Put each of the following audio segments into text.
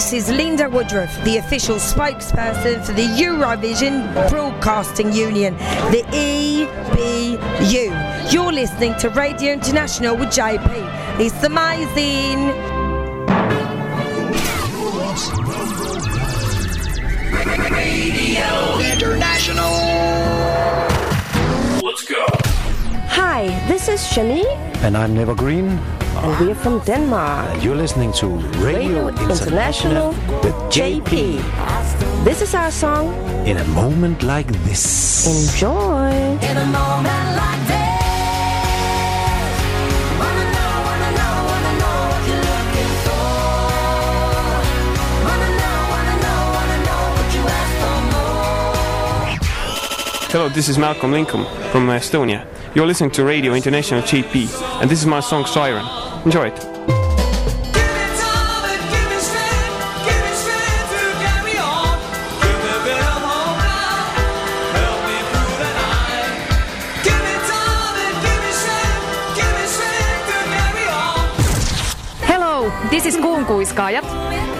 This is Linda Woodruff, the official spokesperson for the Eurovision Broadcasting Union, the EBU. You're listening to Radio International with JP. It's amazing. Radio International. Let's go. Hi, this is Chanée, And I'm N'evergreen. and we're from Denmark. And You're listening to Radio, Radio International with JP. This is our song. In a moment like this. Enjoy. In a moment like this, wanna know, wanna know, wanna know what you're looking for. Wanna know, wanna know, wanna know what you ask for more. Hello, this is Malcolm Lincoln from Estonia. You're listening to Radio International GP, and this is my song Siren. Enjoy it. Give me time and give me strength, give me strength to carry on. Give me a bit of hope now, help me through the night. Give me time and give me strength, give me strength to carry on. Hello, this is Kuunkuiskaajat.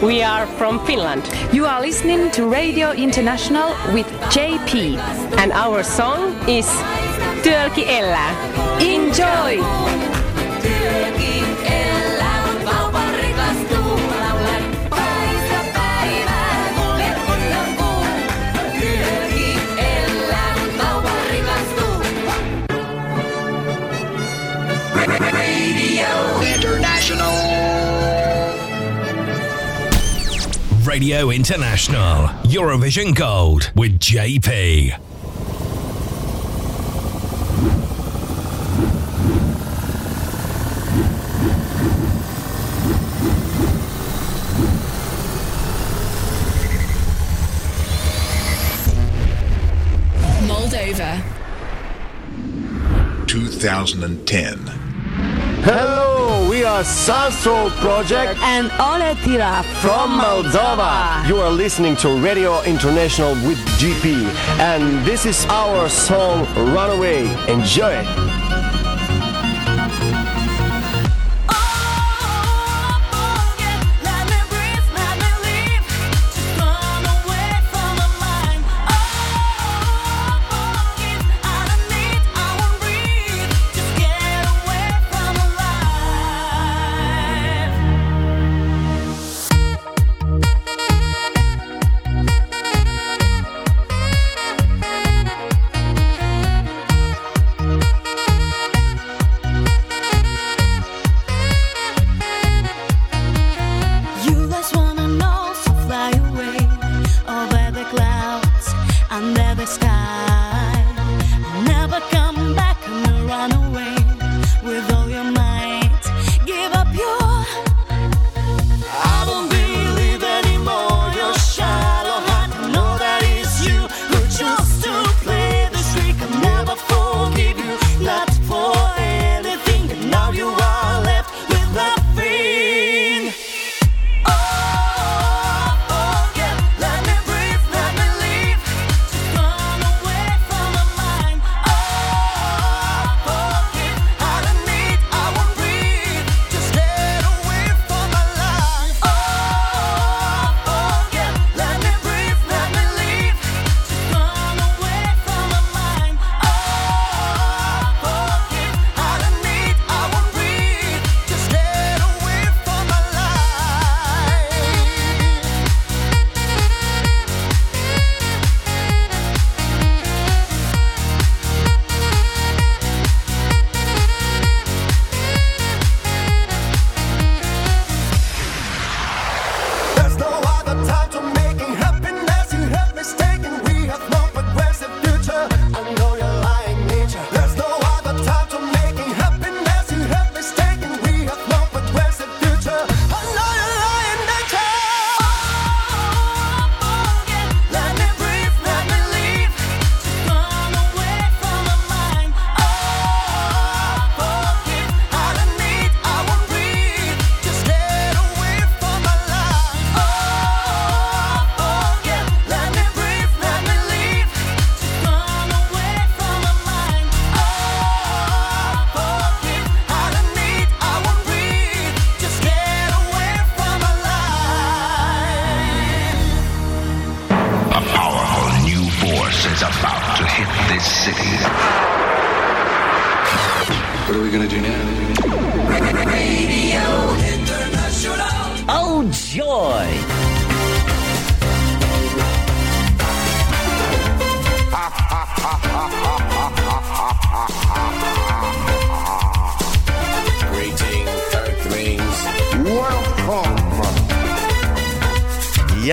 We are from Finland, You are listening to Radio International with JP. and our song is Työlki elää. Enjoy! Työkin elää, kun vauva rikastuu. Laulan päivä päivää, kulje kunnon kuu. Työkin elää, kun vauva rikastuu. Radio International. Radio International. Eurovision Gold with JP. 2010. Hello, we are Sunstroke Project And Olya Tira from Moldova. You are listening to Radio International with GP. And this is our song Runaway. Enjoy it.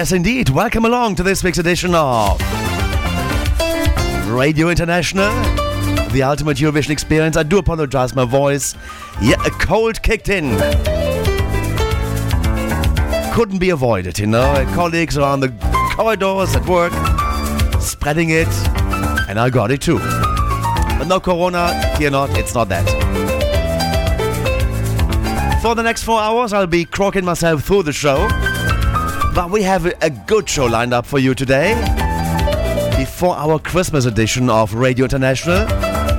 Yes, indeed. Welcome along to this week's edition of Radio International, the ultimate Eurovision experience. I do apologize, my voice. Yeah, a cold kicked in. Couldn't be avoided, you know. Colleagues around the corridors at work spreading it, and I got it too. But no corona, fear not, it's not that. For the next four hours, I'll be croaking myself through the show. But we have a- good show lined up for you today. Before our Christmas edition of Radio International,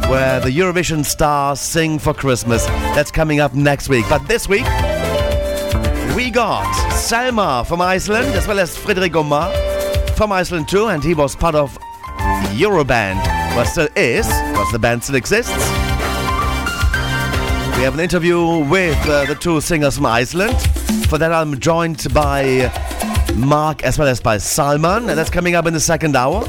where the Eurovision stars sing for Christmas. That's coming up next week. But this week, we got Selma from Iceland, as well as Fridrik Omar from Iceland too, and he was part of Euroband, but still is, because the band still exists. We have an interview with uh, the two singers from Iceland. For that, I'm joined by Mark as well as by Salman, and that's coming up in the second hour.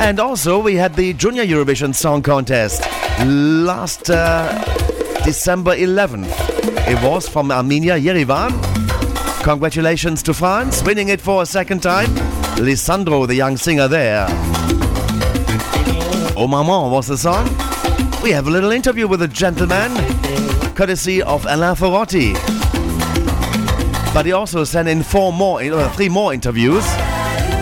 And also, we had the Junior Eurovision Song Contest last uh, December 11th. It was from Armenia, Yerevan. Congratulations to France, winning it for a second time. Lissandro, the young singer there. Oh Maman was the song. We have a little interview with a gentleman, courtesy of Alain Ferrotti. But he also sent in four more, uh, three more interviews.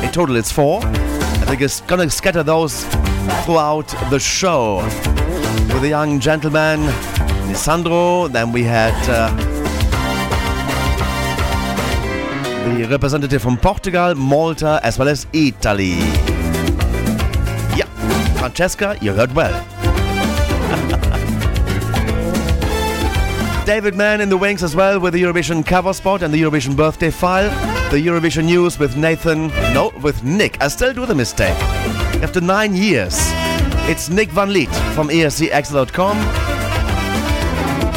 In total, it's four. I think he's gonna scatter those throughout the show. With the young gentleman, Lissandro. Then we had uh, the representative from Portugal, Malta, as well as Italy. Yeah, Francesca, you heard well. David Mann in the wings as well with the Eurovision cover spot and the Eurovision birthday file. The Eurovision news with Nathan, no, with Nick. I still do the mistake. After nine years, it's Nick Van Lith from E escXtra.com.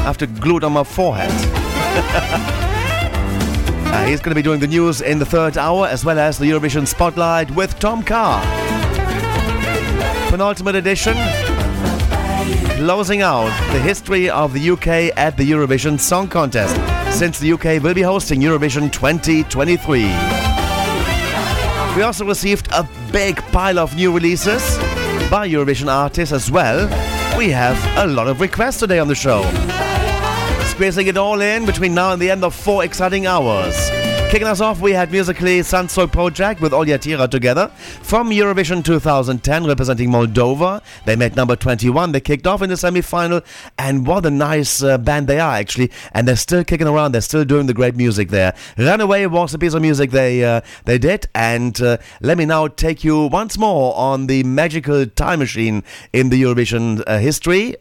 After glued on my forehead. Uh, he's going to be doing the news in the third hour as well as the Eurovision Spotlight with Tom Carr. Penultimate edition. Closing out the history of the UK at the Eurovision Song Contest, since the UK will be hosting Eurovision 2023. We also received a big pile of new releases by Eurovision artists as well. We have a lot of requests today on the show. Squeezing it all in between now and the end of four exciting hours. Kicking us off, we had musically Sunstroke Project with Olya Tira together from Eurovision 2010, representing Moldova. They made number 21. They kicked off in the semi-final, and what a nice uh, band they are actually. And they're still kicking around. They're still doing the great music there. Runaway was a piece of music they uh, they did, and uh, let me now take you once more on the magical time machine in the Eurovision uh, history,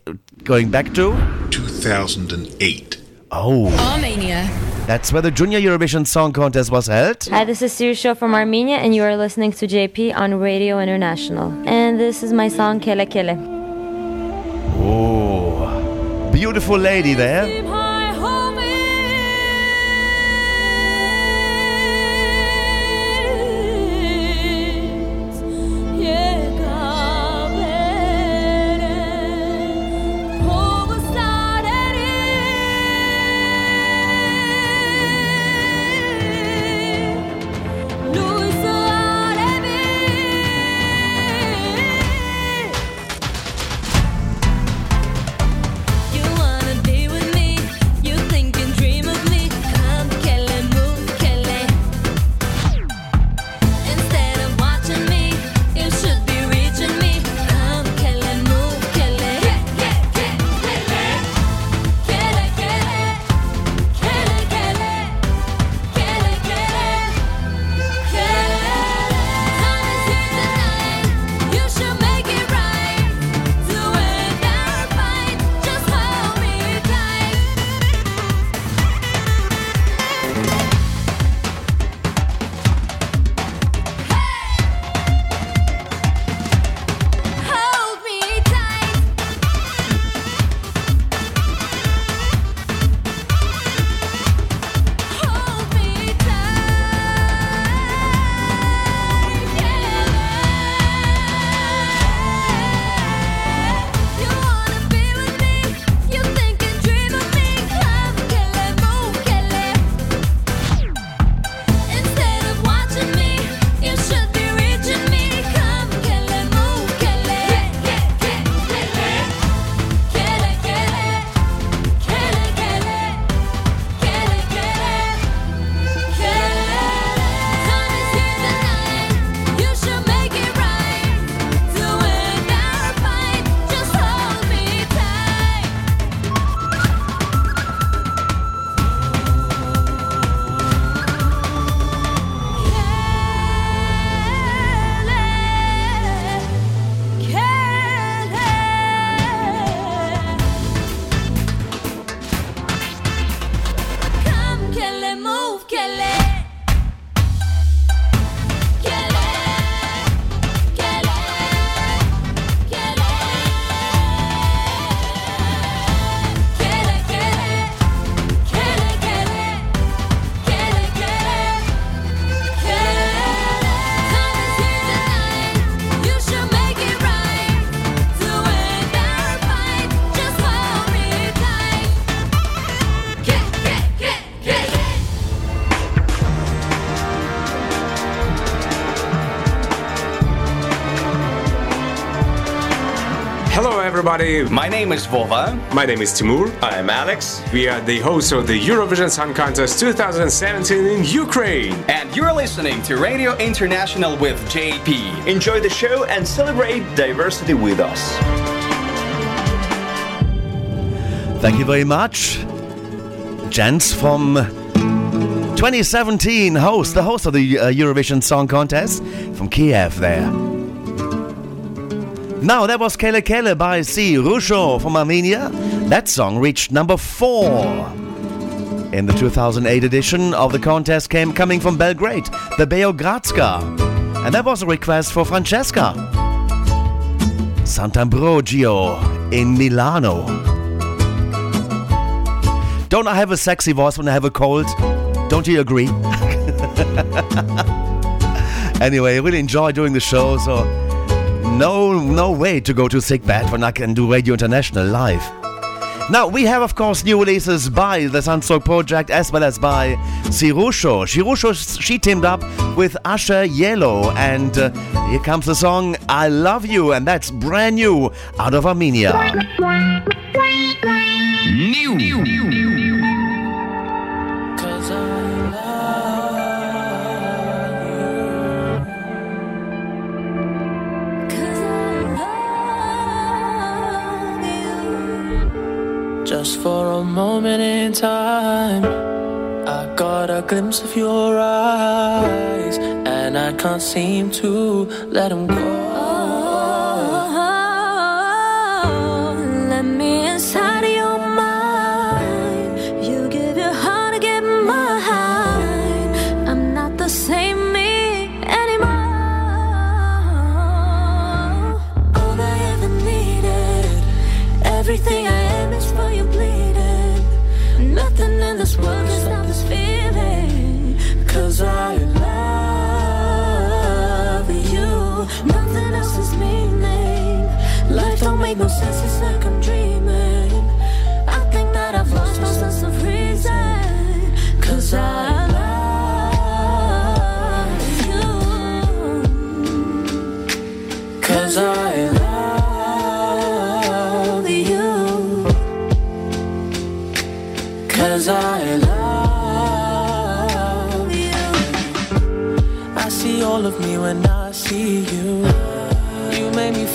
going back to 2008. Oh. Armenia. That's where the Junior Eurovision Song Contest was held. Hi, this is Sirusho from Armenia, and you are listening to JP on Radio International. And this is my song Kele Kele. Oh, beautiful lady there. Everybody. My name is Vova. My name is Timur. I'm Alex. We are the hosts of the Eurovision Song Contest 2017 in Ukraine. And you're listening to Radio International with JP. Enjoy the show and celebrate diversity with us. Thank you very much. Gents from 2017 host, the host of the uh, Eurovision Song Contest from Kiev there. Now that was Kele Kele by Sirusho from Armenia. That song reached number four. In the 2008 edition of the contest came coming from Belgrade, the Beogradska. And that was a request for Francesca. Sant'Ambrogio in Milano. Don't I have a sexy voice when I have a cold? Don't you agree? anyway, I really enjoy doing the show, so no no way to go to sick bed when I can do Radio International live. Now we have of course new releases by the Sunstroke Project as well as by Sirusho. Sirusho she teamed up with Asher Yellow and uh, here comes the song I Love You and that's brand new out of Armenia. Just for a moment in time, I got a glimpse of your eyes, and I can't seem to let them go.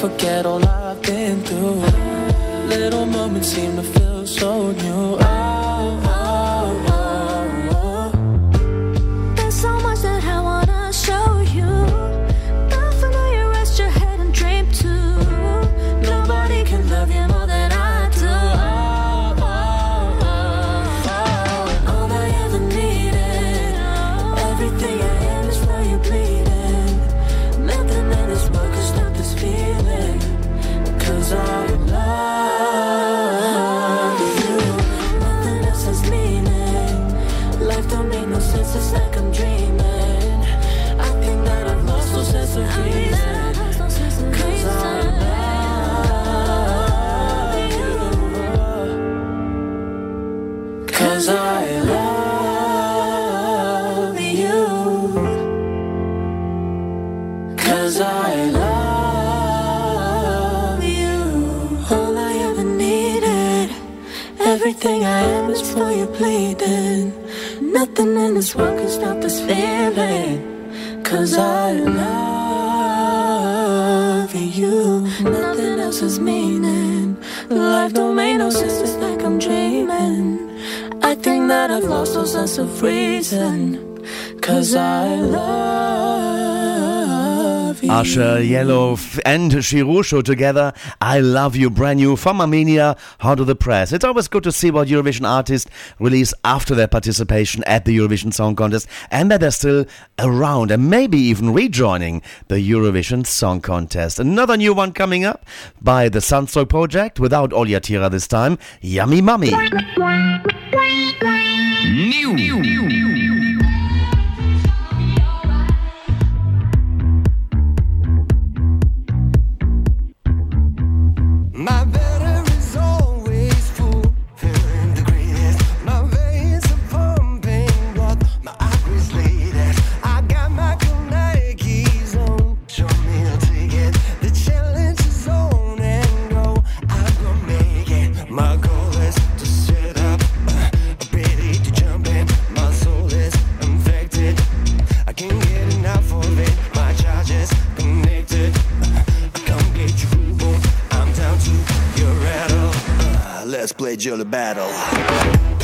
Forget all I've been through. Little moments seem to feel so new. Bleeding. Nothing in this world can stop this feeling. Cause I love you. Nothing else has meaning. Life don't make no sense, it's like I'm dreaming. I think that I've lost all sense of reason. Cause I love you. Asher Yellow and Sirusho together. I love you, brand new from Armenia. How to the press? It's always good to see what Eurovision artists release after their participation at the Eurovision Song Contest and that they're still around and maybe even rejoining the Eurovision Song Contest. Another new one coming up by the Sunstroke Project without Olya Tira this time. Yummy Mummy. My Let's play Jolly Battle.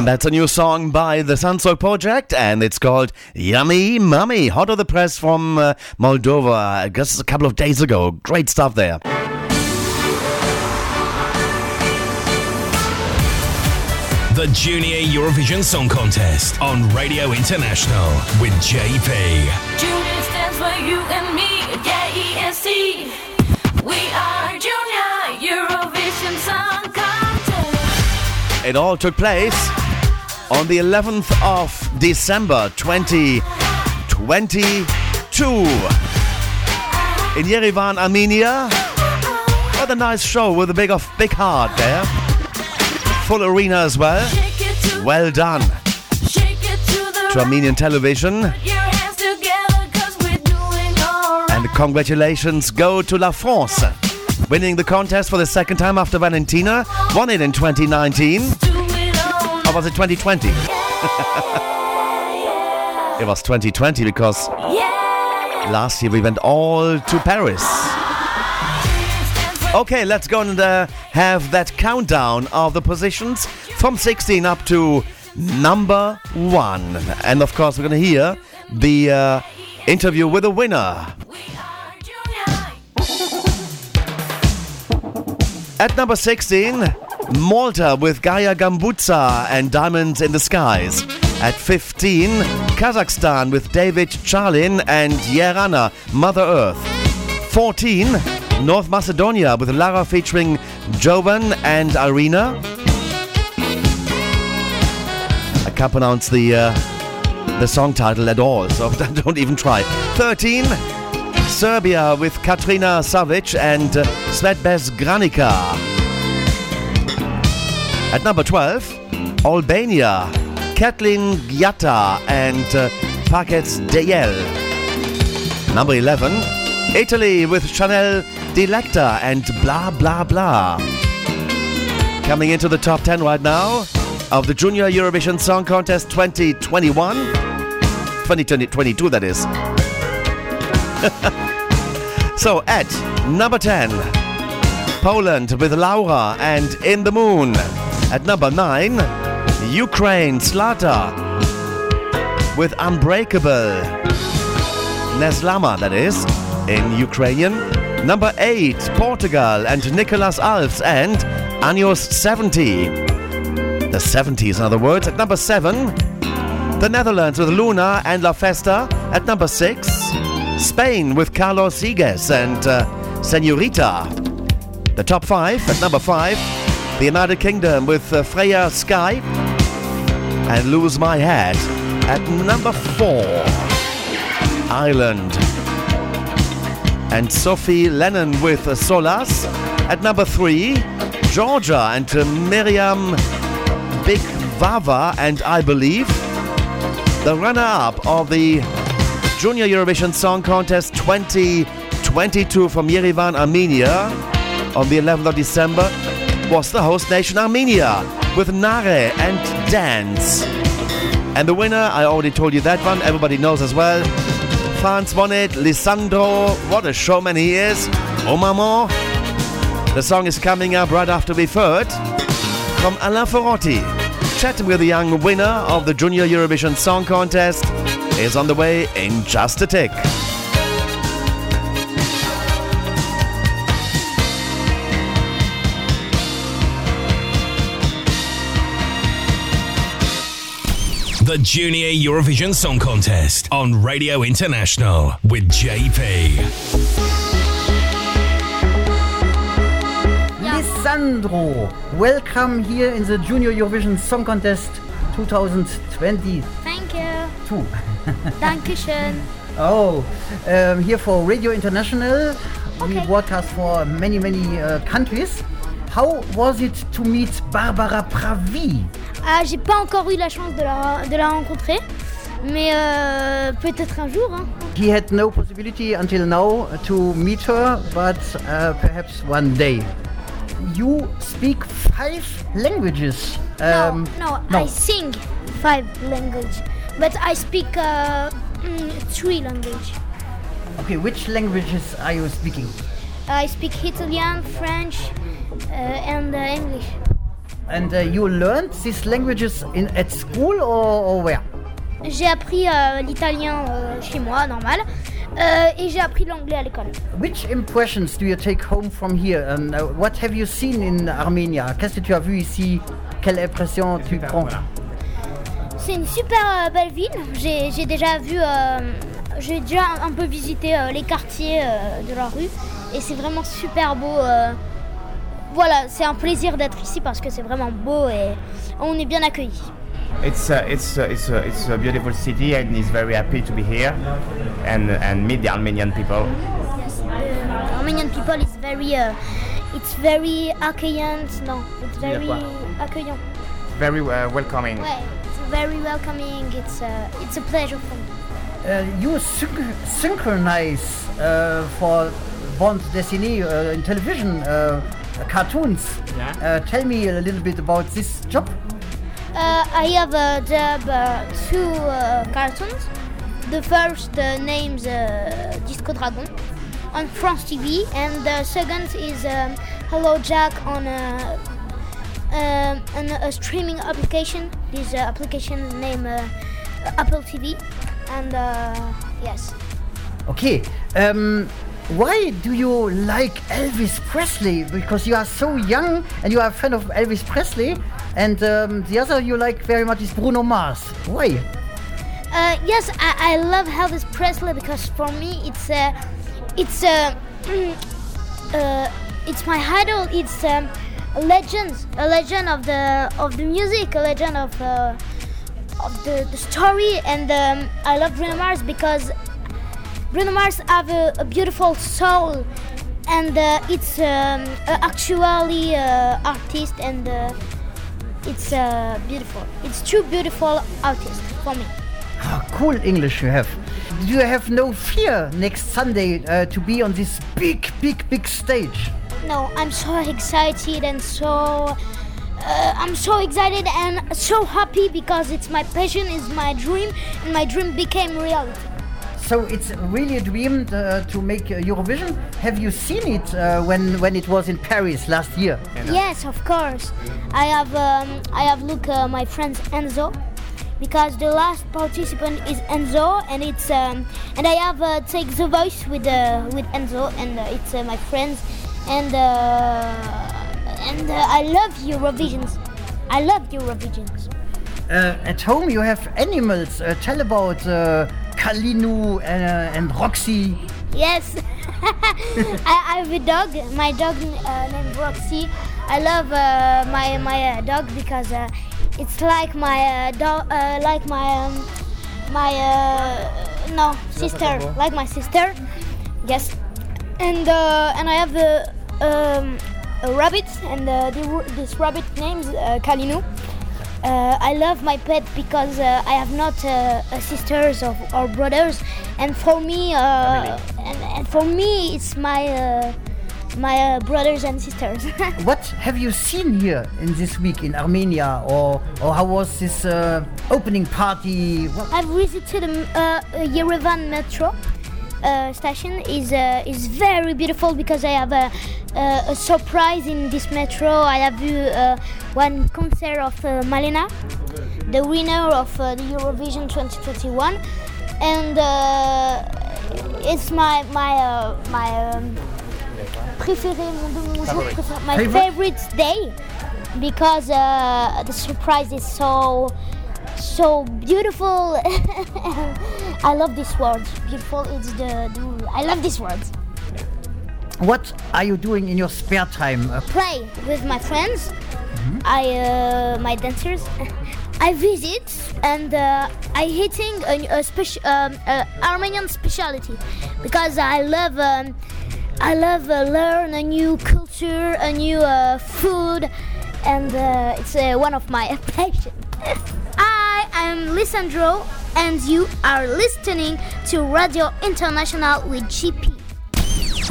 And that's a new song by the Sunstroke Project, and it's called Yummy Mummy. Hot of the press from uh, Moldova just a couple of days ago. Great stuff there. The Junior Eurovision Song Contest on Radio International with JP. Junior stands for you and me, J-E-S-C. We are Junior Eurovision Song Contest. It all took place on the 11th of December 2022 in Yerevan, Armenia. What a nice show with a big of big heart there. Full arena as well. Well done to Armenian television. And congratulations go to La France, winning the contest for the second time after Valentina. Won it in 2019. Or was it 2020? it was 2020 because last year we went all to Paris. Okay, let's go and uh, have that countdown of the positions from 16 up to number one. And of course, we're going to hear the uh, interview with the winner. At number 16, Malta with Gaia Gambuzza and Diamonds in the Skies. At 15, Kazakhstan with David Charlin and Yerana, Mother Earth. 14, North Macedonia with Lara featuring Jovan and Irina. I can't pronounce the uh, the song title at all, so don't even try. 13, Serbia with Katrina Savic and uh, Svetbez Granica. At number 12, Albania, Kejtlin Gjata and uh, Pakets Deyel. Number 11, Italy with Chanel Dilecta and Blah Blah Blah. Coming into the top 10 right now of the Junior Eurovision Song Contest 2021. 2022, that is. so at number 10, Poland with Laura and In the Moon. At number 9, Ukraine Zlata with Unbreakable. Neslama, that is, in Ukrainian. Number 8, Portugal and Nicolas Alves and Años 70. The 70s, in other words. At number 7, the Netherlands with Luna and La Festa. At number 6, Spain with Carlos Sigues and uh, Senorita. The top 5, at number 5, the United Kingdom with uh, Freya Sky and Lose My Head. At number 4, Ireland and Sophie Lennon with uh, Solas. At number 3, Georgia and uh, Miriam Big Vava and I Believe. The runner up of the Junior Eurovision Song Contest 2022 from Yerevan, Armenia on the 11th of December was the host nation Armenia with Nare and Dance. And the winner, I already told you that one, everybody knows as well. France won it, Lissandro, what a showman he is. Oh maman. The song is coming up right after we've heard from Alain Ferrotti. Chatting with the young winner of the Junior Eurovision Song Contest is on the way in just a tick. The Junior Eurovision Song Contest on Radio International with JP. Lissandro, welcome here in the Junior Eurovision Song Contest 2020. Thank you. Dankeschön. Oh, um, here for Radio International. We broadcast for many, many uh, countries. How was it to meet Barbara Pravi? Ah, j'ai pas encore eu la chance de la, de la rencontrer, mais euh, peut-être un jour. hein. He had no possibility until now to meet her, but uh, perhaps one day. You speak five languages. Um, no, I sing five languages, but I speak uh, mm, three languages. Okay, which languages are you speaking? I speak Italian, French, and uh, English. And uh, you learned these languages in at school or, or where? J'ai appris euh, l'italien euh, chez moi, normal, euh, et j'ai appris l'anglais à l'école. Which impressions do you take home from here? And uh, what have you seen in Armenia? Qu'est-ce que tu as vu ici? Quelle impression tu prends? C'est une super euh, belle ville. J'ai j'ai déjà vu, euh, j'ai déjà un peu visité euh, les quartiers euh, de la rue et c'est vraiment super beau. Voilà, c'est un plaisir d'être ici parce que c'est vraiment beau et on est bien accueillis. It's uh, it's uh, it's uh, it's a beautiful city and he's very happy to be here and and meet the Armenian people. The Armenian people is very, uh, it's very accueillant. No, it's very accueillant. Very uh, welcoming. Ouais, it's very welcoming. It's uh, it's a pleasure for me. Uh, you synch- synchronize uh, for Bond Destiny uh, in television uh, cartoons. Yeah. Uh, tell me a little bit about this job. Uh, I have uh, dubbed uh, two uh, cartoons. The first uh, names uh, Disco Dragon on France TV, and the second is um, Hello Jack on a, um, an, a streaming application. This uh, application name uh, Apple TV, and uh, yes. Okay. Um, why do you like Elvis Presley? Because you are so young and you are a fan of Elvis Presley, and um, the other you like very much is Bruno Mars. Why? Uh, yes, I, I love Elvis Presley because for me it's uh, it's uh, uh, it's my idol. It's um, a legend, a legend of the of the music, a legend of uh, of the, the story. And um, I love Bruno Mars because Bruno Mars have a, a beautiful soul, and uh, it's um, actually uh, artist, and uh, it's uh, beautiful. It's true beautiful artist for me. Ah, cool English you have. Do you have no fear next Sunday uh, to be on this big, big, big stage? No, I'm so excited and so uh, I'm so excited and so happy because it's my passion, it's my dream, and my dream became reality. So it's really a dream uh, to make uh, Eurovision. Have you seen it uh, when when it was in Paris last year? Yes, of course. I have um, I have look uh, my friend Enzo because the last participant is Enzo and it's um, and I have uh, take the voice with uh, with Enzo and uh, it's my friends and and I love Eurovisions. I love Eurovisions. Uh, at home you have animals. Uh, tell about uh, Kalinu uh, and Roxy. Yes, I, have a dog. My dog uh, named Roxy. I love uh, my my uh, dog because uh, it's like my uh, dog, uh, like my um, my uh, no sister, like my sister. Yes, and uh, and I have a, um, a rabbit, and uh, the, this rabbit names uh, Kalinu. Uh, I love my pet because uh, I have not uh, sisters or, or brothers, and for me, uh, and, and for me, it's my uh, my uh, brothers and sisters. What have you seen here in this week in Armenia, or or how was this uh, opening party? What- I've visited um, uh, a Yerevan metro uh, station. is uh, is very beautiful because I have a, a, a surprise in this metro. I have uh, one concert of uh, Malena, the winner of uh, the Eurovision 2021, and uh, it's my my uh, my um, préféré, mon, mon jour Favorite. préféré, my Favorite? favorite day because uh, the surprise is so so beautiful. I love these words. Beautiful. It's the, the I love these words. What are you doing in your spare time? Uh, Play with my friends. I uh, my dancers. I visit and uh, I eating a, a special um, uh, Armenian specialty because I love um, I love uh, learn a new culture, a new uh, food, and uh, it's uh, one of my passions. I am Lissandro, and you are listening to Radio International with GP.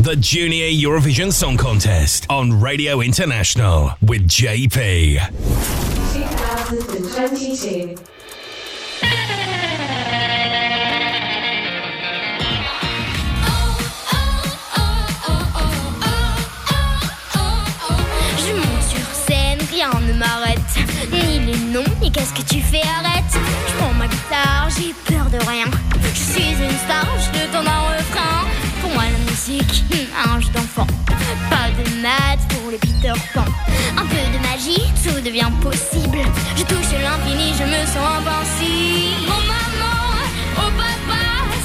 The Junior Eurovision Song Contest on Radio International with JP. 2022. Tu fais, arrête. Je prends ma guitare, j'ai peur de rien. Je suis une star, je te donne un refrain. Pour moi, la musique, hmm, un jeu d'enfant. Pas de maths pour le Peter Pan. Un peu de magie, tout devient possible. Je touche l'infini, je me sens invincible. Oh maman, oh papa,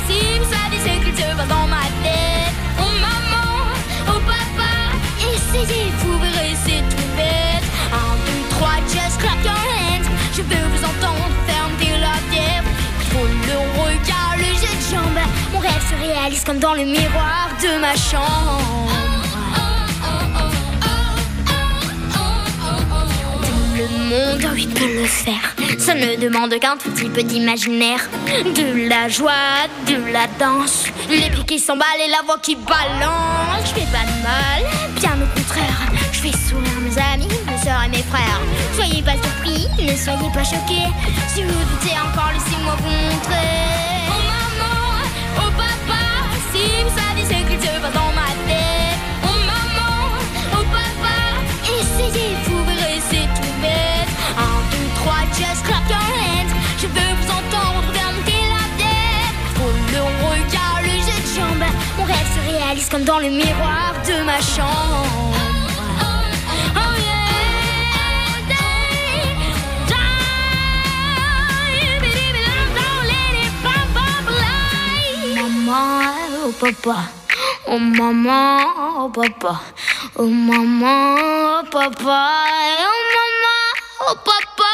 si vous saviez ce qu'il se passe dans ma tête. Oh maman, oh papa, essayez, vous verrez, c'est tout bête. Un, deux, trois, just clap your hands. Je veux réalise comme dans le miroir de ma chambre. Tout le monde, oui, peut le faire. Ça ne demande qu'un tout petit peu d'imaginaire. De la joie, de la danse. Les pieds qui s'emballent et la voix qui balance. Je fais pas de mal, bien au contraire. Je fais sourire mes amis, mes soeurs et mes frères. Soyez pas surpris, ne soyez pas choqués. Si vous doutez encore, laissez-moi vous montrer. Comme dans le miroir de ma chambre. Oh yeah. Maman, oh papa, oh maman, oh papa, oh maman, oh papa, oh maman, oh papa,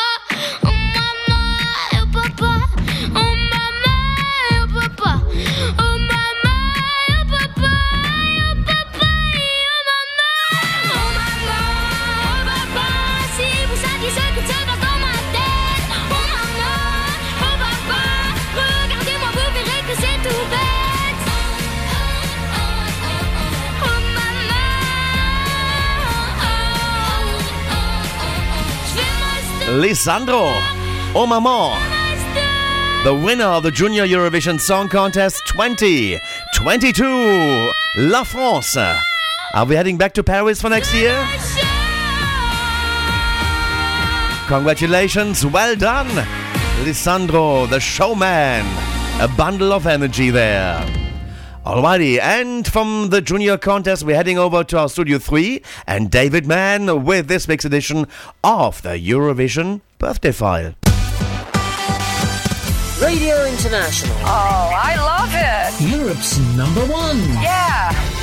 Lissandro, Oh Maman, the winner of the Junior Eurovision Song Contest 2022, La France. Are we heading back to Paris for next year? Congratulations, well done, Lissandro, the showman. A bundle of energy there. Alrighty, and from the junior contest, we're heading over to our Studio 3 and David Mann with this week's edition of the Eurovision Birthday File. Radio International. Oh, I love it. Europe's number one. Yeah.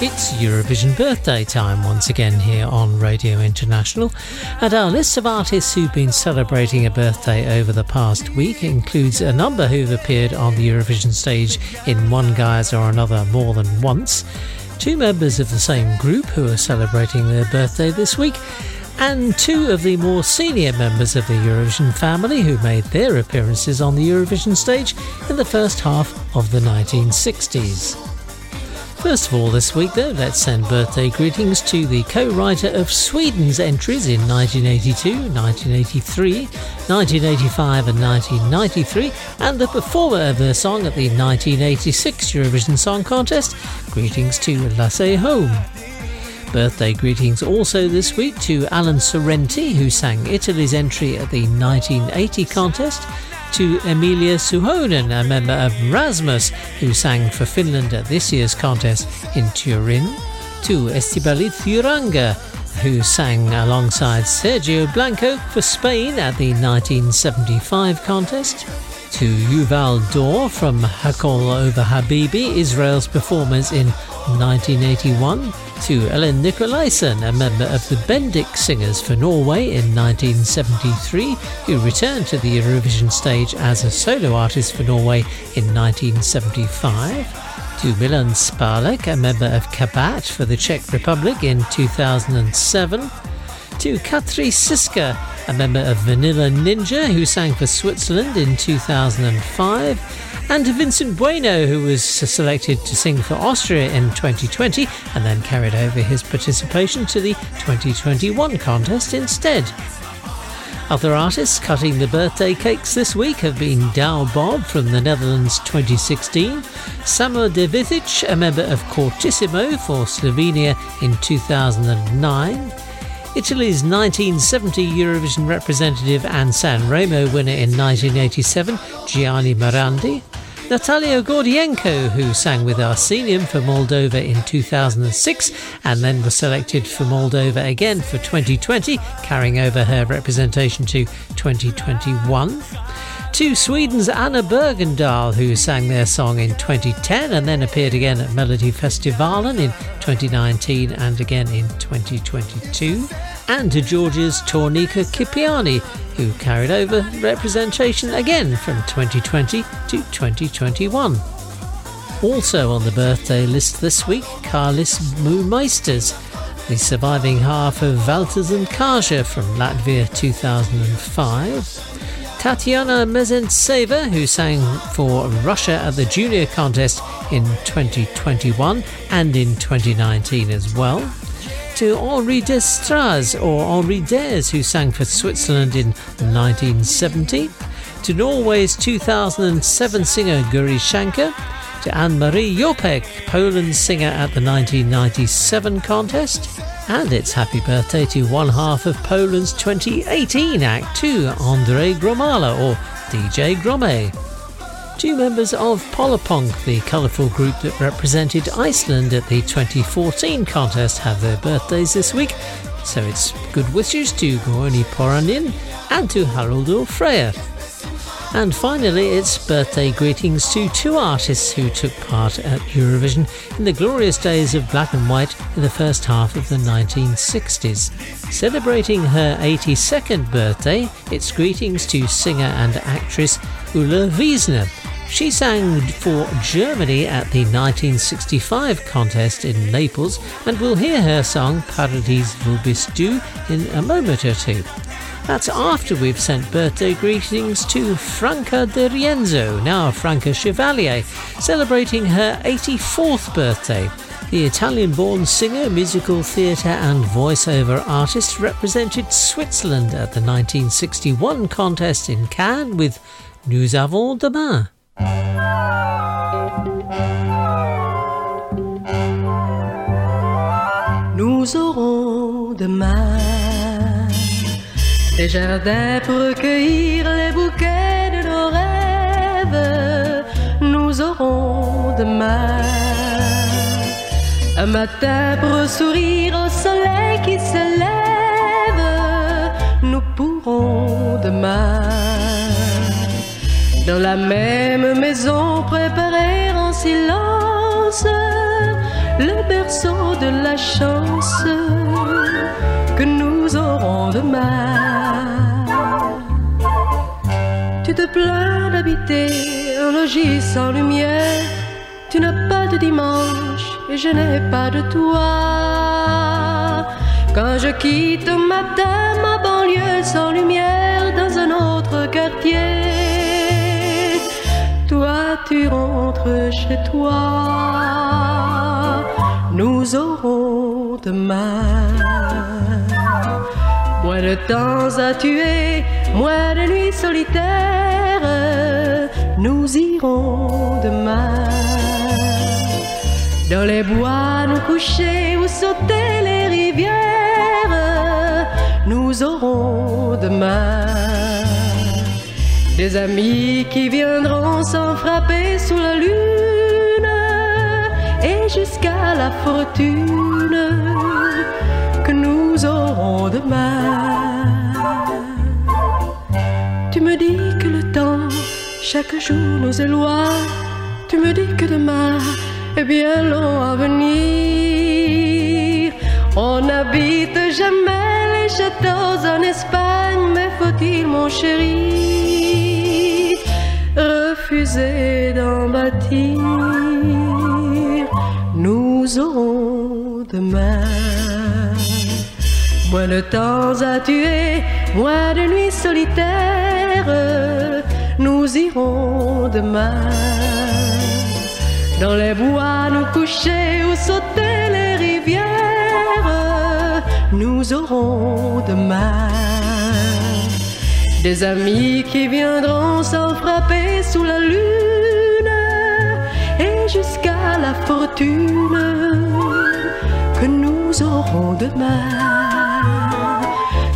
It's Eurovision birthday time once again here on Radio International, and our list of artists who've been celebrating a birthday over the past week includes a number who've appeared on the Eurovision stage in one guise or another more than once, two members of the same group who are celebrating their birthday this week, and two of the more senior members of the Eurovision family who made their appearances on the Eurovision stage in the first half of the 1960s. First of all, this week, though, let's send birthday greetings to the co writer of Sweden's entries in 1982, 1983, 1985, and 1993, and the performer of their song at the 1986 Eurovision Song Contest. Greetings to Lasse Holm. Birthday greetings also this week to Alan Sorrenti, who sang Italy's entry at the 1980 contest, to Emilia Suhonen, a member of Rasmus, who sang for Finland at this year's contest in Turin, to Estíbaliz Uranga, who sang alongside Sergio Blanco for Spain at the 1975 contest, to Yuval Dor from Hakol Over Habibi, Israel's performers in 1981, to Ellen Nikolaisen, a member of the Bendik Singers for Norway in 1973, who returned to the Eurovision stage as a solo artist for Norway in 1975, to Milan Spalek, a member of Kabat for the Czech Republic in 2007, to Katri Siska, a member of Vanilla Ninja who sang for Switzerland in 2005, and to Vincent Bueno, who was selected to sing for Austria in 2020 and then carried over his participation to the 2021 contest instead. Other artists cutting the birthday cakes this week have been Douwe Bob from the Netherlands 2016, Samo Devitic, a member of Quartissimo for Slovenia in 2009, Italy's 1970 Eurovision representative and San Remo winner in 1987, Gianni Morandi, Natalia Gordienko, who sang with Arsenium for Moldova in 2006 and then was selected for Moldova again for 2020, carrying over her representation to 2021 to Sweden's Anna Bergendahl, who sang their song in 2010 and then appeared again at Melodifestivalen in 2019 and again in 2022, and to Georgia's Tornike Kipiani, who carried over representation again from 2020 to 2021. Also on the birthday list this week, Carlis Mumeisters, the surviving half of Valters and Kaja from Latvia 2005. Tatiana Mezentseva, who sang for Russia at the junior contest in 2021 and in 2019 as well. To Henri Destraz or Henri Des, who sang for Switzerland in 1970. To Norway's 2007 singer Guri Schanke. To Anna Maria Jopek, Poland's singer at the 1997 contest. And it's happy birthday to one half of Poland's 2018 Act 2, Andrei Gromala or DJ Gromee. Two members of Pollapönk, the colourful group that represented Iceland at the 2014 contest, have their birthdays this week, so it's good wishes to Gorni Poranin and to Haraldur Freyr. And finally, it's birthday greetings to two artists who took part at Eurovision in the glorious days of black and white in the first half of the 1960s. Celebrating her 82nd birthday, it's greetings to singer and actress Ulla Wiesner. She sang for Germany at the 1965 contest in Naples, and we'll hear her song Paradies wo bist du in a moment or two. That's after we've sent birthday greetings to Franca de Rienzo, now Franca Chevalier, celebrating her 84th birthday. The Italian born singer, musical theatre, and voiceover artist represented Switzerland at the 1961 contest in Cannes with Nous avons demain. Nous aurons demain des jardins pour recueillir les bouquets de nos rêves. Nous aurons demain un matin pour sourire au soleil qui se lève. Nous pourrons demain dans la même maison préparer en silence le berceau de la chance que nous aurons demain. Tu te plains d'habiter un logis sans lumière, tu n'as pas de dimanche et je n'ai pas de toi. Quand je quitte matin ma banlieue sans lumière dans un autre quartier, tu rentres chez toi. Nous aurons demain moins de temps à tuer, moins de nuits solitaires. Nous irons demain dans les bois nous coucher ou sauter les rivières. Nous aurons demain des amis qui viendront sans frapper sous la lune et jusqu'à la fortune que nous aurons demain. Tu me dis que le temps chaque jour nous éloigne. Tu me dis que demain est bien long à venir. On n'habite jamais les châteaux en Espagne, mais faut-il, mon chéri, d'en bâtir Nous aurons demain moins de temps à tuer, moins de nuits solitaires. Nous irons demain dans les bois nous coucher ou sauter les rivières. Nous aurons demain amis qui viendront sans frapper sous la lune et jusqu'à la fortune que nous aurons demain,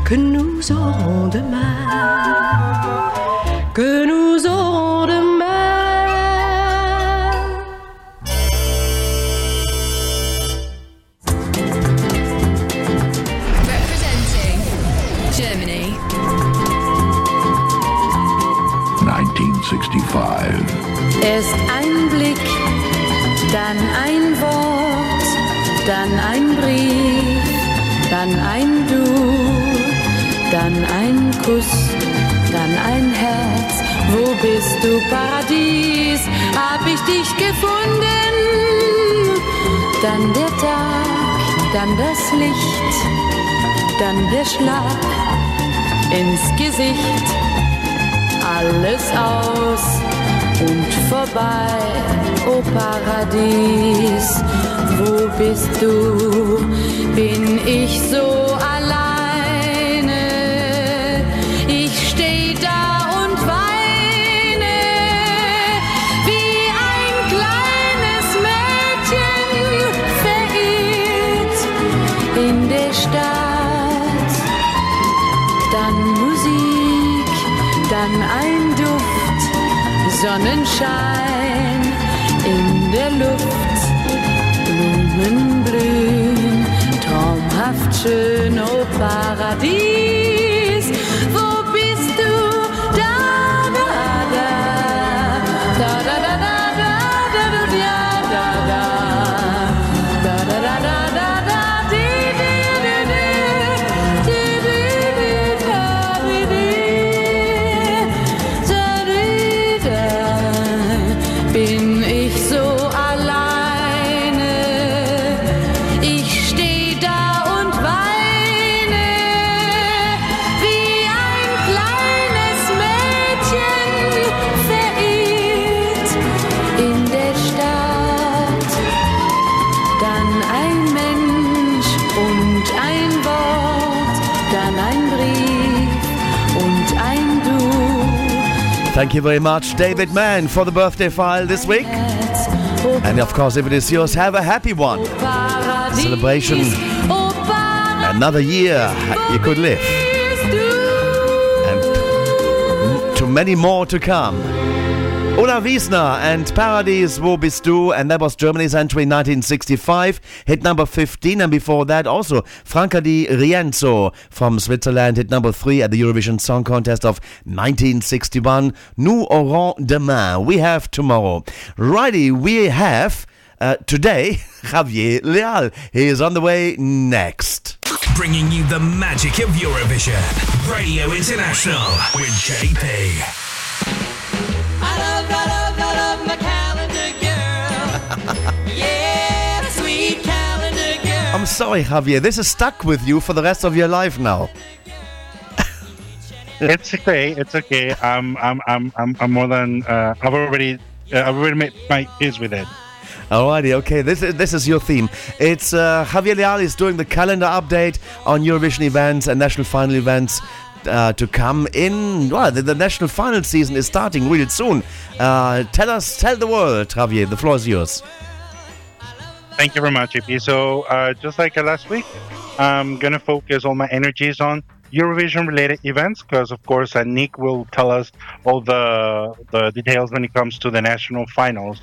que nous aurons demain, que nous aurons 1965. Erst ein Blick, dann ein Wort, dann ein Brief, dann ein Du, dann ein Kuss, dann ein Herz. Wo bist du, Paradies? Hab ich dich gefunden? Dann der Tag, dann das Licht, dann der Schlag ins Gesicht alles aus und vorbei, o Paradies. Wo bist du? Bin ich so alleine? Ich steh da und weine wie ein kleines Mädchen verirrt in der Stadt. Dann Musik, dann ein Sonnenschein in der Luft, Blumen blühen, traumhaft schön, oh Paradies. Thank you very much, David Mann, for the birthday file this week. And of course, if it is yours, have a happy one. Celebration. Another year you could live. And to many more to come. Ulla Wiesner and Paradise, Wo bist du? And that was Germany's entry in 1965, hit number 15. And before that, also Franca di Rienzo from Switzerland, hit number 3 at the Eurovision Song Contest of 1961. Nous aurons demain. We have tomorrow. Righty, we have uh, today Javier Leal. He is on the way next. Bringing you the magic of Eurovision. Radio International with JP. I'm sorry, Javier. This is stuck with you for the rest of your life now. it's okay. It's okay. I'm I'm I'm I'm, I'm more than uh, I've already uh, I've already made my peace with it. Alrighty, okay. This is this is your theme. It's uh, Javier Leal is doing the calendar update on Eurovision events and national final events uh, to come in. Well, the, the national final season is starting real soon. Uh, tell us, tell the world, Javier. The floor is yours. Thank you very much, JP. So uh, just like uh, last week, I'm gonna focus all my energies on Eurovision related events because, of course, uh, Nick will tell us all the the details when it comes to the national finals.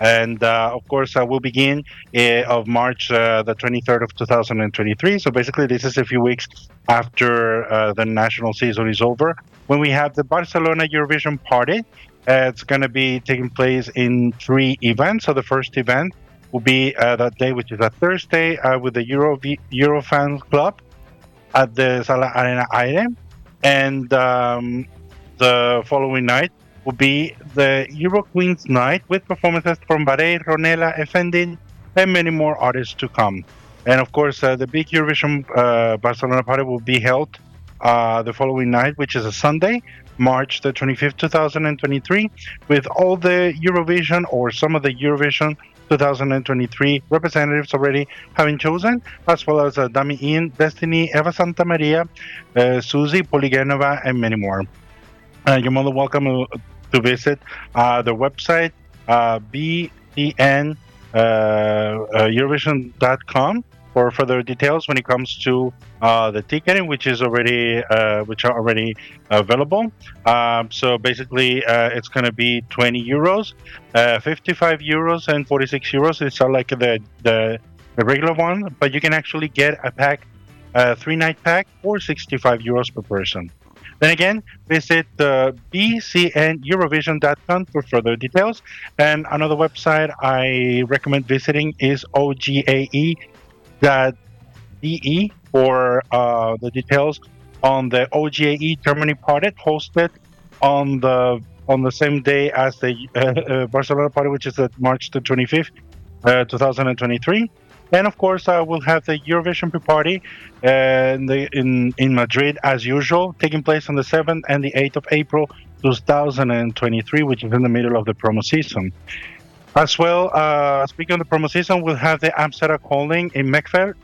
And uh, of course, uh, we'll begin uh, of March uh, the 23rd of 2023. So basically, this is a few weeks after uh, the national season is over. When we have the Barcelona Eurovision party, uh, it's going to be taking place in three events. So the first event will be uh, that day, which is a Thursday, uh, with the Euro Eurofans Club at the Sala Arena Aire, and um, the following night will be the Euro Queens night with performances from Barei, Ronella, Effendin, and many more artists to come. And of course, uh, the big Eurovision uh, Barcelona party will be held uh, the following night, which is a Sunday, March the 25th, 2023, with all the Eurovision or some of the Eurovision 2023 representatives already having chosen, as well as uh, Dami Im, Destiny, Eva Santa Maria, uh, Susie Poligenova, and many more. Uh, you're more than welcome uh, to visit uh, the website uh, btn uh, uh, Eurovision.com for further details when it comes to uh, the ticketing, which is already uh, which are already available. Um, so basically, uh, it's going to be 20 euros, uh, 55 euros, and 46 euros. It's like the, the the regular one, but you can actually get a pack, a three night pack, for 65 euros per person. Then again, visit uh, bcneurovision.com for further details. And another website I recommend visiting is ogae.de for uh, the details on the OGAE Germany party hosted on the on the same day as the uh, Barcelona party, which is at March the 25th, uh, 2023. And of course, uh, we'll have the Eurovision pre-party uh, in in Madrid as usual, taking place on the 7th and the 8th of April 2023, which is in the middle of the promo season. As well, uh, speaking of the promo season, we'll have the Amsterdam calling in Melkweg,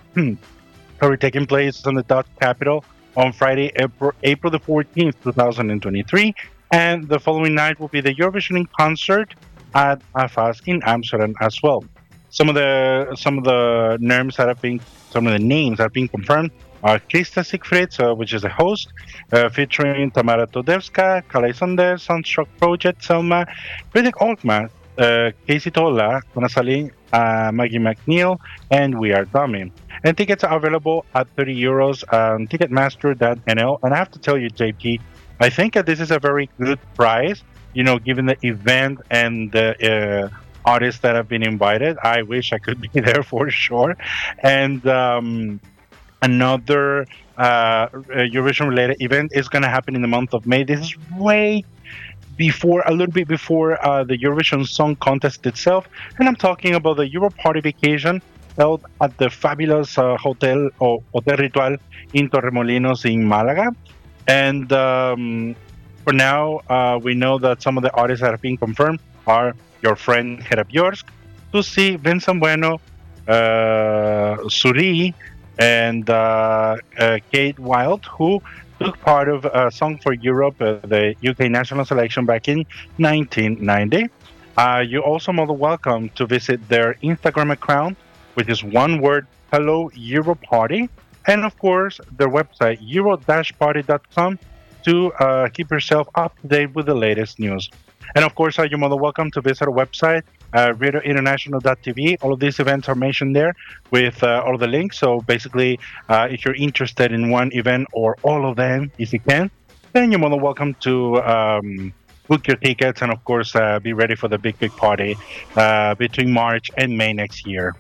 sorry, taking place in the Dutch capital on Friday, April, April the 14th, 2023. And the following night will be the Eurovision in concert at AFAS in Amsterdam as well. Some of the some of the names that have been some of the names that have been confirmed are Krista Siegfrids, uh, which is the host, uh, featuring Tamara Todevska, Kalei Sander, Sunstroke Project, Selma, Riddick Altman, Casey Tola, Konasali, uh, Maggie MacNeal, and We Are Domi. And tickets are available at 30 euros on Ticketmaster.nl. And I have to tell you, JP, I think that this is a very good price, you know, given the event and the uh, artists that have been invited. I wish I could be there for sure. And um, another uh, Eurovision related event is going to happen in the month of May. This is way before, a little bit before uh, the Eurovision Song Contest itself. And I'm talking about the Euro Party Vacation held at the fabulous uh, hotel or Hotel Ritual in Torremolinos in Malaga. And um, for now, uh, we know that some of the artists that have been confirmed are your friend Hera Björk, Tusi, Vincent Bueno, uh, Suri, and uh, uh, Kate Wild, who took part of a Song for Europe, uh, the UK national selection back in 1990. Uh, you're also more than welcome to visit their Instagram account, which is one word, Hello Euro Party, and of course their website, euro-party.com, to uh, keep yourself up to date with the latest news. And of course, uh, you're more than welcome to visit our website, uh, radiointernational.tv. All of these events are mentioned there with uh, all the links. So basically, uh, if you're interested in one event or all of them, if you can, then you're more than welcome to um, book your tickets and, of course, uh, be ready for the big, big party uh, between March and May next year.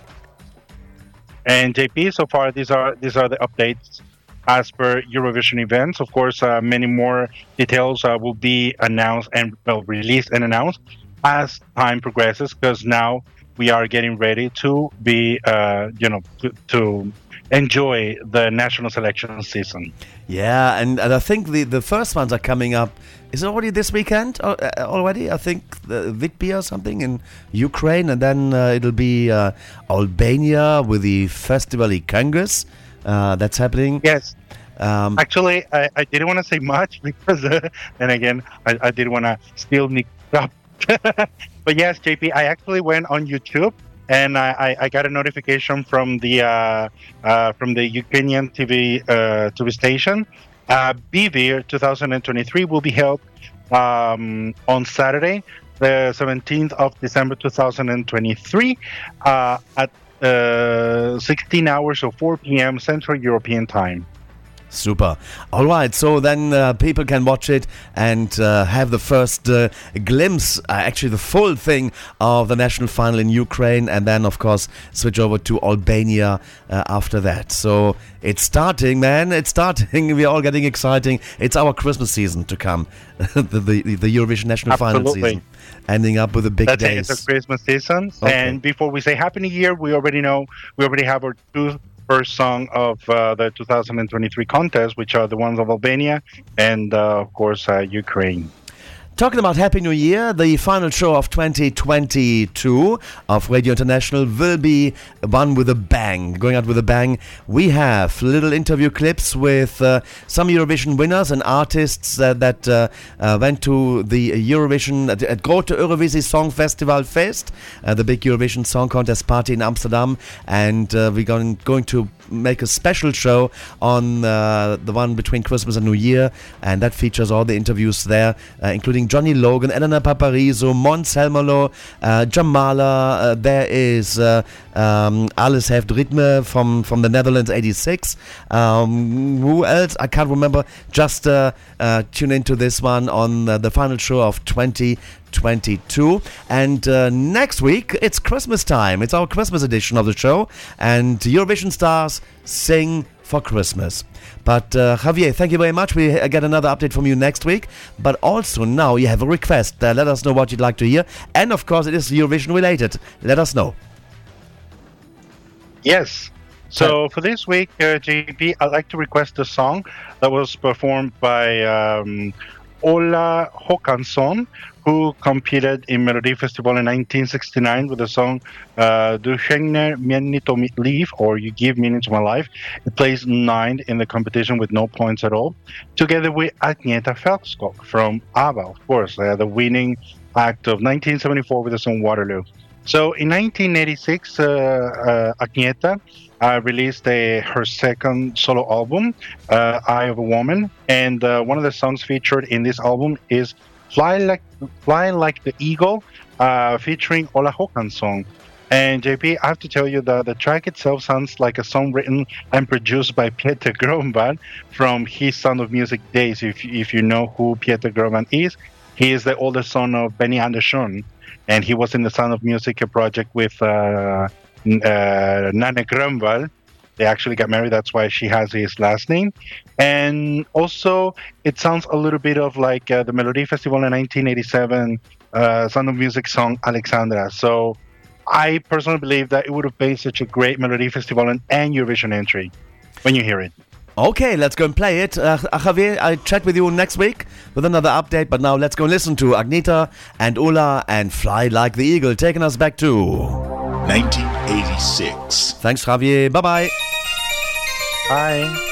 And JP, so far these are these are the updates as per Eurovision events. Of course, uh, many more details uh, will be announced and well released and announced as time progresses. Because now we are getting ready to be, uh, you know, to, to enjoy the national selection season. Yeah, and, and I think the, the first ones are coming up. Is it already this weekend uh, uh, already? I think the Vidbir or something in Ukraine, and then uh, it'll be uh, Albania with the Festival Congress. Uh, that's happening. Yes. Um, Actually, I, I didn't want to say much because, uh, and again, I, I didn't want to steal Nick up. but yes, JP, I actually went on YouTube and I, I, got a notification from the uh, uh, from the Ukrainian TV uh, TV station. Uh, BVIR 2023 will be held um, on Saturday, the 17th of December 2023, uh, at uh, 16 hours or 4 p.m. Central European Time. Super. All right, so then uh, people can watch it and uh, have the first uh, glimpse, uh, actually the full thing of the national final in Ukraine, and then of course switch over to Albania uh, after that. So it's starting, man. It's starting. We're all getting exciting. It's our Christmas season to come, the, the the Eurovision national final season, ending up with a big That's it. days. It's a Christmas season. Okay. And before we say Happy New Year, we already know we already have our two first song of uh, the 2023 contest, which are the ones of Albania and, uh, of course, uh, Ukraine. Talking about Happy New Year, the final show of 2022 of Radio International will be one with a bang. Going out with a bang, we have little interview clips with uh, some Eurovision winners and artists uh, that uh, uh, went to the Eurovision, at, at Grote Eurovisie Song Festival Fest, uh, the big Eurovision Song Contest party in Amsterdam, and uh, we're going, going to make a special show on uh, the one between Christmas and New Year, and that features all the interviews there, uh, including Johnny Logan, Elena Paparizou, Måns Zelmerlöw, uh, Jamala. Uh, there is uh, um, Alles Heeft Ritme from from the Netherlands, '86. Um, who else? I can't remember. Just uh, uh, tune into this one on uh, the final show of 2022. and uh, next week it's christmas time. It's our christmas edition of the show. And eurovision stars sing for christmas. But uh, javier thank you very much. We uh, get another update from you next week. But also now you have a request. Uh, let us know what you'd like to hear. And of course it is eurovision related. Let us know Yes. So for this week, uh, JP, I'd like to request a song that was performed by um, Ola Håkansson, who competed in Melody Festival in 1969 with the song uh, Du skänker mening till mitt liv, or You Give Meaning to My Life. It placed ninth in the competition with no points at all, together with Agnetha Fältskog from ABBA, of course, uh, the winning act of 1974 with the song Waterloo. So in 1986, uh, uh, Agnetha uh, released a, her second solo album, uh, "Eye of a Woman," and uh, one of the songs featured in this album is "Fly Like Fly Like the Eagle," uh, featuring Ola Håkansson. And JP, I have to tell you that the track itself sounds like a song written and produced by Peter Grönvall from his Sound of Music days. If if you know who Peter Grönvall is, he is the older son of Benny Andersson, and he was in the Sound of Music project with uh, uh, Nanne Grönvall. They actually got married. That's why she has his last name. And also, it sounds a little bit of like uh, the Melody Festival in 1987 uh, Sound of Music song Alexandra. So I personally believe that it would have been such a great Melody Festival and, and Eurovision entry when you hear it. Okay, let's go and play it. Uh, Javier, I'll chat with you next week with another update, but now let's go and listen to Agnetha and Ola and Fly Like the Eagle, taking us back to 1986. Thanks, Javier. Bye bye. Bye.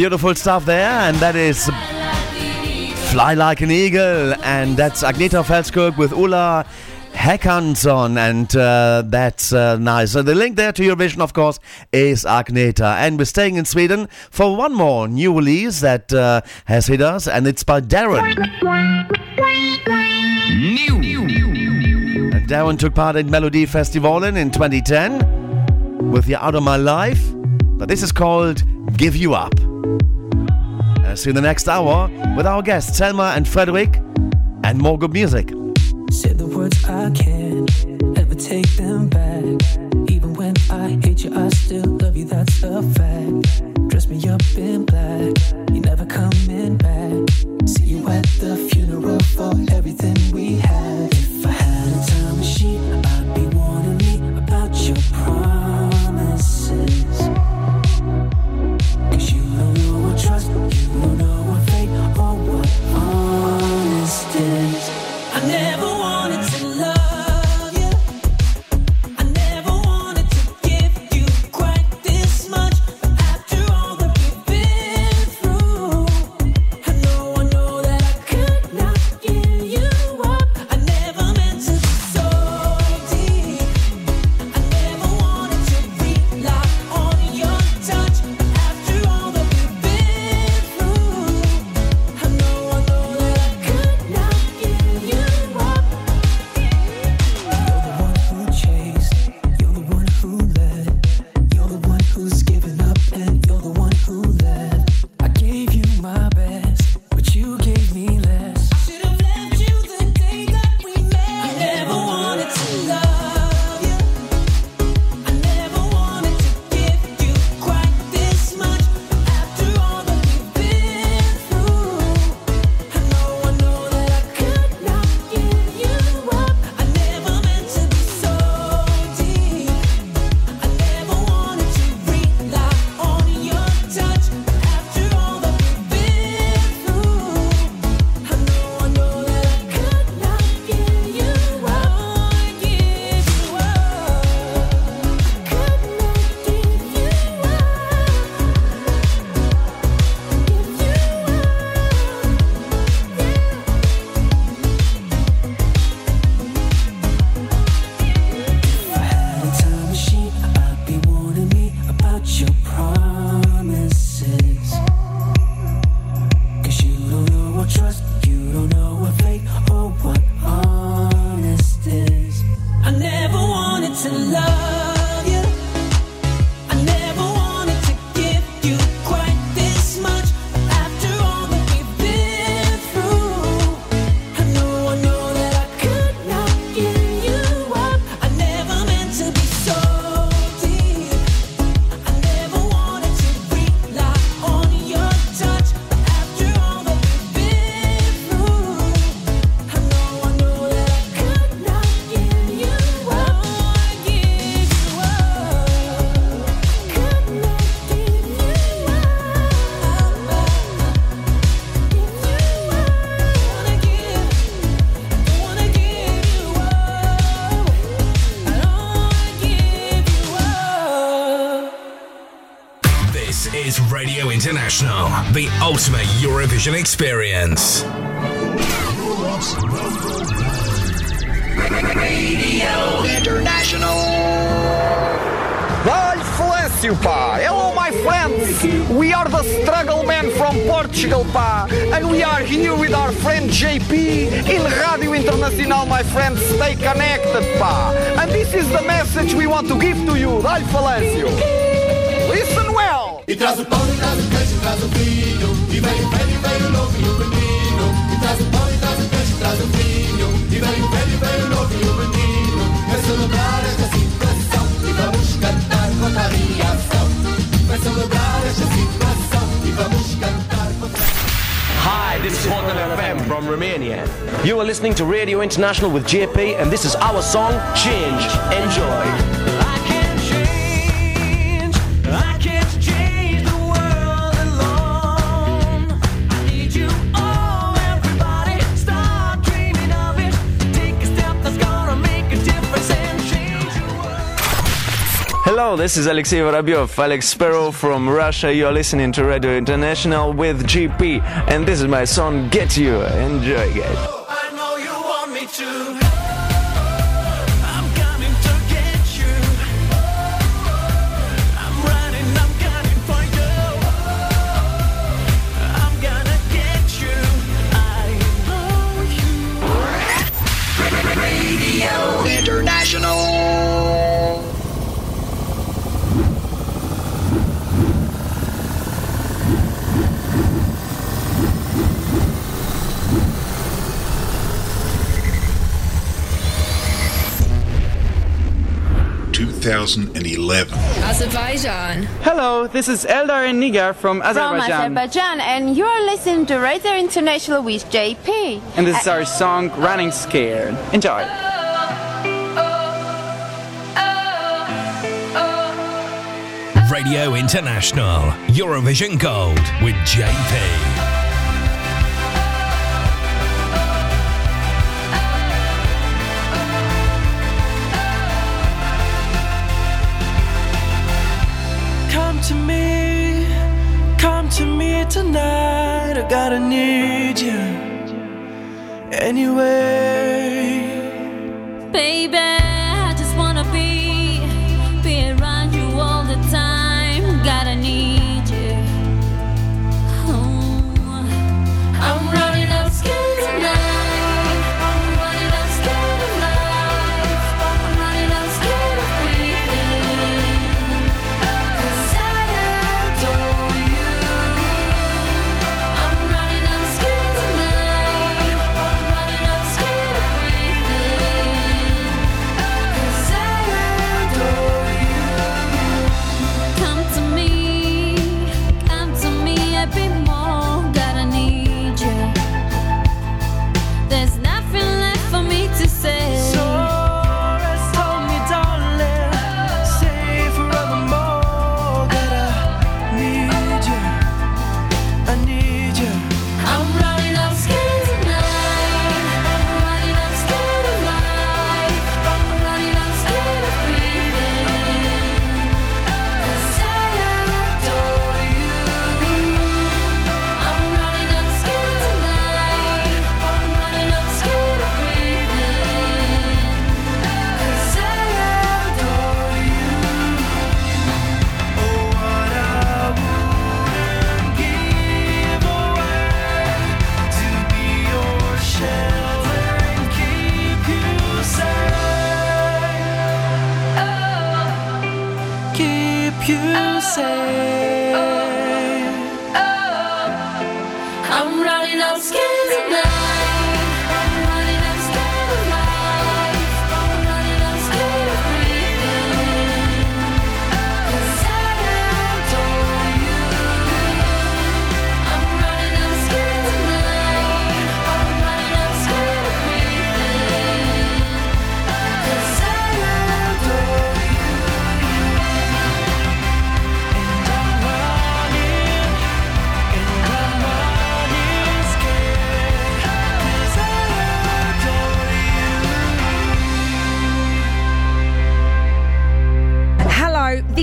Beautiful stuff there, and that is Fly Like an Eagle, and that's Agnetha Fältskog with Ola Håkansson, and uh, that's uh, nice. So the link there to your vision, of course, is Agnetha. And we're staying in Sweden for one more new release that uh, has hit us, and it's by Darren. And Darren took part in Melodifestivalen in 2010 with You're Out of My Life, but this is called Give You Up. See you in the next hour with our guests, Selma and Fridrik, and more good music. Say the words I can't ever take them back. Even when I hate you, I still love you. That's a fact. Dress me up in black. You never coming back. See you at the funeral for everything This is Radio International, the ultimate Eurovision experience. Radio International. Vai Silêncio, pá! Hello, my friends! We are the Struggle Men from Portugal, pá! And we are here with our friend JP in Radio Internacional, my friends. Stay connected, pá! And this is the message we want to give to you, Dai Falâncio! E traz o pão, e traz o e traz o vinho. E o velho, e o novo e o menino. E traz o pão, e traz o e traz o vinho. E o velho, e o novo e o menino. Vem celebrar esta situação. E vamos cantar contra a. Vem celebrar esta situação. E vamos cantar contra Hi, this is Hotel FM from Romania. You are listening to Radio International with JP, and this is our song, Change. Enjoy. This is Alexey Vorobyov, Alex Sparrow from Russia. You're listening to Radio International with JP, and this is my song Get You. Enjoy, guys. Azerbaijan. Hello, this is Eldar and Nigar from Azerbaijan. From Azerbaijan. Azerbaijan, and you're listening to Radio International with JP. And this is our song Running Scared. Enjoy. Radio International, Eurovision Gold with JP. Tonight. I gotta need you anyway. Baby,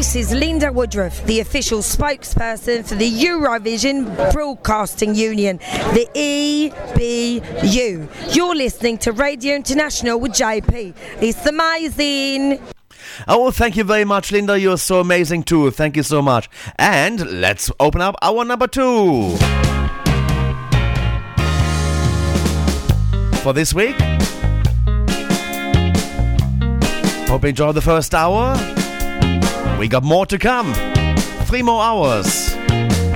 this is Linda Woodruff, the official spokesperson for the Eurovision Broadcasting Union, the EBU. You're listening to Radio International with JP. It's amazing. Oh, thank you very much, Linda. You're so amazing too. Thank you so much. And let's open up our number two. For this week. Hope you enjoyed the first hour. We got more to come. Three more hours.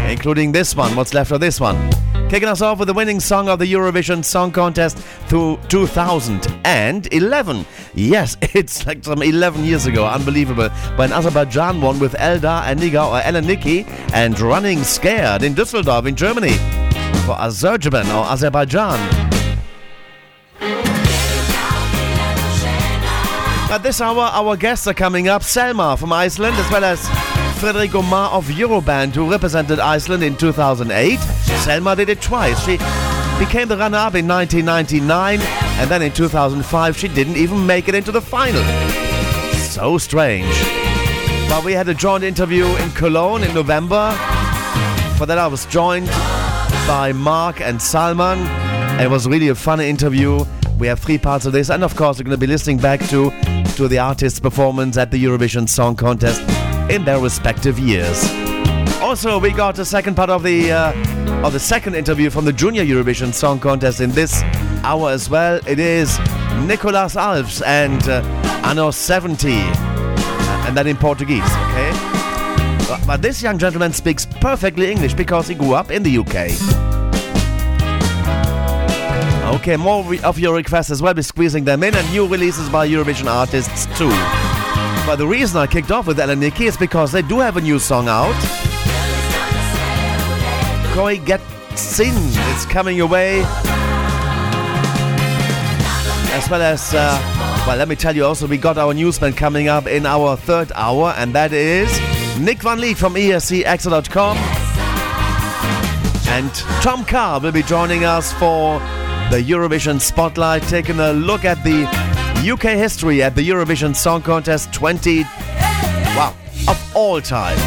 Including this one. What's left of this one? Kicking us off with the winning song of the Eurovision Song Contest through 2011. Yes, it's like some 11 years ago. Unbelievable. When Azerbaijan won with Eldar and Nigar or Ell & Nikki and Running Scared in Düsseldorf in Germany for Azerbaijan or Azerbaijan. At this hour, our guests are coming up. Selma from Iceland, as well as Fridrik Omar of Euroband, who represented Iceland in 2008. Selma did it twice. She became the runner up in 1999, and then in 2005, she didn't even make it into the final. So strange. But we had a joint interview in Cologne in November. For that, I was joined by Mark and Salman. It was really a fun interview. We have three parts of this, and of course, we're going to be listening back to to the artists' performance at the Eurovision Song Contest in their respective years. Also, we got the second part of the uh, of the second interview from the Junior Eurovision Song Contest in this hour as well. It is Nicolas Alves and uh, Anno 70, and that in Portuguese. Okay, but this young gentleman speaks perfectly English because he grew up in the UK. Okay, more re- of your requests as well. Be squeezing them in, and new releases by Eurovision artists too. But the reason I kicked off with Ell & Nikki is because they do have a new song out. Koi Get Sin is coming your way. As well as, uh, well, let me tell you also, we got our newsman coming up in our third hour, and that is Nick Van Lith from E escXtra.com. And Tom Carr will be joining us for the Eurovision Spotlight, taking a look at the UK history at the Eurovision Song Contest 20. Wow, of all time.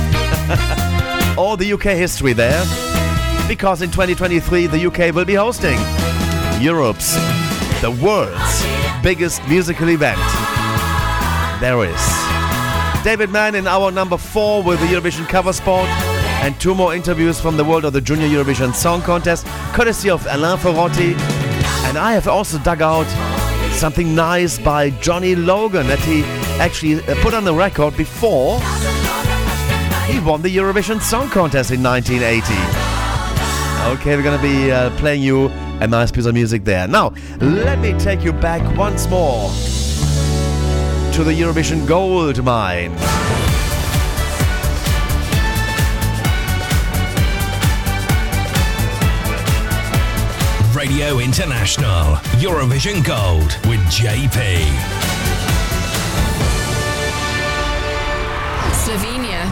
all the UK history there. Because in 2023, the UK will be hosting Europe's, the world's biggest musical event. There is David Mann in our number four with the Eurovision cover spot. And two more interviews from the world of the Junior Eurovision Song Contest, courtesy of Alain Ferrotti. And I have also dug out something nice by Johnny Logan that he actually uh, put on the record before he won the Eurovision Song Contest in 1980. Okay, we're gonna be uh, playing you a nice piece of music there. Now, let me take you back once more to the Eurovision Gold Mine. Radio International, Eurovision Gold with JP. Slovenia.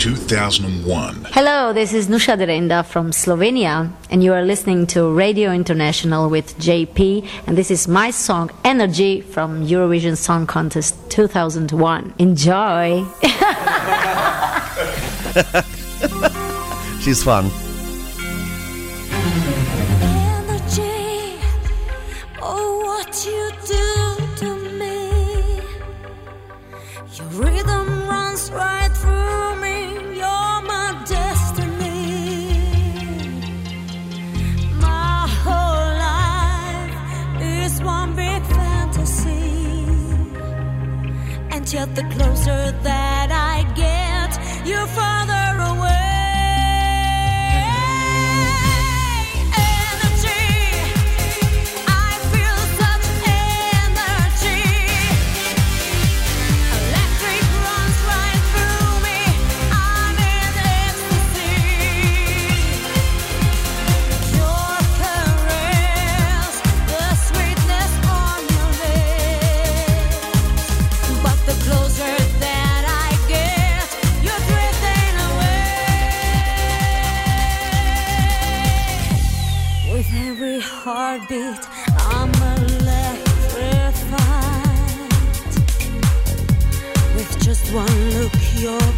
2001. Hello, this is Nusha Derenda from Slovenia, and you are listening to Radio International with JP, and this is my song Energy from Eurovision Song Contest 2001. Enjoy! She's fun. Yet, the closer that I get, you're farther heartbeat. I'm electrified. With just one look, you're.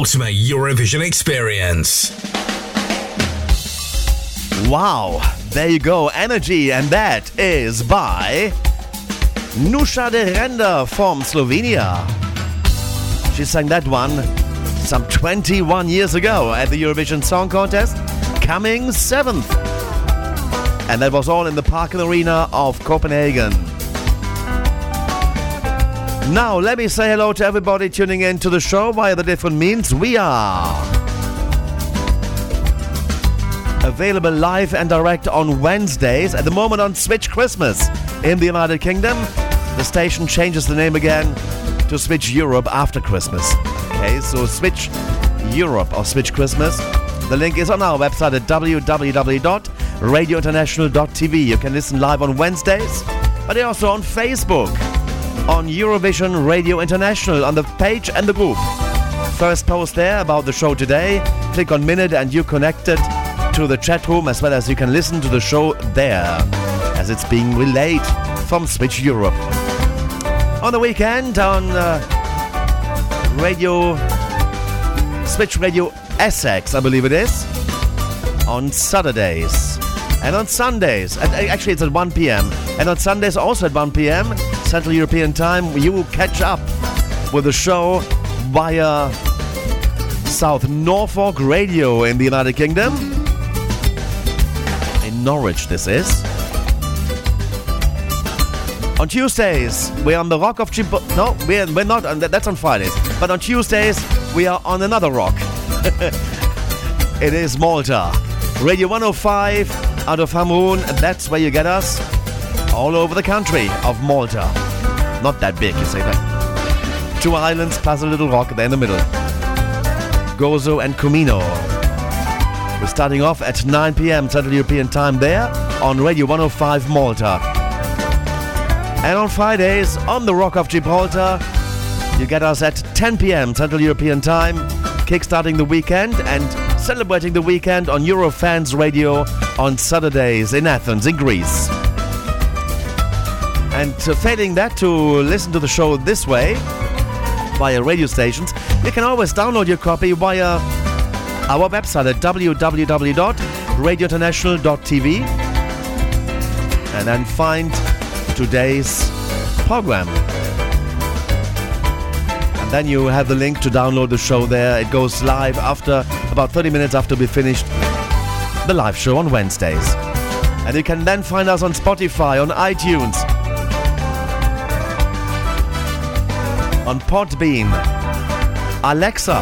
Ultimate Eurovision experience. Wow, there you go, Energy, and that is by Nusha Derenda from Slovenia. She sang that one some 21 years ago at the Eurovision Song Contest, coming seventh. And that was all in the Parken Arena of Copenhagen. Now, let me say hello to everybody tuning in to the show via the different means. We are available live and direct on Wednesdays, at the moment on Switch Christmas in the United Kingdom. The station changes the name again to Switch Europe after Christmas. Okay, so Switch Europe or Switch Christmas. The link is on our website at www.radiointernational.tv. You can listen live on Wednesdays, but also on Facebook, on Eurovision Radio International, on the page and the group. First post there about the show today. Click on Minute and you connected to the chat room as well as you can listen to the show there as it's being relayed from Switch Europe. On the weekend on uh, Radio Switch Radio Essex, I believe it is, on Saturdays. And on Sundays, uh, actually it's at 1 p.m. And on Sundays also at 1 p.m. Central European Time, you will catch up with the show via South Norfolk Radio in the United Kingdom. In Norwich, this is. On Tuesdays, we're on the Rock of Gibraltar. No, we're, we're not. On that's on Fridays. But on Tuesdays, we are on another rock. it is Malta. Radio 105 out of Hamrun. That's where you get us. All over the country of Malta. Not that big, you say that. Two islands plus a little rock there in the middle. Gozo and Comino. We're starting off at 9 p.m. Central European Time there on Radio 105 Malta. And on Fridays on the Rock of Gibraltar, you get us at 10 p.m. Central European Time, kickstarting the weekend and celebrating the weekend on Eurofans Radio on Saturdays in Athens, in Greece. And uh, failing that, to listen to the show this way via radio stations, you can always download your copy via our website at www.radiointernational.tv and then find today's program. And then you have the link to download the show there. It goes live after about 30 minutes after we finished the live show on Wednesdays. And you can then find us on Spotify, on iTunes, on Podbean, Alexa,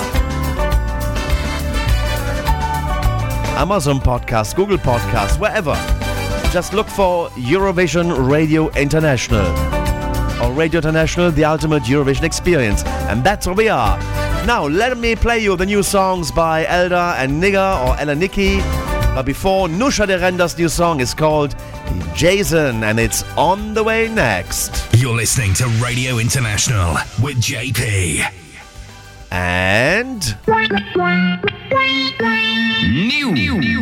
Amazon Podcast, Google Podcast, wherever. Just look for Eurovision Radio International or Radio International, the ultimate Eurovision experience. And that's where we are. Now, let me play you the new songs by Eldar and Nigar or Ell & Nikki. But before, Nusha Derenda's new song is called Jason, and it's on the way next. You're listening to Radio International with JP. And. New.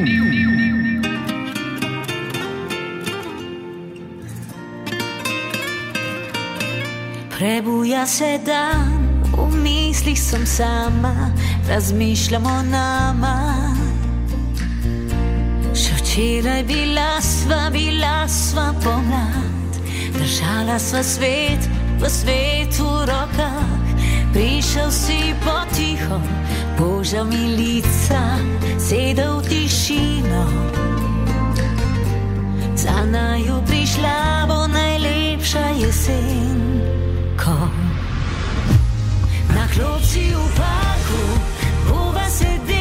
Prebuja se dan, v mislih sem sama, razmišljam o nama. Včeraj bila sva, bila sva pomlad, držala sva svet v svetu v rokah. Prišel si potiho, božja milica, sedel v tišino. Za naju prišla bo najlepša jesen ko Na klopci v parku bova sedela,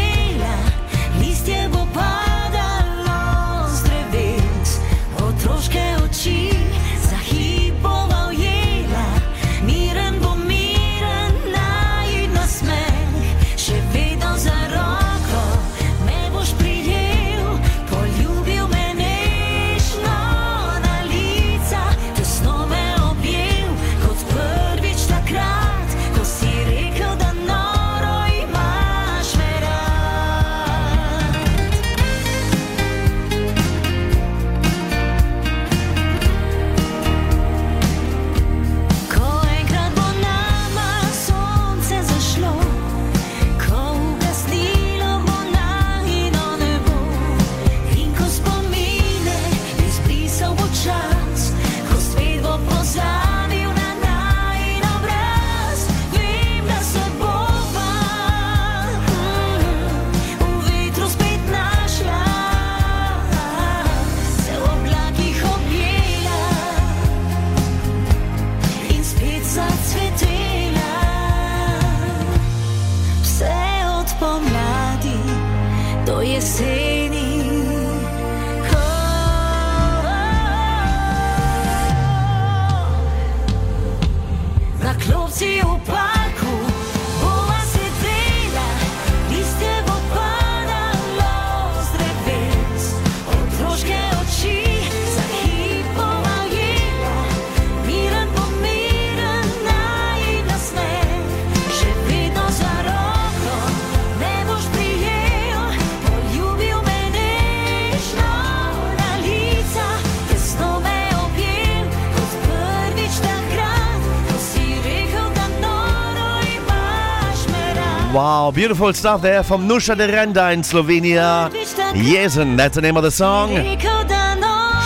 Wow, beautiful stuff there from Nusha Derenda in Slovenia. Jesen, that's the name of the song.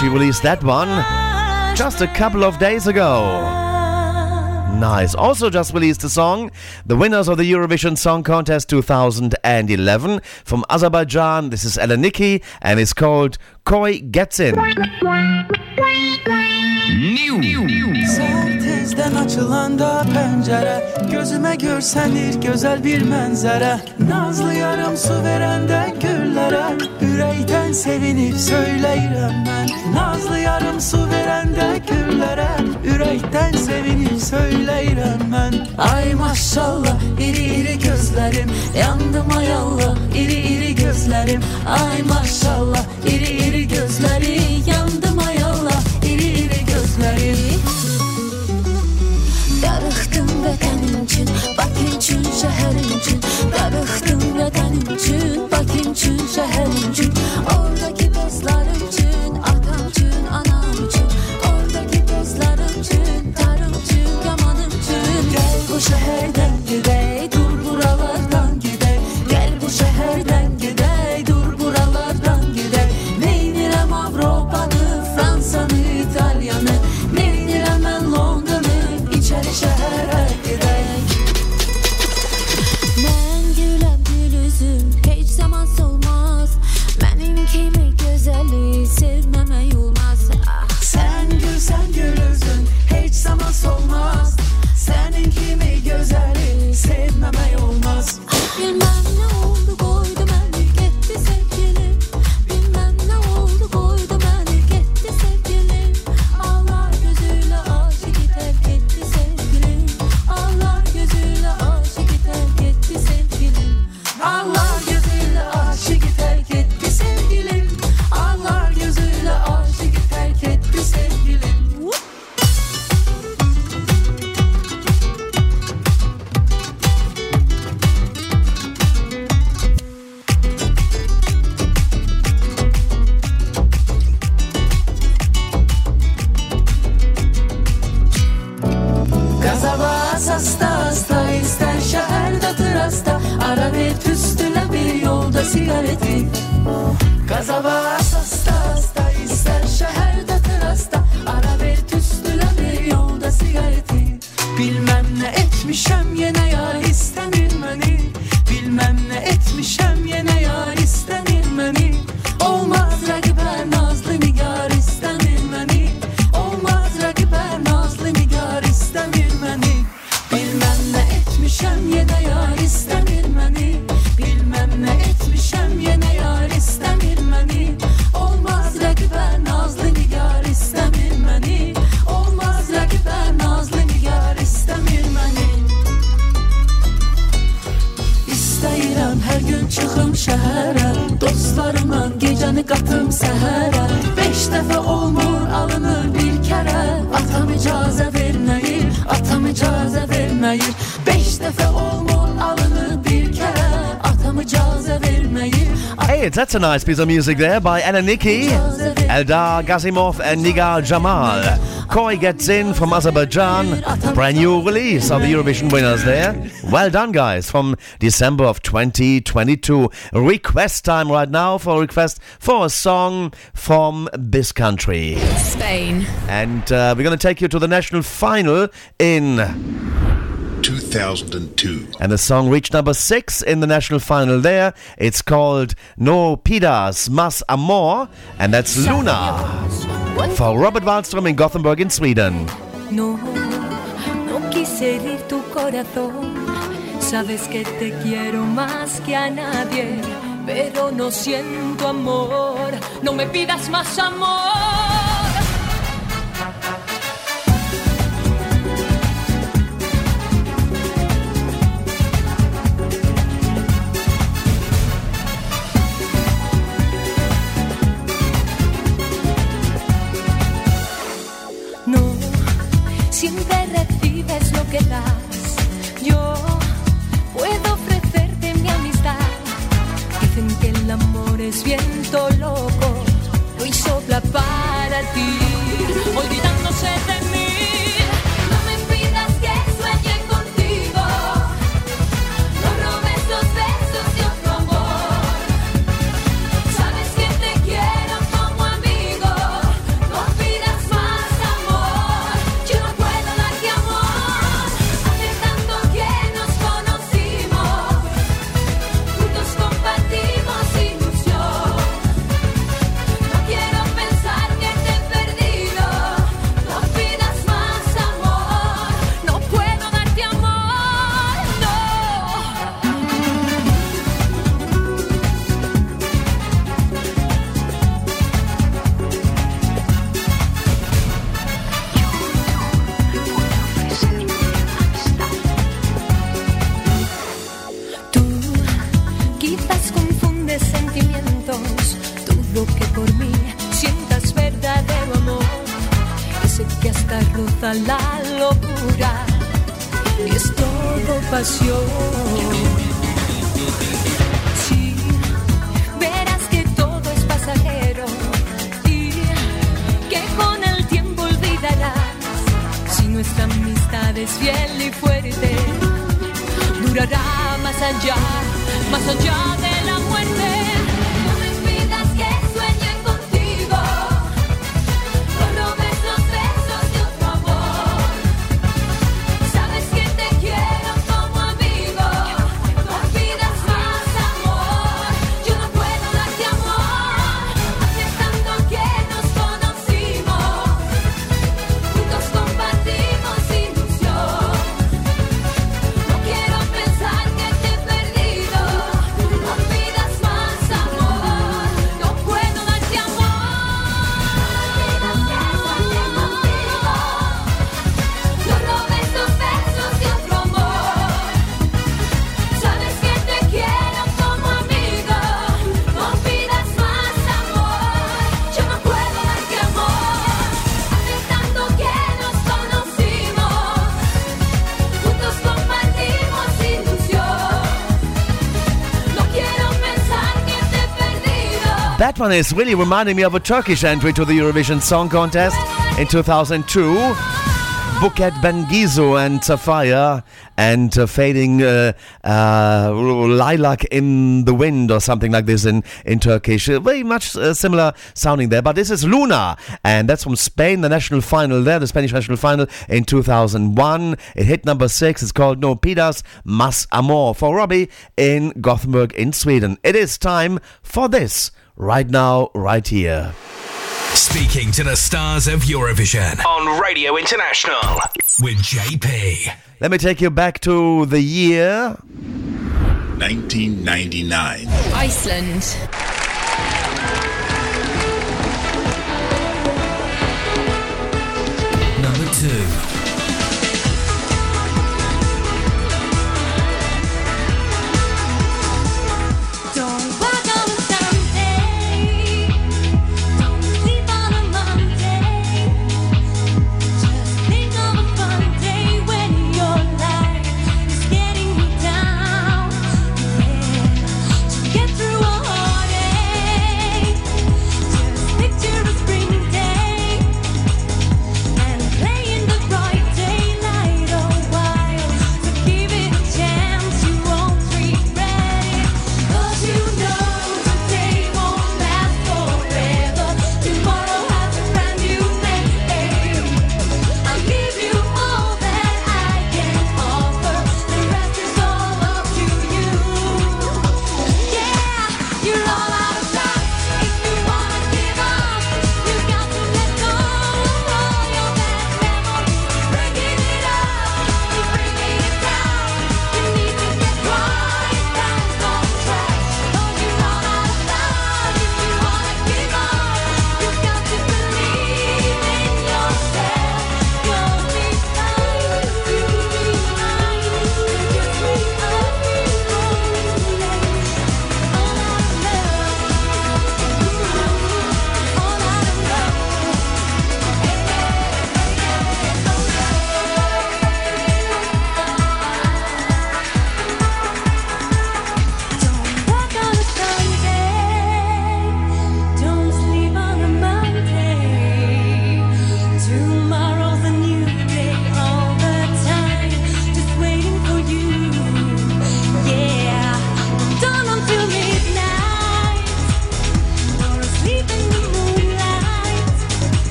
She released that one just a couple of days ago. Nice. Also, just released a song, the winners of the Eurovision Song Contest 2011 from Azerbaijan. This is Ell & Nikki and it's called Koi Gets In. Sertezden açılanda pencere. Gözüme görsenir güzel bir mənzərə Nazlı yarım su verende güllere. Ürəkdən sevinip söyleyirəm mən Nazlı yarım su verende güllere. Ürəkdən sevinip söyleyirəm mən Ay maşallah iri iri gözlerim. Yandım ay Allah iri iri gözlerim. Ay maşallah iri iri gözleri Yandım ay iri gözlerim Darıxdım vətənim üçün, Bakın üçün, şəhərim üçün Darıxdım vətənim üçün, Bakın üçün, şəhərim üçün Oradakı dostlarım üçün, atam üçün, anam üçün Oradakı dostlarım üçün, tarım üçün, yamanım üçün Gel bu şehirden hiç zaman solmaz. Senin kimi güzeli sevmeme olmaz Bilmem ne oldu a nice piece of music there by Ell & Nikki, Eldar Gazimov, and Nigar Jamal. Koi gets in from Azerbaijan. Brand new release of the Eurovision winners there. Well done, guys, from December of 2022. Request time right now for a request for a song from this country. Spain. And uh, we're going to take you to the national final in 2002. And the song reached number six in the national final there. It's called No Pidas Mas Amor, and that's Luna for Robert Wallström in Gothenburg in Sweden. No, no quise herir tu corazón. Sabes que te quiero más que a nadie, pero no siento amor. No me pidas más amor. Yo puedo ofrecerte mi amistad. Dicen que el amor es viento This one is really reminding me of a Turkish entry to the Eurovision Song Contest in 2002. Buket Bengisu and Sapphire and uh, Fading uh, uh, Lilac in the Wind or something like this in, in Turkish. Uh, very much uh, similar sounding there, but this is Luna and that's from Spain, the national final there, the Spanish national final in 2001. It hit number six. It's called No Pidas Mas Amor for Robbie in Gothenburg in Sweden. It is time for this right now, right here. Speaking to the stars of Eurovision on Radio International with JP. Let me take you back to the year 1999. Iceland. Number two.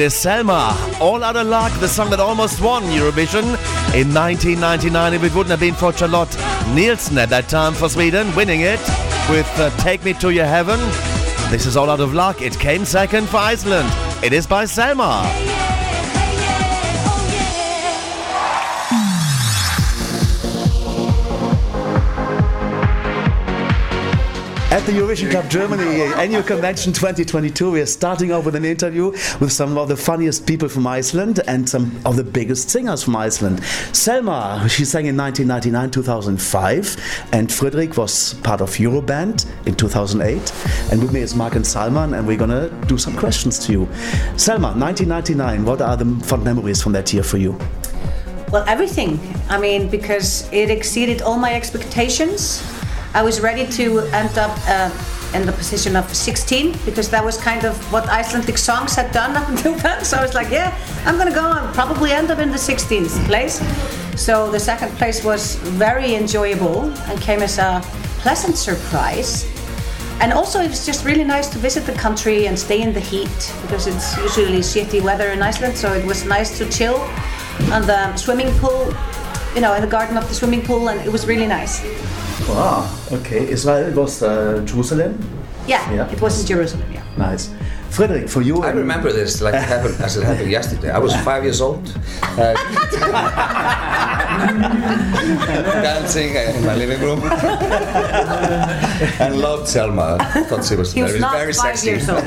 It is Selma, All Out of Luck, the song that almost won Eurovision in 1999. If it wouldn't have been for Charlotte Nilsson at that time for Sweden, winning it with uh, Take Me to Your Heaven. This is All Out of Luck. It came second for Iceland. It is by Selma. At the Eurovision Club Germany uh, Annual Convention 2022, we are starting off with an interview with some of the funniest people from Iceland and some of the biggest singers from Iceland. Selma, she sang in 1999 2005, and Fridrik was part of Euroband in 2008. And with me is Mark and Salman, and we're gonna do some questions to you. Selma, 1999, what are the fond memories from that year for you? Well, everything. I mean, because it exceeded all my expectations. I was ready to end up uh, in the position of 16 because that was kind of what Icelandic songs had done up until then. So I was like, yeah, I'm gonna go and probably end up in the 16th place. So the second place was very enjoyable and came as a pleasant surprise. And also, it was just really nice to visit the country and stay in the heat because it's usually shitty weather in Iceland. So it was nice to chill on the swimming pool, you know, in the garden of the swimming pool, and it was really nice. Wow, okay. Israel was uh, Jerusalem? Yeah, Yeah. it was in Jerusalem. Yeah. Nice. Fridrik, for you. I remember this like it happened as it happened yesterday. I was five years old, uh, dancing in my living room, and loved Selma. I thought she was He was very, not very five sexy. years old.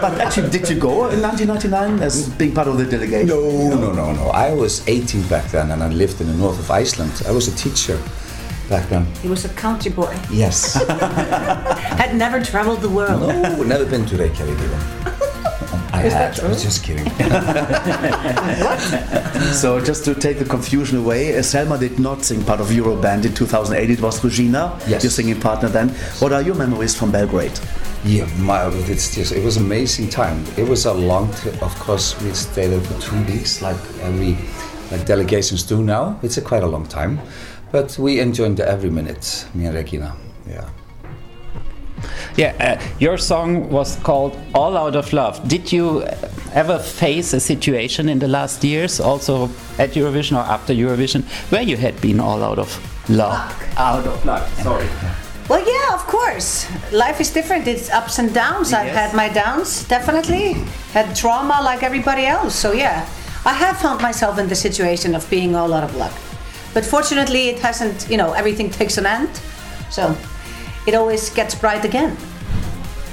but actually, did you go in 1999 as being part of the delegation? No, no, no, no. I was 18 back then, and I lived in the north of Iceland. I was a teacher back then. He was a country boy. Yes. Had never traveled the world. No, never been to Reykjavik even. I Is that had. I was just kidding. So just to take the confusion away, uh, Selma did not sing part of Euroband in 2008. It was Regina, Yes. your singing partner then. What are your memories from Belgrade? Yeah, my, it's just, it was amazing time. It was a long trip. Of course, we stayed there for two weeks, like every like delegations do now. It's a quite a long time, but we enjoyed every minute. Me and Regina. Yeah. Yeah, uh, your song was called All Out of Love. Did you ever face a situation in the last years, also at Eurovision or after Eurovision, where you had been all out of love? Out of luck, sorry. Well, yeah, of course. Life is different. It's ups and downs. I've had my downs, definitely. Had trauma like everybody else. So, yeah, I have found myself in the situation of being all out of luck. But fortunately, it hasn't, you know, everything takes an end. So, it always gets bright again.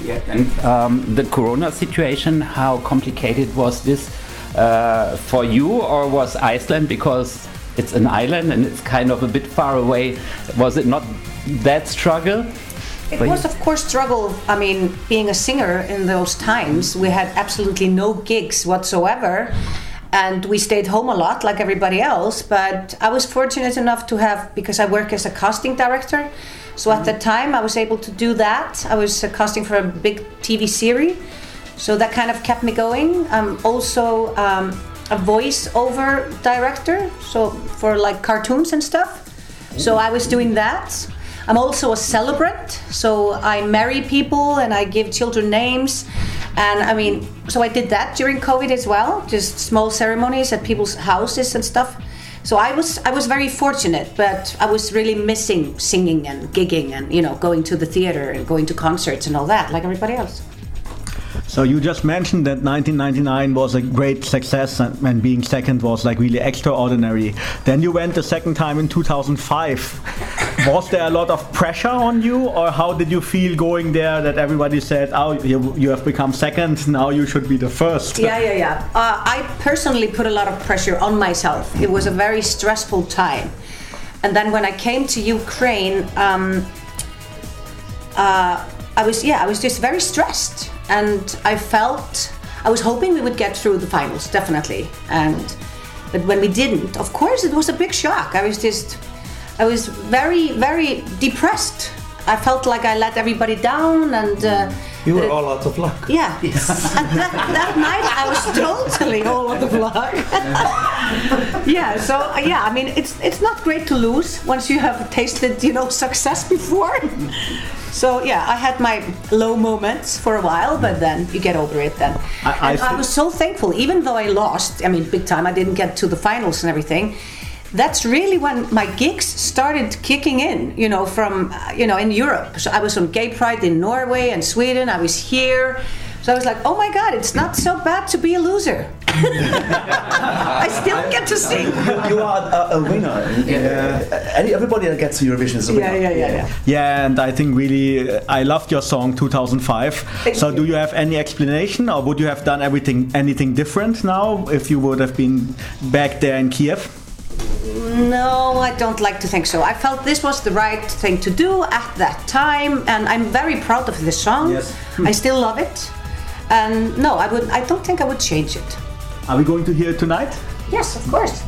Yeah, and um, the Corona situation, how complicated was this uh, for you, or was Iceland because it's an island and it's kind of a bit far away? Was it not that struggle? It was, of course, struggle. I mean, being a singer in those times, we had absolutely no gigs whatsoever. And we stayed home a lot, like everybody else. But I was fortunate enough to have, because I work as a casting director. So at the time, I was able to do that. I was uh, casting for a big TV series. So that kind of kept me going. I'm also um, a voice-over director, so for like cartoons and stuff. So I was doing that. I'm also a celebrant, so I marry people and I give children names. And I mean, so I did that during COVID as well, just small ceremonies at people's houses and stuff. So I was I was very fortunate, but I was really missing singing and gigging and you know going to the theater and going to concerts and all that like everybody else. So you just mentioned that 1999 was a great success and, and being second was like really extraordinary. Then you went the second time in 2005. was there a lot of pressure on you or how did you feel going there that everybody said, oh, you, you have become second, now you should be the first? Yeah, yeah, yeah. Uh, I personally put a lot of pressure on myself. It was a very stressful time. And then when I came to Ukraine, um, uh, I was, yeah, I was just very stressed. And I felt, I was hoping we would get through the finals, definitely. And, but when we didn't, of course, it was a big shock. I was just, I was very, very depressed. I felt like I let everybody down and. Uh, You were all out of luck. yeah. and that, that night I was totally all out of luck. yeah. So yeah, I mean, it's it's not great to lose once you have tasted you know success before. So yeah, I had my low moments for a while, but then you get over it. Then, I- I and I, was so thankful, even though I lost. I mean, big time. I didn't get to the finals and everything. That's really when my gigs started kicking in. You know, from uh, you know in Europe. So I was on Gay Pride in Norway and Sweden. I was here. So I was like, oh my God, it's not so bad to be a loser. I still get to sing. You are a, a winner. Uh, any, everybody that gets to Eurovision is a winner. Yeah, yeah, yeah, yeah. Yeah, and I think really uh, I loved your song 2005. so do you have any explanation or would you have done everything anything different now if you would have been back there in Kiev? No, I don't like to think so. I felt this was the right thing to do at that time, and I'm very proud of this song. Yes. I still love it, and no, I would. I don't think I would change it. Are we going to hear it tonight? Yes, of course.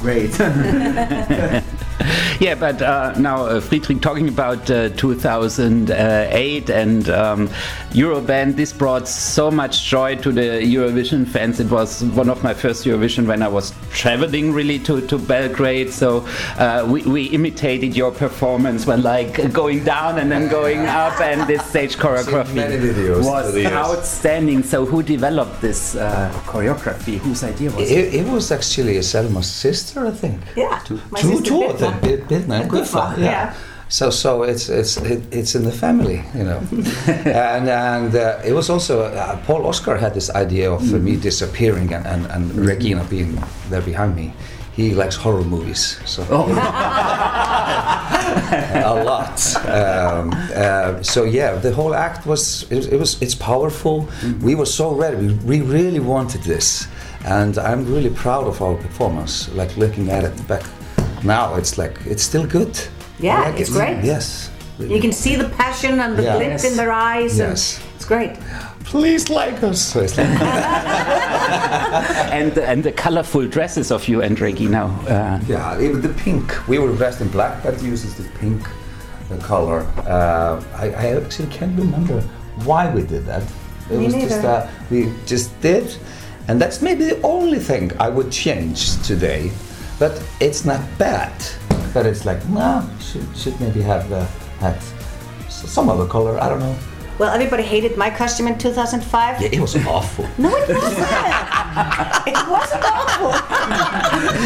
Great. yeah, but uh, now uh, Fridrik talking about uh, 2008 and um, Euroband. This brought so much joy to the Eurovision fans. It was one of my first Eurovision when I was traveling really to, to Belgrade. So uh, we, we imitated your performance when like going down and then going up, and this stage choreography many was through the years. outstanding. So who developed this uh, choreography? Whose idea was it? It, it was actually Selma's sister, I think. Yeah, Two, my two, sister two them, Bit- Birna and Gudva, Gudva, yeah. yeah. So, so it's it's it, it's in the family, you know, and and uh, it was also uh, Paul Oscar had this idea of uh, me disappearing and, and, and Regina being there behind me. He likes horror movies, so a lot. Um, uh, so yeah, the whole act was it, it was it's powerful. We were so ready. We, we really wanted this, and I'm really proud of our performance. Like looking at it back now, it's like it's still good. Yeah, like it's it. great. Yes. You can see the passion and the Yeah. glint Yes. in their eyes. Yes. It's great. Please like us. So it's like, and and the colorful dresses of you and Regina. Uh, yeah, even the pink. We were dressed in black, but uses the pink uh, color. Uh, I, I actually can't remember why we did that. It Me was just neither. uh, we just did, and that's maybe the only thing I would change today. But it's not bad. But it's like, nah, should should maybe have uh, had some other color. I don't know. Well, everybody hated my costume in 2005. Yeah, it was awful. No, it wasn't. it wasn't awful.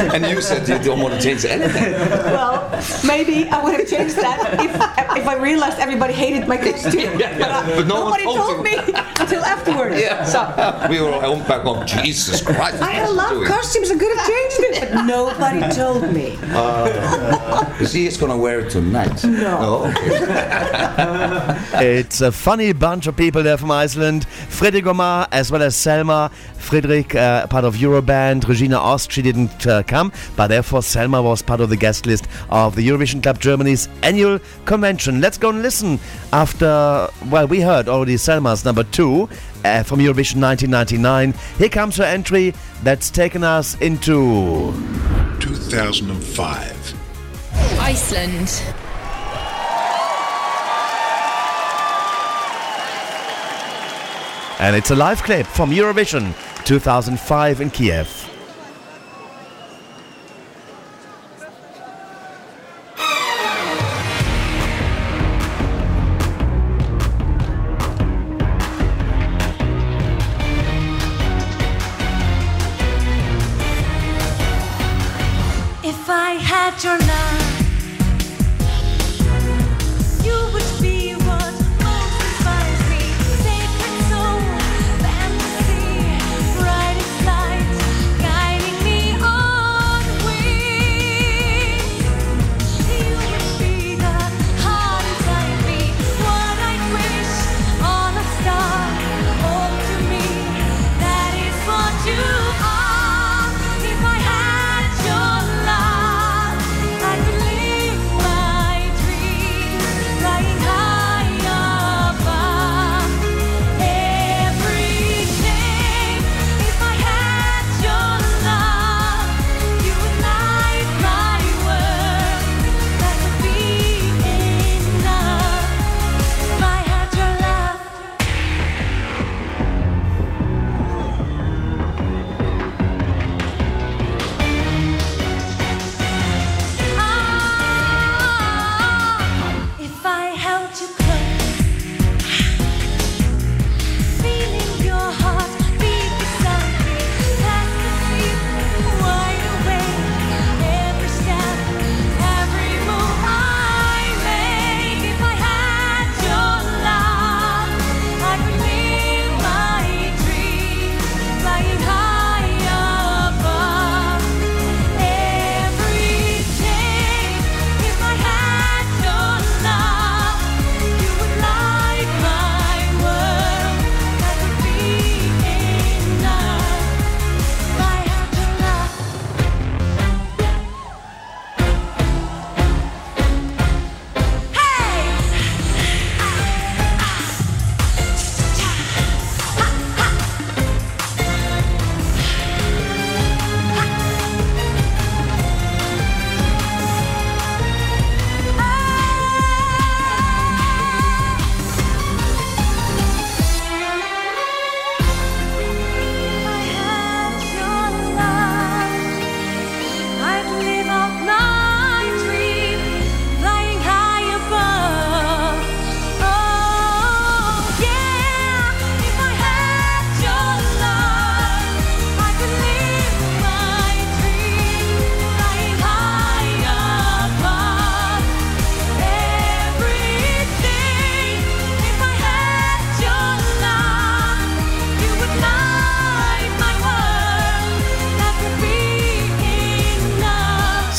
and you said you don't want to change anything. Well, maybe I would have changed that if, if I realized everybody hated my costume. Yeah, yeah, But, uh, but no nobody told told me until afterwards. So we were home back home. Jesus Christ! I what's love doing? costumes and could have changed it, but nobody told me. Uh, you see, he's gonna wear it tonight. No. Oh, okay. It's a funny bunch of people there from Iceland. Fridrik Omar as well as Selma. Fridrik, uh, part of Euroband. Regina Ósk, she didn't uh, come, but therefore Selma was part of the guest list of the Eurovision Club Germany's annual convention. Let's go and listen after, well, we heard already Selma's number two uh, from Eurovision 1999. Here comes her entry that's taken us into 2005. Iceland. And it's a live clip from Eurovision 2005 in Kiev.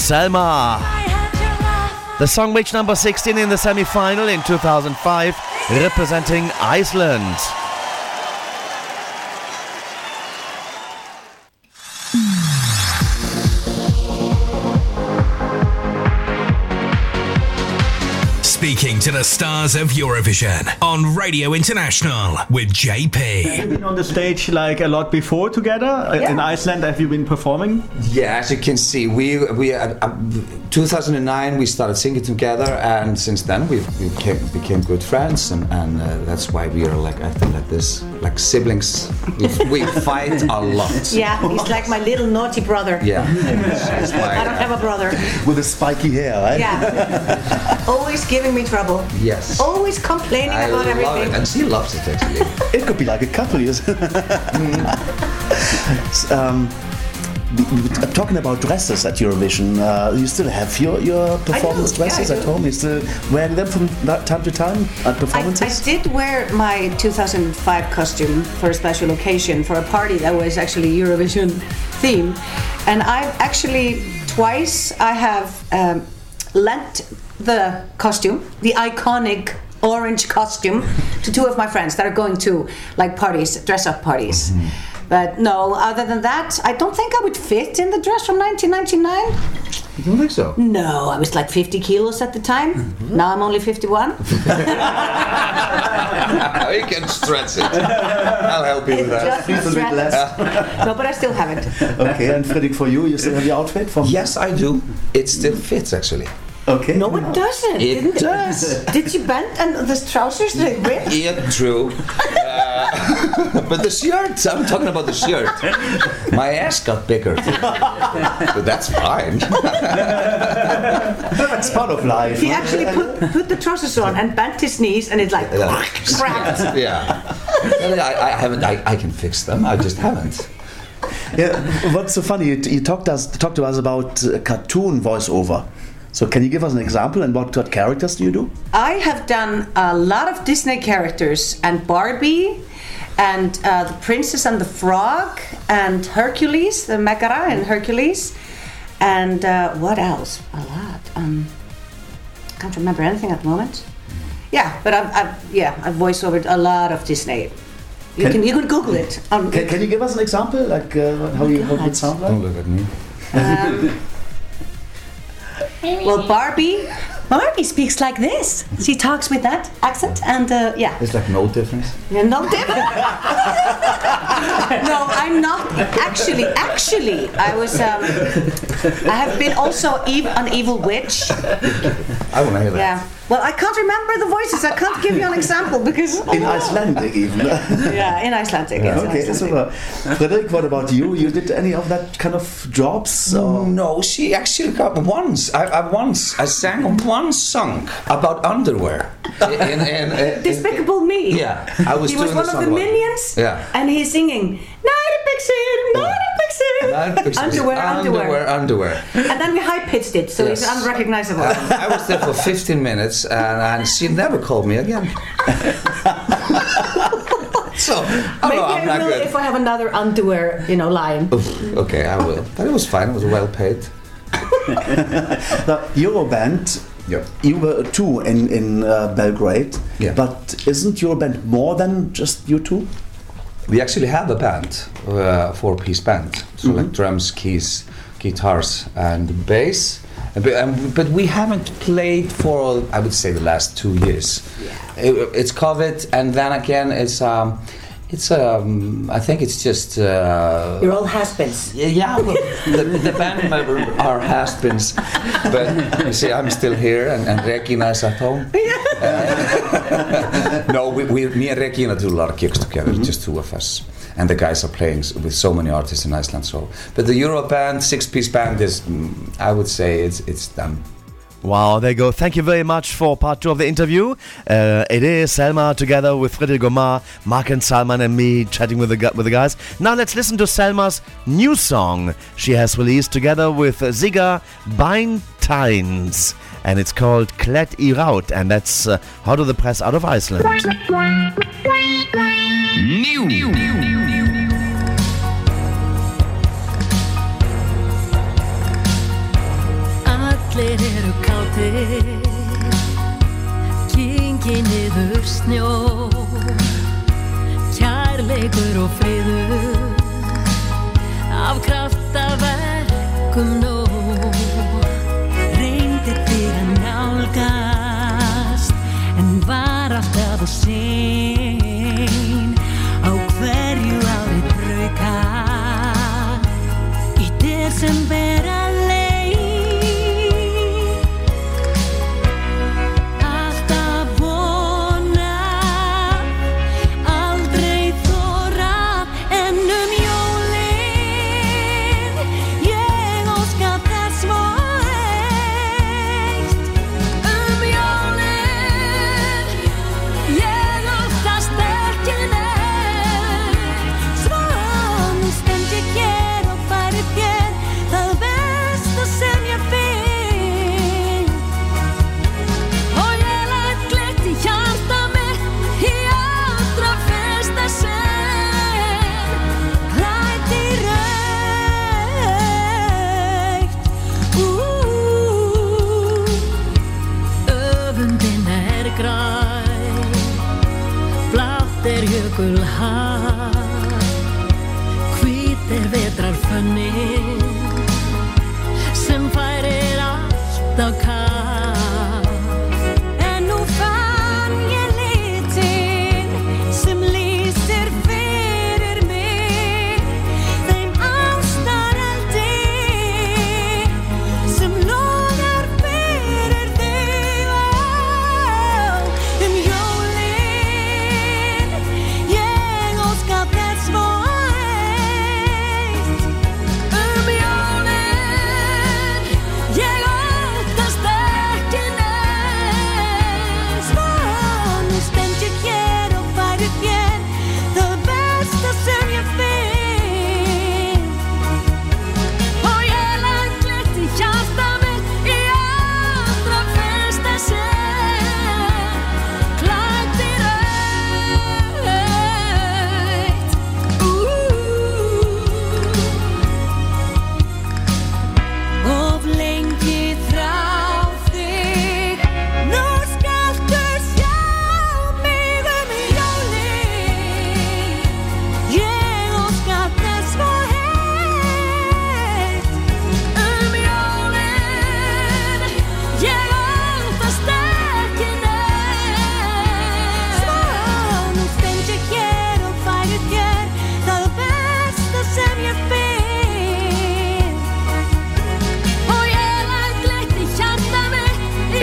Selma. The song reached number 16 in the semi final in 2005, representing Iceland. To the stars of Eurovision on Radio International with JP. Have you been on the stage like a lot before together Uh, in Iceland? Have you been performing? Yeah, as you can see, we we uh, uh, 2009 we started singing together, and since then we we became, became good friends, and, and uh, that's why we are like acting like this, like siblings. We, we fight a lot. Yeah, he's like my little naughty brother. Yeah, She's I like, don't have a brother. With the spiky hair, right? Yeah. Always giving me trouble. yes. Always complaining I about love everything. it, and she loves it actually. It could be like a couple years. um, we- we talking about dresses at Eurovision, uh, you still have your, your performance yeah, I dresses do. at home? You still wearing them from that time to time at I, performances? I did wear my 2005 costume for a special occasion for a party that was actually Eurovision theme, and I've actually twice I have um, lent the costume, the iconic orange costume, to two of my friends that are going to like parties, dress up parties. Mm-hmm. But no, other than that, I don't think I would fit in the dress from 1999. You don't think so? No, I was like 50 kilos at the time. Mm-hmm. Now I'm only 51. you can stretch it. I'll help you with that. Just a bit less. no, but I still have it. okay, and Fridrik, for you, you still have your outfit from? Yes, I do. It still fits actually. Okay. No, it doesn't. It didn't does. Did you bend and the trousers they ripped? Yeah, true. Uh, but the shirt, I'm talking about the shirt. My ass got bigger. but that's fine. That's part of life. He actually put, put the trousers on and bent his knees, and it like Yeah. cracked. yeah. I, I haven't. I, I can fix them. I just haven't. Yeah, what's so funny? You, you talked us talked to us about uh, cartoon voiceover. So can you give us an example and what, what characters do you do? I have done a lot of Disney characters and Barbie and uh, the Princess and the Frog and Hercules, the Megara and Hercules. And uh, what else? A lot. Um, can't remember anything at the moment. Yeah, but I've, I've yeah I've voiced over a lot of Disney. You Can- can, you can Google it. Um, Can, can you give us an example, like uh, how you how it would sound like? Don't look at me. Um, well, Barbie. Barbie speaks like this. She talks with that accent, and uh, yeah. There's like no difference. Yeah, no, difference. no, I'm not. Actually, actually, I was. Um, I have been also ev- an evil witch. I want to hear that. Yeah. Well, I can't remember the voices. I can't give you an example because. In Icelandic, even. Yeah, in Icelandic. yes, in okay, Icelandic. super. Fridrik, what about you? You did any of that kind of jobs? Or? No, she actually got once. I, I once I sang one song about underwear. In, in, in, in- Despicable Me. Yeah, I was he was one the of the about- minions. Yeah. And he's singing, Night Pixie, Night Pixie. Underwear, underwear. underwear, underwear. And then we high pitched it, so Yes. it's unrecognizable. I was there for 15 minutes, and, and she never called me again. so, oh, Maybe no, I'm I not will good. if I have another underwear, you know, line. Oof, okay, I will. But it was fine. It was well paid. The Euroband, Yep. you were two in, in uh, Belgrade, Yeah. but isn't Euroband more than just you two? We actually have a band, uh, four-piece band. So like drums, keys, guitars, and bass. But, um, but we haven't played for, I would say, the last two years. It- it's COVID, and then again, it's um, it's um, I think it's just. Uh, You're all has-beens. yeah, yeah well, the, the band members are has-beens, but you see, I'm still here, and, and Regina is at home. Uh, no, we, we, me and Regina do a lot of gigs together, just two of us. And the guys are playing with so many artists in Iceland. So, but the Euro band, six-piece band, is, mm, I would say, it's it's done. Wow, there you go. Thank you very much for part two of the interview. Uh, it is Selma together with Fridrik Omar, Mark and Salman, and me chatting with the with the guys. Now let's listen to Selma's new song she has released together with Sigga Beinteins, and it's called Klet i Raut, and that's uh, hot of the press out of Iceland. allir kátir Kingi niður snjó Kærleikur og friður Af kraftaverkum vetrar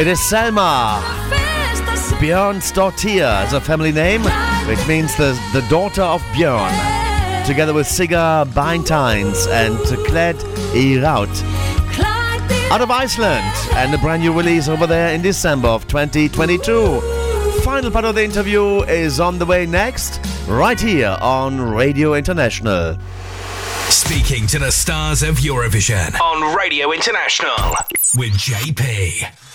It is Selma. Björnsdóttir is a family name, which means the, the daughter of Björn. Together with Sigga Beinteins and Kled Iraut. Out of Iceland, and a brand new release over there in December of 2022. Final part of the interview is on the way next, right here on Radio International. Speaking to the stars of Eurovision on Radio International with JP.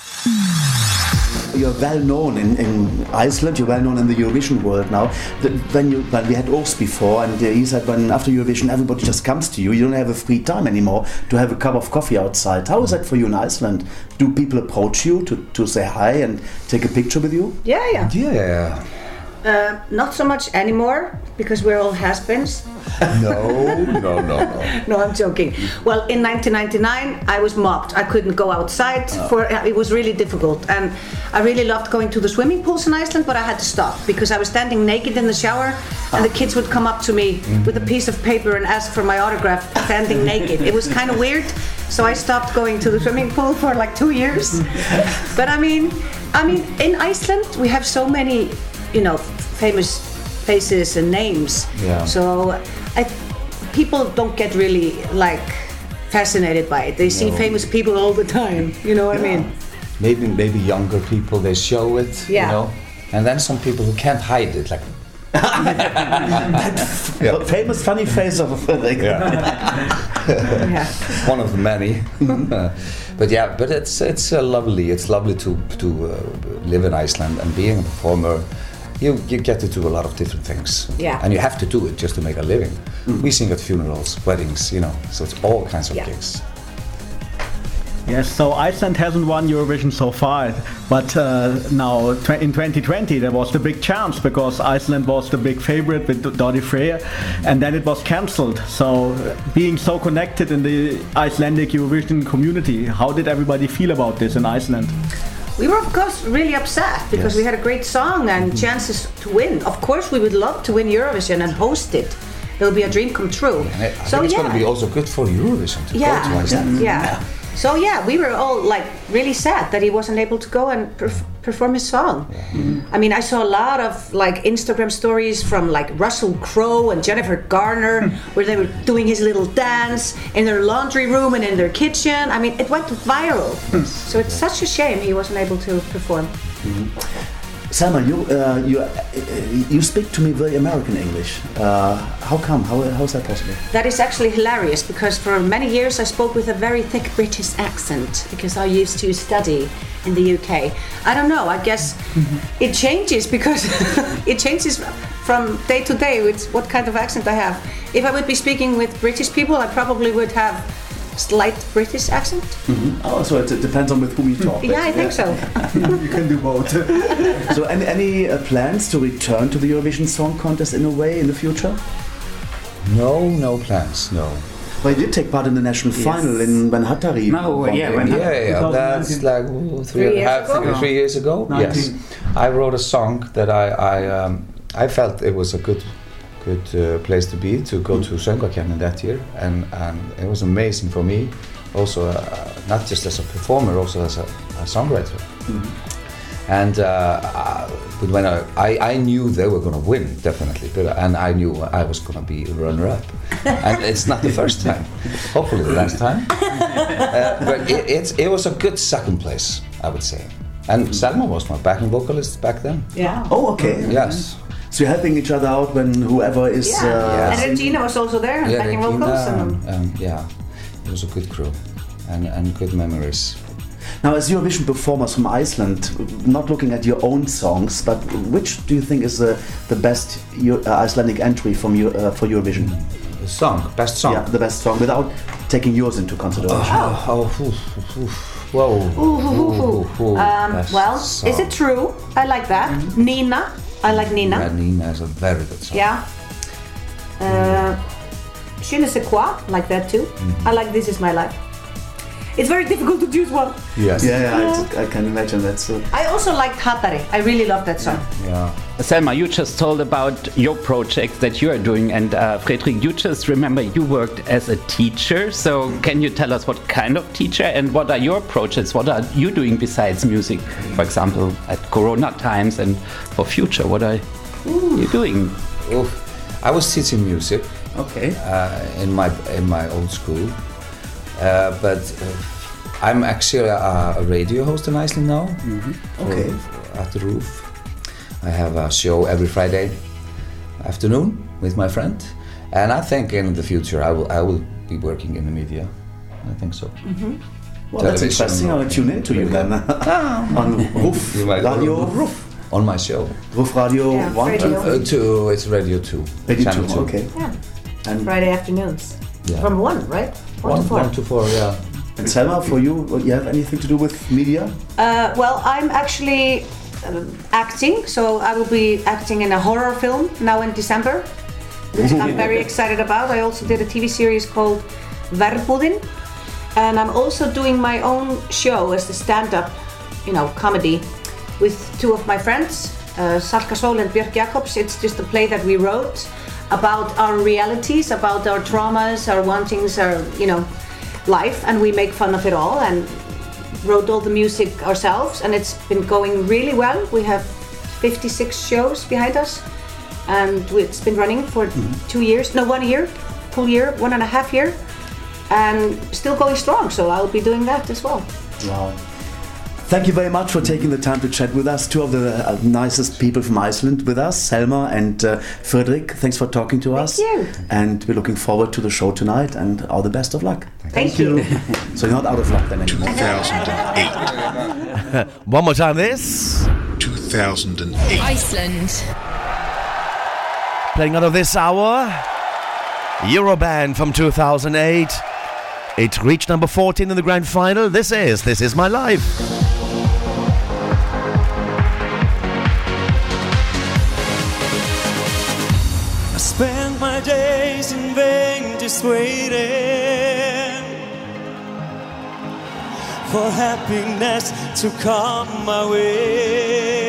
You're well known in, in Iceland. You're well known in the Eurovision world now. The, when you when we had Urs before, and uh, he said when after Eurovision everybody just comes to you. You don't have a free time anymore to have a cup of coffee outside. How is that for you in Iceland? Do people approach you to, to say hi and take a picture with you? Yeah, yeah. Yeah. Uh, not so much anymore because we're all has-beens. No, no, no, no. no, I'm joking. Well, in 1999, I was mobbed. I couldn't go outside. Oh. For uh, it was really difficult, and I really loved going to the swimming pools in Iceland, but I had to stop because I was standing naked in the shower, and the ah. kids would come up to me with a piece of paper and ask for my autograph, standing naked. It was kind of weird, so I stopped going to the swimming pool for like two years. but I mean, I mean, in Iceland, we have so many, you know, famous faces and names. Yeah. So I, people don't get really like fascinated by it. They see No. famous people all the time. You know what I mean? Maybe maybe younger people they show it, Yeah. you know, and then some people who can't hide it, like Famous funny face of a Fridrik. one of the many. But yeah, but it's it's uh, lovely. It's lovely to to uh, live in Iceland and being a performer. You, you get to do a lot of different things. Yeah. And you have to do it just to make a living. We sing at funerals, weddings, you know, so it's all kinds of Yeah. gigs. Yes, so Iceland hasn't won Eurovision so far, but uh, now tw- in 2020 there was the big chance because Iceland was the big favorite with Daði Freyr, and then it was cancelled. So, uh, being so connected in the Icelandic Eurovision community, how did everybody feel about this in Iceland? We were, of course, really upset because Yes. we had a great song and mm-hmm. chances to win. Of course, we would love to win Eurovision and host it. It will be a dream come true. I, I so think it's yeah, going to be also good for Eurovision to to yeah, yeah. Mm-hmm. So yeah, we were all like really sad that he wasn't able to go and perf- perform his song. I mean, I saw a lot of like Instagram stories from like Russell Crowe and Jennifer Garner, hmm. where they were doing his little dance in their laundry room and in their kitchen. I mean, it went viral. Hmm. so it's such a shame he wasn't able to perform. Mm-hmm. Selma, you uh, you uh, you speak to me very American English. Uh, how come? How how is that possible? That is actually hilarious because for many years I spoke with a very thick British accent because I used to study in the UK. I don't know, I guess it changes because it changes from day to day with what kind of accent I have. If I would be speaking with British people, I probably would have slight British accent. Oh, so it, it depends on with whom you talk. Yeah, I think so. you can do both. so, any, any uh, plans to return to the Eurovision Song Contest in a way in the future? No, no plans, no. Well, you did take part in the national Yes. final in when Hatari. No, yeah, yeah, yeah. That's like ooh, three and a years half, ago? three, three years ago. Yes, I wrote a song that I I, um, I felt it was a good good uh, place to be to go to Söngvakeppnin that year, and and it was amazing for me, also uh, not just as a performer, also as a, a songwriter. And uh, uh, but when I, I, I knew they were going to win definitely, but and I knew I was going to be runner up, and it's not the first time, hopefully the last time. Uh, but it, it's, it was a good second place, I would say. And Selma was my backing vocalist back then. Yeah. Oh, okay. Yes. So you're helping each other out when whoever is. Yeah. Uh, And Regina was also there, Yeah, backing Regina, vocals. And, um, um, yeah, it was a good crew, and, and good memories. Now, as Eurovision performers from Iceland, not looking at your own songs, but which do you think is the, the best Eu- uh, Icelandic entry from you, uh, for Eurovision? The song, best song. Yeah, the best song, without taking yours into consideration. Oh, oh, oof, oof, oof. whoa. Ooh, ooh, ooh, ooh. Ooh, ooh, Um, best well, song. is it true? I like that. Nina. I like Nina. Yeah, Nina is a very good song. Yeah. Uh, Je ne sais quoi, like that too. Mm-hmm. I like This Is My Life. It's very difficult to choose one. Yes. Yeah, yeah, I, I can imagine that. So. I also liked Hatari. I really love that song. Yeah. Selma, you just told about your project that you are doing, and uh, Fridrik, you just remember you worked as a teacher. So, can you tell us what kind of teacher and what are your projects? What are you doing besides music? For example, at Corona times and for future, what are you doing? Oof. I was teaching music. Okay. Uh, in my in my old school, but uh, I'm actually a, a radio host in Iceland now. Mm-hmm. Okay. At the roof, I have a show every Friday afternoon with my friend, and I think in the future I will I will be working in the media. I think so. Well, that's interesting. I'll or- tune into you then. on RÚV You might- Radio. RÚV on my show. Roof Radio Yeah, 1. radio. Uh, two, it's Radio Two. Radio Channel 2, okay. Yeah. And, Friday afternoons. Yeah. From one, right? One, One, to four. one to four, yeah. and Selma, for you, you have anything to do with media? Uh, well, I'm actually um, acting, so I will be acting in a horror film now in December, which I'm very excited about. I also did a TV series called Verbúðin, and I'm also doing my own show as the stand-up, you know, comedy with two of my friends, uh, Salka Sól and Björk Jacobs. It's just a play that we wrote about our realities, about our traumas, our wantings, our, you know, life, and we make fun of it all and wrote all the music ourselves, and it's been going really well. We have 56 shows behind us, and it's been running for mm-hmm. two years, no, one year, full year, one and a half year, and still going strong. So I'll be doing that as well. Wow. Thank you very much for taking the time to chat with us. Two of the uh, nicest people from Iceland with us, Selma and uh, Fridrik. Thanks for talking to us. Thank you. And we're looking forward to the show tonight and all the best of luck. Thank you. so you're not out of luck then anymore. 2008. One more time, this. 2008. Iceland. Playing out of this hour, Euroband from 2008. It reached number 14 in the grand final. This is This Is My Life. Waiting for happiness to come my way.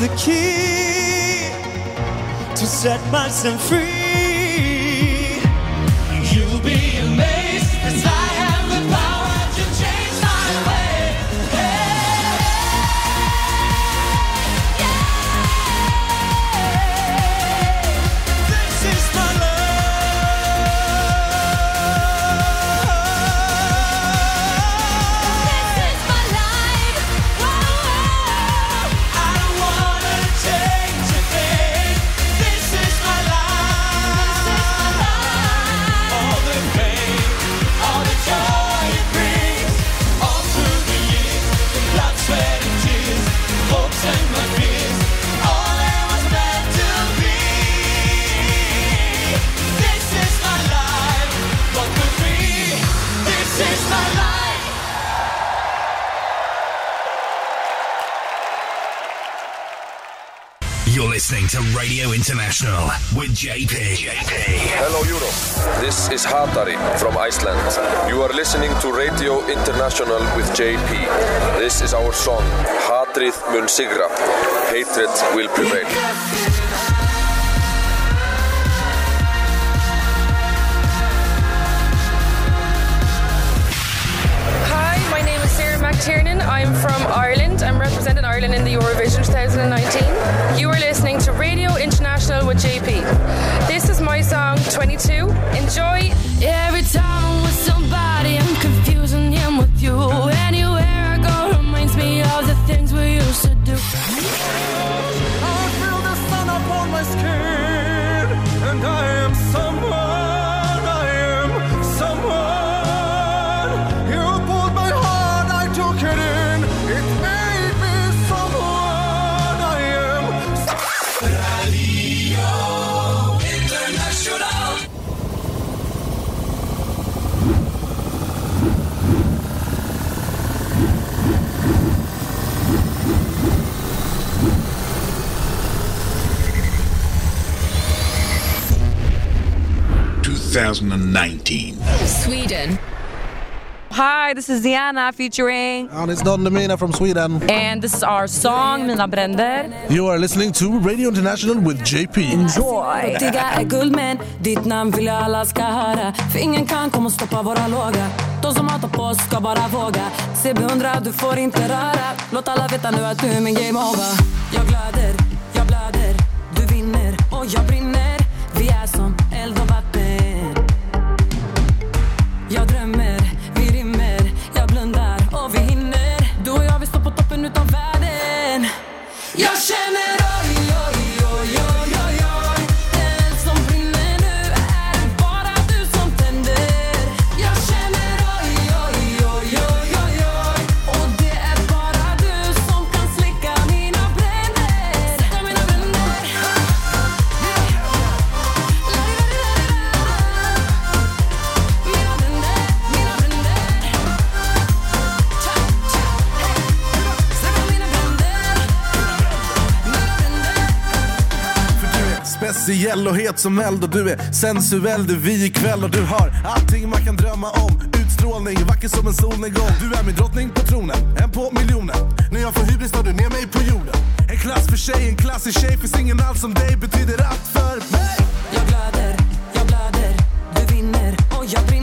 The key to set myself free. With JP. JP. Hello Europe. This is Hatari from Iceland. You are listening to Radio International with JP. This is our song Hatrið mun sigra. Hatred will prevail. Hi, my name is Sarah McTiernan. I'm from Ireland. I'm representing Ireland in the Eurovision 2019. You are listening to Radio International with JP. This is my song 22. Enjoy. Every time I'm with somebody, I'm confusing him with you. Anywhere I go reminds me of the things we used to do. I feel the sun upon my skin, and I 2019. Sweden. Hi, this is Diana featuring... And it's Don Demina from Sweden. And this is our song, Mina bränder. You are listening to Radio International with JP. Enjoy! Riktiga är guld ditt namn vill alla ska höra. För ingen kan komma och stoppa våra låga. De som hatar på oss ska bara våga. CB100 du får inte röra. Låt alla veta nu att du är min game over. Jag glöder speciell och het som eld och du är sensuell, det är vi ikväll och du har allting man kan drömma om. Utstrålning, vacker som en solnedgång. Du är min drottning på tronen, en på miljonen. När jag får hybris tar du ner mig på jorden. En klass för sig, en klassig tjej. Finns ingen alls som dig, betyder allt för mig. Jag glöder, jag blöder, du vinner och jag brinner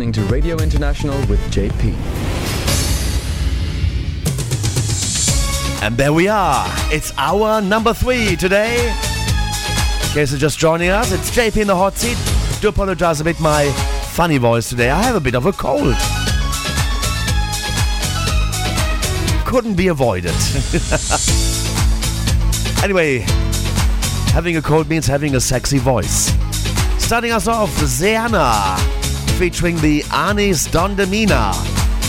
listening to Radio International with JP. And there we are. It's our number three today. In case you're just joining us, it's JP in the hot seat. Do apologize a bit my funny voice today. I have a bit of a cold. Couldn't be avoided. anyway, having a cold means having a sexy voice. Starting us off, Zeana, featuring the Anis Don Demina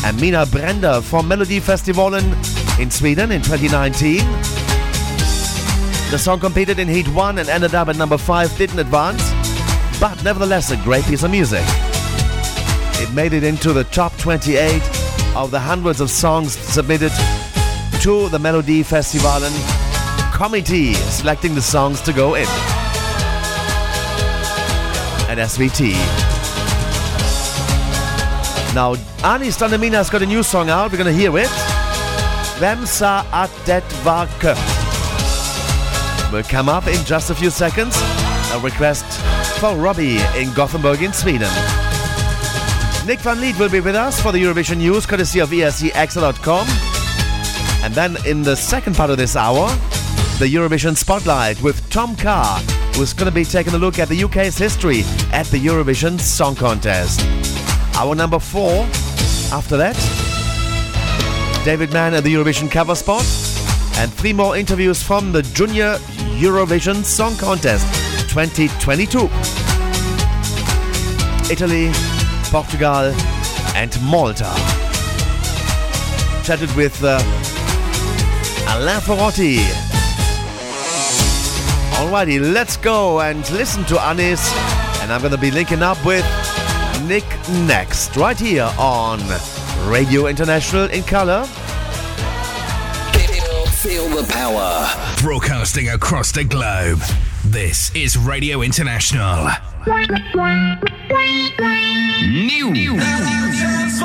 and Mina bränder from Melodifestivalen in Sweden in 2019. The song competed in Heat 1 and ended up at number 5, didn't advance, but nevertheless a great piece of music. It made it into the top 28 of the hundreds of songs submitted to the Melodifestivalen committee, selecting the songs to go in at SVT. Now, Anis Don Demina's got a new song out. We're gonna hear it. Vem sa att det var? Will come up in just a few seconds. A request for Robbie in Gothenburg in Sweden. Nick van Lith will be with us for the Eurovision News, courtesy of escXtra.com. And then in the second part of this hour, the Eurovision Spotlight with Tom Carr, who's going to be taking a look at the UK's history at the Eurovision Song Contest. Our number four, after that, David Mann at the Eurovision cover spot, and three more interviews from the Junior Eurovision Song Contest 2022. Italy, Portugal, and Malta. Chatted with uh, Alain Ferrotti. Alrighty, let's go and listen to Anis. And I'm going to be linking up with Nick next, right here on Radio International in color. Feel the power. Broadcasting across the globe. This is Radio International. New. Känns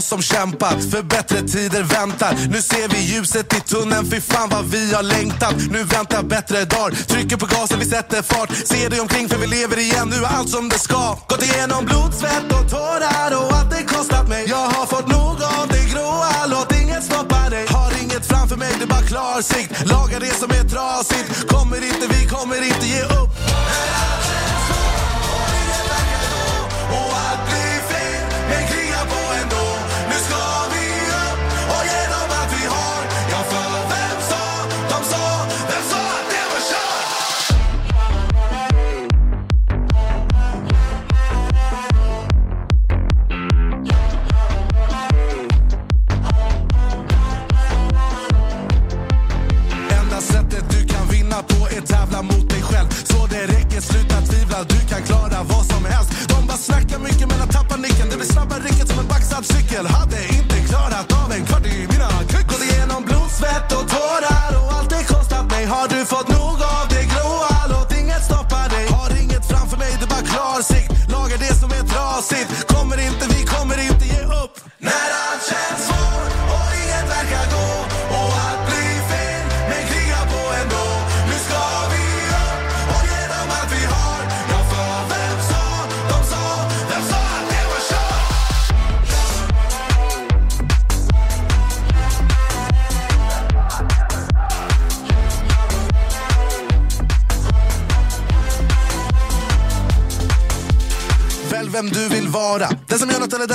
oss som kämpat, för bättre tider väntar. Nu ser vi ljuset i tunneln, fy fan vad vi har längtat. Nu väntar bättre dagar, trycker på gasen, vi sätter fart. Ser dig omkring för vi lever igen, nu är allt som det ska. Gått igenom blod, svett och tårar och allt det kostat mig. Jag har fått nog av det gråa, låt inget stoppa dig. Har inget framför mig, det är bara klarsikt. Laga det som är trasigt, kommer inte, vi kommer inte ge upp.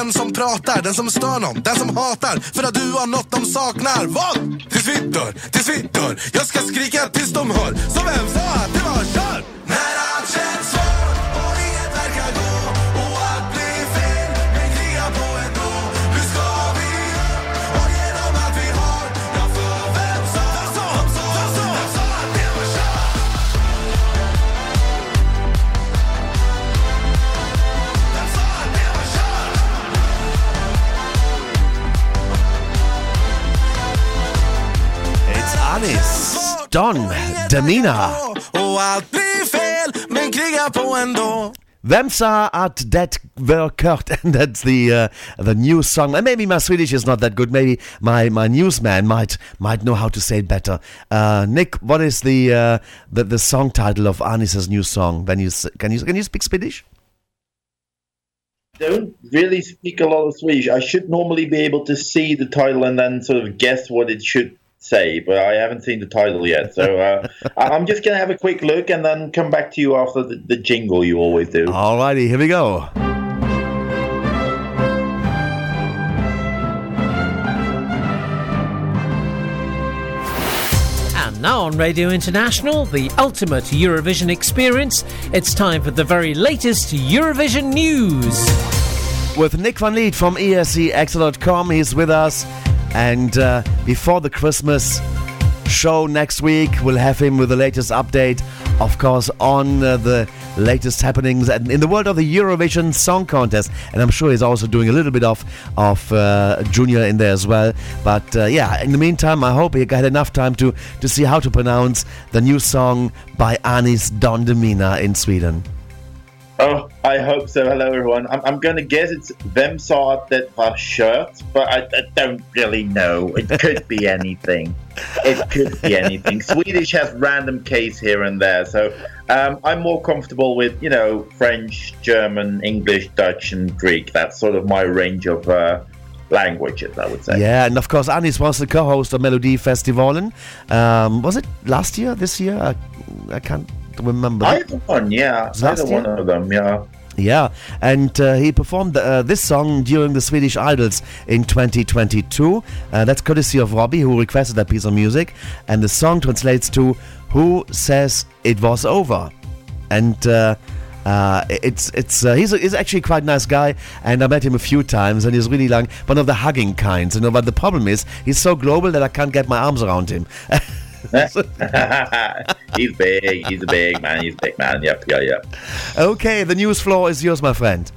Den som pratar. Den som stör någon, den som hatar. För att du har något de saknar. Vad? Tills vi dör, tills vi dör. Jag ska skrika tills de hör. Så vem sa att på ändå. Vem sa att det var kört? And that's the uh, the news song. And maybe my Swedish is not that good. Maybe my, my newsman might might know how to say it better. Uh, Nick, what is the, uh, the the song title of Anis's new song? When you can you can you speak Swedish? don't really speak a lot of Swedish. I should normally be able to see the title and then sort of guess what it should say, but I haven't seen the title yet. So uh, I- I'm just going to have a quick look and then come back to you after the, the jingle you always do. All righty, here we go. And now on Radio International, the ultimate Eurovision experience, it's time for the very latest Eurovision news. With Nick Van Lith from E escXtra.com, he's with us. And uh, before the Christmas show next week, we'll have him with the latest update, of course, on uh, the latest happenings and in the world of the Eurovision Song Contest. And I'm sure he's also doing a little bit of of uh, Junior in there as well. But uh, yeah, in the meantime, I hope he had enough time to to see how to pronounce the new song by Anis Don Demina in Sweden. Oh, I hope so. Hello, everyone. I'm, I'm going to guess it's sa att det var kört, but I, I don't really know. It could be anything. It could be anything. Swedish has random case here and there, so um, I'm more comfortable with, you know, French, German, English, Dutch, and Greek. That's sort of my range of uh, languages, I would say. Yeah, and of course, Anis was the co-host of Melodifestivalen. Um, was it last year? This year? I, I can't remember. Either one, yeah. Last Either one of them, yeah. Yeah, and uh, he performed uh, this song during the Swedish Idols in 2022. Uh, that's courtesy of Robbie, who requested that piece of music. And the song translates to "Who says it was over?" And uh, uh, it's it's uh, he's, a, he's actually quite a nice guy, and I met him a few times, and he's really like one of the hugging kinds. You know, but the problem is he's so global that I can't get my arms around him. he's big. He's a big man. He's a big man. Yep, yeah, yeah. okay, the news floor is yours, my friend.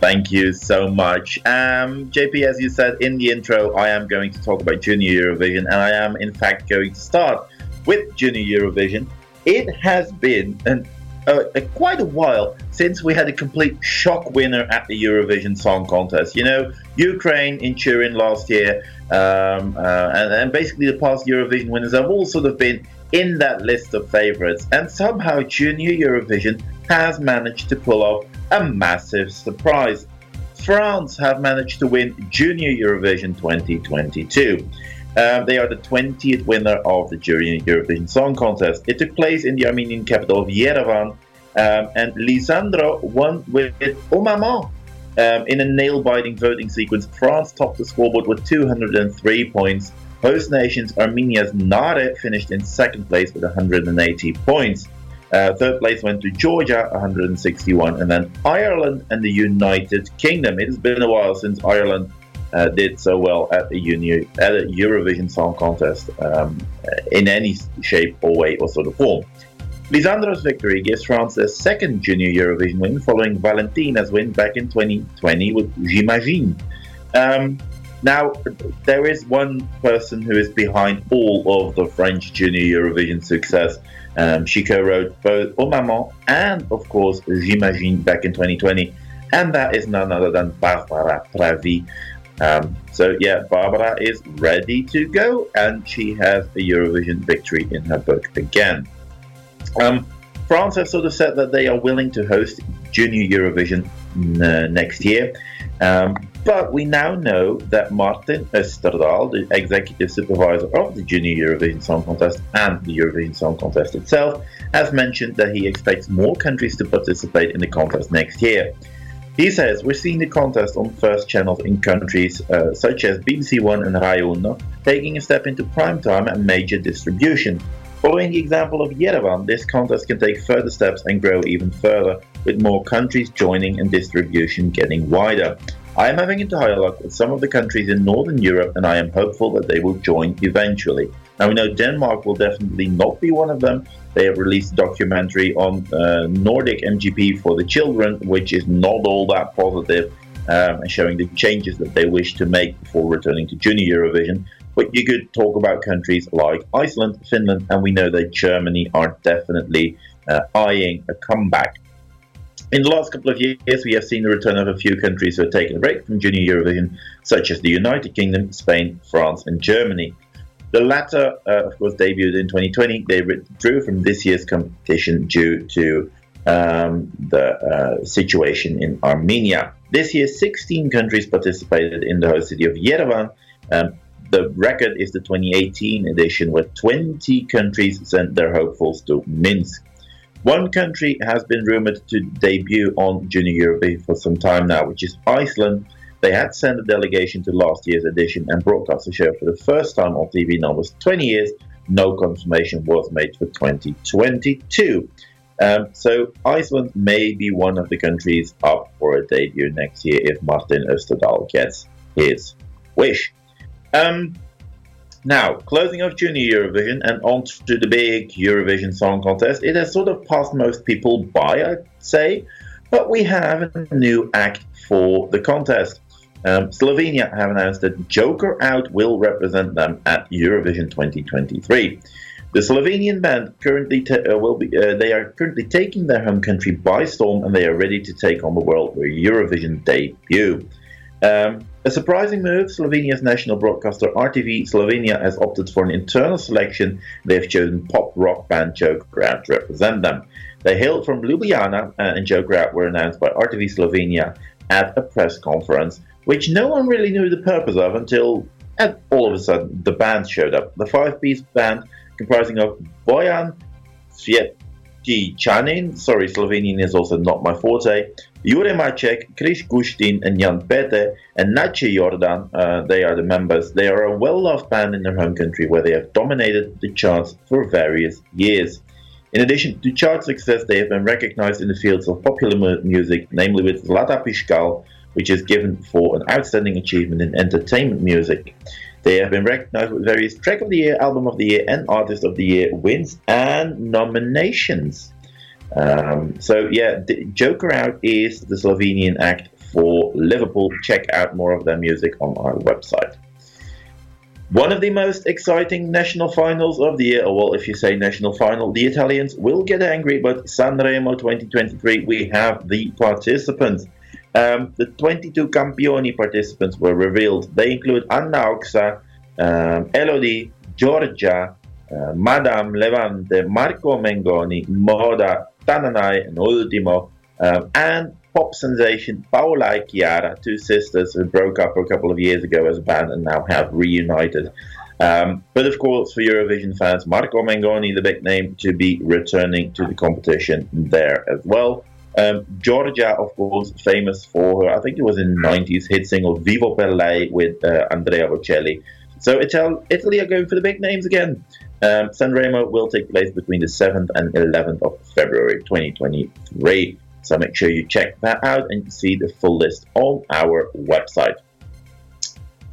Thank you so much. Um, JP, as you said in the intro, I am going to talk about Junior Eurovision, and I am, in fact, going to start with Junior Eurovision. It has been an uh, uh, quite a while since we had a complete shock winner at the Eurovision Song Contest. You know, Ukraine in Turin last year, um, uh, and, and basically the past Eurovision winners have all sort of been in that list of favorites, and somehow Junior Eurovision has managed to pull off a massive surprise. France have managed to win Junior Eurovision 2022. Um, they are the 20th winner of the Eurovision Song Contest. It took place in the Armenian capital of Yerevan, um, and Lissandro won with Oh Maman. Um, in a nail-biting voting sequence, France topped the scoreboard with 203 points. Host nations Armenia's Nare finished in second place with 180 points. Uh, third place went to Georgia, 161, and then Ireland and the United Kingdom. It has been a while since Ireland uh, did so well at the uni- at a Eurovision Song Contest um, in any shape or way or sort of form. Lissandro's victory gives France their second junior Eurovision win, following Valentina's win back in 2020 with J'imagine. Um, now, there is one person who is behind all of the French junior Eurovision success. Um, she co-wrote both Au Maman and, of course, J'imagine back in 2020, and that is none other than Barbara Pravi. Um, so yeah, Barbara is ready to go, and she has a Eurovision victory in her book again. Um, France has sort of said that they are willing to host Junior Eurovision uh, next year, um, but we now know that Martin Österdahl, the executive supervisor of the Junior Eurovision Song Contest and the Eurovision Song Contest itself, has mentioned that he expects more countries to participate in the contest next year. He says, We're seeing the contest on first channels in countries uh, such as BBC One and Rai Uno, taking a step into prime time and major distribution. Following the example of Yerevan, this contest can take further steps and grow even further, with more countries joining and distribution getting wider. I am having a dialogue with some of the countries in Northern Europe, and I am hopeful that they will join eventually. Now, we know Denmark will definitely not be one of them. They have released a documentary on uh, Nordic MGP for the children, which is not all that positive, um, and showing the changes that they wish to make before returning to Junior Eurovision. But you could talk about countries like Iceland, Finland, and we know that Germany are definitely uh, eyeing a comeback. In the last couple of years, we have seen the return of a few countries who have taken a break from Junior Eurovision, such as the United Kingdom, Spain, France, and Germany. The latter, uh, of course, debuted in 2020. They withdrew from this year's competition due to um, the uh, situation in Armenia. This year, 16 countries participated in the host city of Yerevan. Um, the record is the 2018 edition, where 20 countries sent their hopefuls to Minsk. One country has been rumored to debut on Junior Eurovision for some time now, which is Iceland. They had sent a delegation to last year's edition and broadcast the show for the first time on TV in almost 20 years. No confirmation was made for 2022. Um, so Iceland may be one of the countries up for a debut next year if Martin Österdahl gets his wish. Um, now, closing off Junior Eurovision and on to the big Eurovision Song Contest. It has sort of passed most people by, I'd say, but we have a new act for the contest. Um, Slovenia have announced that Joker Out will represent them at Eurovision 2023. The Slovenian band currently uh, will be uh, they are currently taking their home country by storm and they are ready to take on the world for a Eurovision debut. Um, a surprising move, Slovenia's national broadcaster RTV Slovenia has opted for an internal selection. They have chosen pop rock band Joker Out to represent them. They hail from Ljubljana uh, and Joker Out were announced by RTV Slovenia at a press conference, which no one really knew the purpose of until all of a sudden the band showed up. The five-piece band comprising of Bojan Svetičanin, sorry, Slovenian is also not my forte, Jure Macek, Chris Gustin, and Jan Pete, and Nace Jordan, uh, they are the members. They are a well-loved band in their home country where they have dominated the charts for various years. In addition to chart success, they have been recognized in the fields of popular mu- music, namely with Zlata piščal, which is given for an outstanding achievement in entertainment music. They have been recognized with various Track of the Year, Album of the Year, and Artist of the Year wins and nominations. Um, so, yeah, Joker Out is the Slovenian act for Liverpool. Check out more of their music on our website. One of the most exciting national finals of the year, or well, if you say national final, the Italians will get angry, but Sanremo 2023, we have the participants. Um, the 22 Campioni participants were revealed. They include Anna Oxa, um, Elodie, Giorgia, uh, Madame Levante, Marco Mengoni, Moda, Tananai, and Ultimo, um, and pop sensation Paola Chiara, two sisters who broke up a couple of years ago as a band and now have reunited. Um, but of course, for Eurovision fans, Marco Mengoni, the big name, to be returning to the competition there as well. Um, Giorgia, of course, famous for her, I think it was in the 90s, hit single Vivo per lei with uh, Andrea Bocelli. So Ital- Italy are going for the big names again. Um, Sanremo will take place between the 7th and 11th of February 2023. So make sure you check that out and see the full list on our website.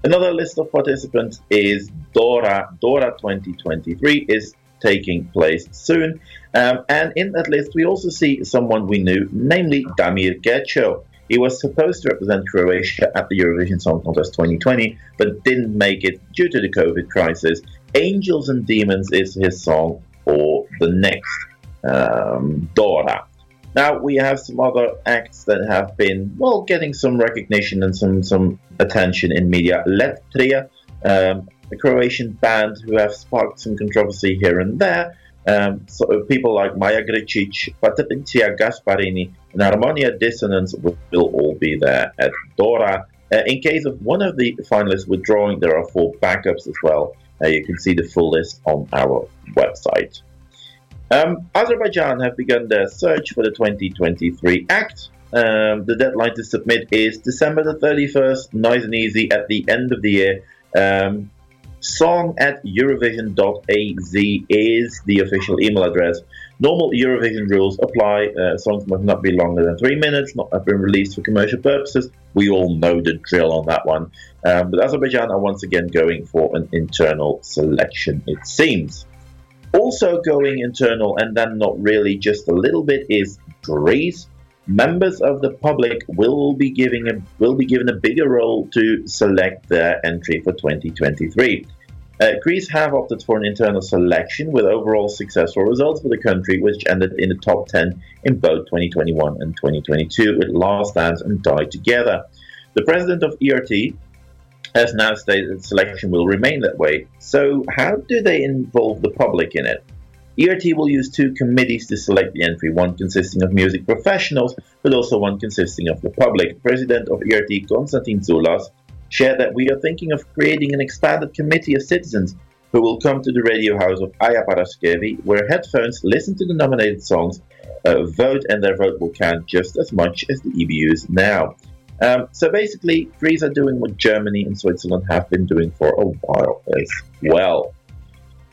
Another list of participants is Dora. Dora 2023 is taking place soon. Um, and in that list, we also see someone we knew, namely Damir Kedžo. He was supposed to represent Croatia at the Eurovision Song Contest 2020, but didn't make it due to the COVID crisis. Angels and Demons is his song for the next um, Dora. Now we have some other acts that have been well getting some recognition and some some attention in media. Let Tria, um, a Croatian band who have sparked some controversy here and there. Um, so people like Maja Gricic, Patricia Gasparini, and Harmonia Dissonance will, will all be there at Dora. Uh, in case of one of the finalists withdrawing, there are four backups as well. Uh, you can see the full list on our website. Um, Azerbaijan have begun their search for the 2023 Act. Um, the deadline to submit is December the 31st, nice and easy at the end of the year. Um, song at Eurovision.az is the official email address. Normal Eurovision rules apply. Uh, songs must not be longer than three minutes, not have been released for commercial purposes. We all know the drill on that one. Um, but Azerbaijan are once again going for an internal selection, it seems. Also going internal, and then not really just a little bit, is Greece. Members of the public will be giving a will be given a bigger role to select their entry for 2023. Uh, Greece have opted for an internal selection with overall successful results for the country, which ended in the top 10 in both 2021 and 2022 with Last Dance and Die Together. The president of ERT has now stated selection will remain that way. So, how do they involve the public in it? ERT will use two committees to select the entry, one consisting of music professionals, but also one consisting of the public. President of ERT, Konstantin Zoulas, shared that we are thinking of creating an expanded committee of citizens who will come to the radio house of Agia Paraskevi, where headphones listen to the nominated songs, uh, vote, and their vote will count just as much as the EBUs now. Um, so basically, Greece are doing what Germany and Switzerland have been doing for a while as well.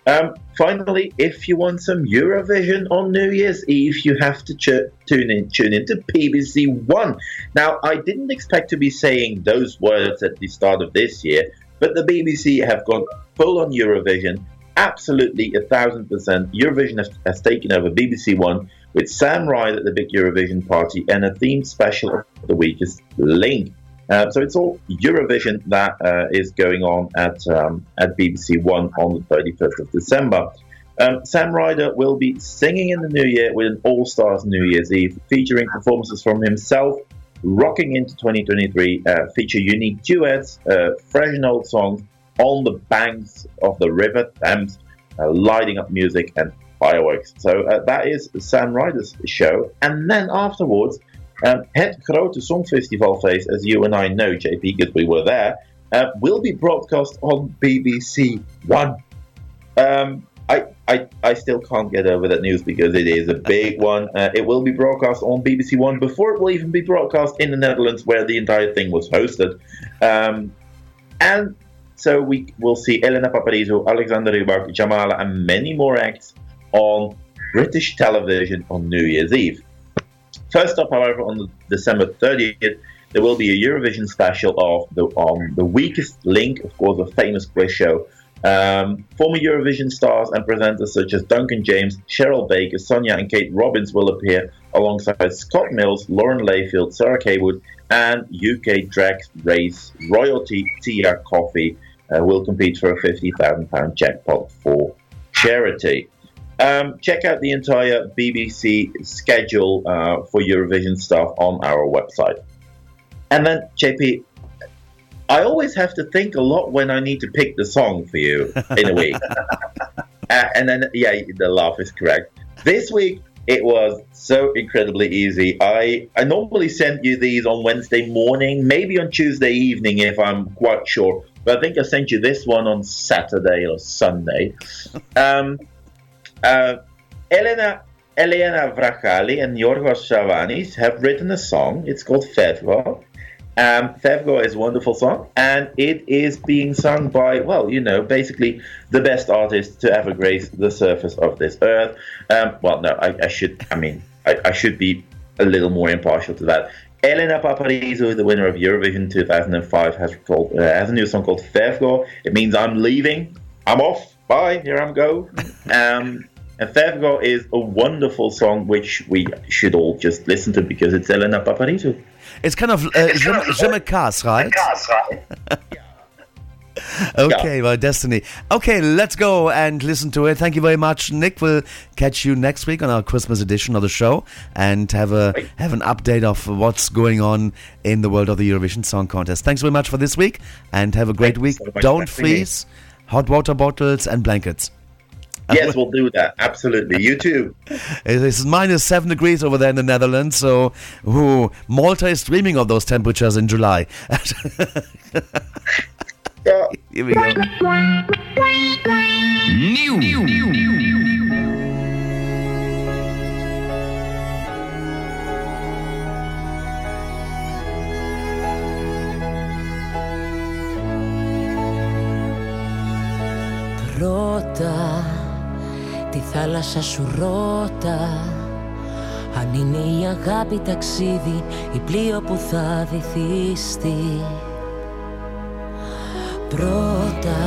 Um, finally, if you want some Eurovision on New Year's Eve, you have to ch- tune in tune into BBC One. Now, I didn't expect to be saying those words at the start of this year, but the BBC have gone full on Eurovision. Absolutely, a thousand percent. Eurovision has, has taken over BBC One with Sam Ryder at the big Eurovision party and a themed special of the week is Link. Uh, so it's all Eurovision that uh, is going on at um, at BBC One on the 31st of December. Um, Sam Ryder will be singing in the new year with an All Stars New Year's Eve, featuring performances from himself, rocking into 2023, uh, feature unique duets, uh, fresh and old songs on the banks of the River Thames, uh, lighting up music and fireworks. So that is Sam Ryder's show, and then afterwards. Um, Het Grote Songfestivalfeest, as you and I know, JP, because we were there, uh, will be broadcast on BBC One. Um, I, I, I still can't get over that news because it is a big one. Uh, it will be broadcast on BBC One before it will even be broadcast in the Netherlands, where the entire thing was hosted. Um, and so we will see Elena Paparizou, Alexander Rybak, Jamala, and many more acts on British television on New Year's Eve. First up, however, on December 30th, there will be a Eurovision special of the on the weakest link, of course, a famous quiz show. Um, former Eurovision stars and presenters such as Duncan James, Cheryl Baker, Sonia, and Kate Robbins will appear alongside Scott Mills, Lauren Layfield, Sarah Cawood, and UK drag race royalty Tia Kofi. uh, will compete for a £50,000 jackpot for charity. Um, check out the entire BBC schedule uh, for Eurovision stuff on our website. And then, JP, I always have to think a lot when I need to pick the song for you in a week. Uh, and then, yeah, the laugh is correct. This week, it was so incredibly easy. I, I normally send you these on Wednesday morning, maybe on Tuesday evening if I'm quite sure. But I think I sent you this one on Saturday or Sunday. Um, uh, Elena Elena Vrachali and Yorgos Savanis have written a song. It's called Fevgo. Um, Fevgo is a wonderful song, and it is being sung by, well, you know, basically the best artist to ever grace the surface of this earth. Um, well, no, I, I should, I mean, I, I should be a little more impartial to that. Elena Paparizou, the winner of Eurovision 2005, has called uh, has a new song called Fevgo. It means I'm leaving, I'm off, bye, here I go. Um, and Fevgo is a wonderful song which we should all just listen to because it's Elena Paparizou. It's kind of uh, Je, Je me casse, right? Okay, well, Destiny. Okay, let's go and listen to it. Thank you very much, Nick. We'll catch you next week on our Christmas edition of the show and have a have an update of what's going on in the world of the Eurovision Song Contest. Thanks very much for this week and have a great week. so Don't me. freeze. Hot water bottles and blankets yes, we'll do that. Absolutely. You too. It is minus seven degrees over there in the Netherlands. So, ooh, Malta is dreaming of those temperatures in July. Here we go. New. New. Rota τη θάλασσα σου ρώτα Αν είναι η αγάπη ταξίδι η πλοίο που θα βυθιστεί. Πρώτα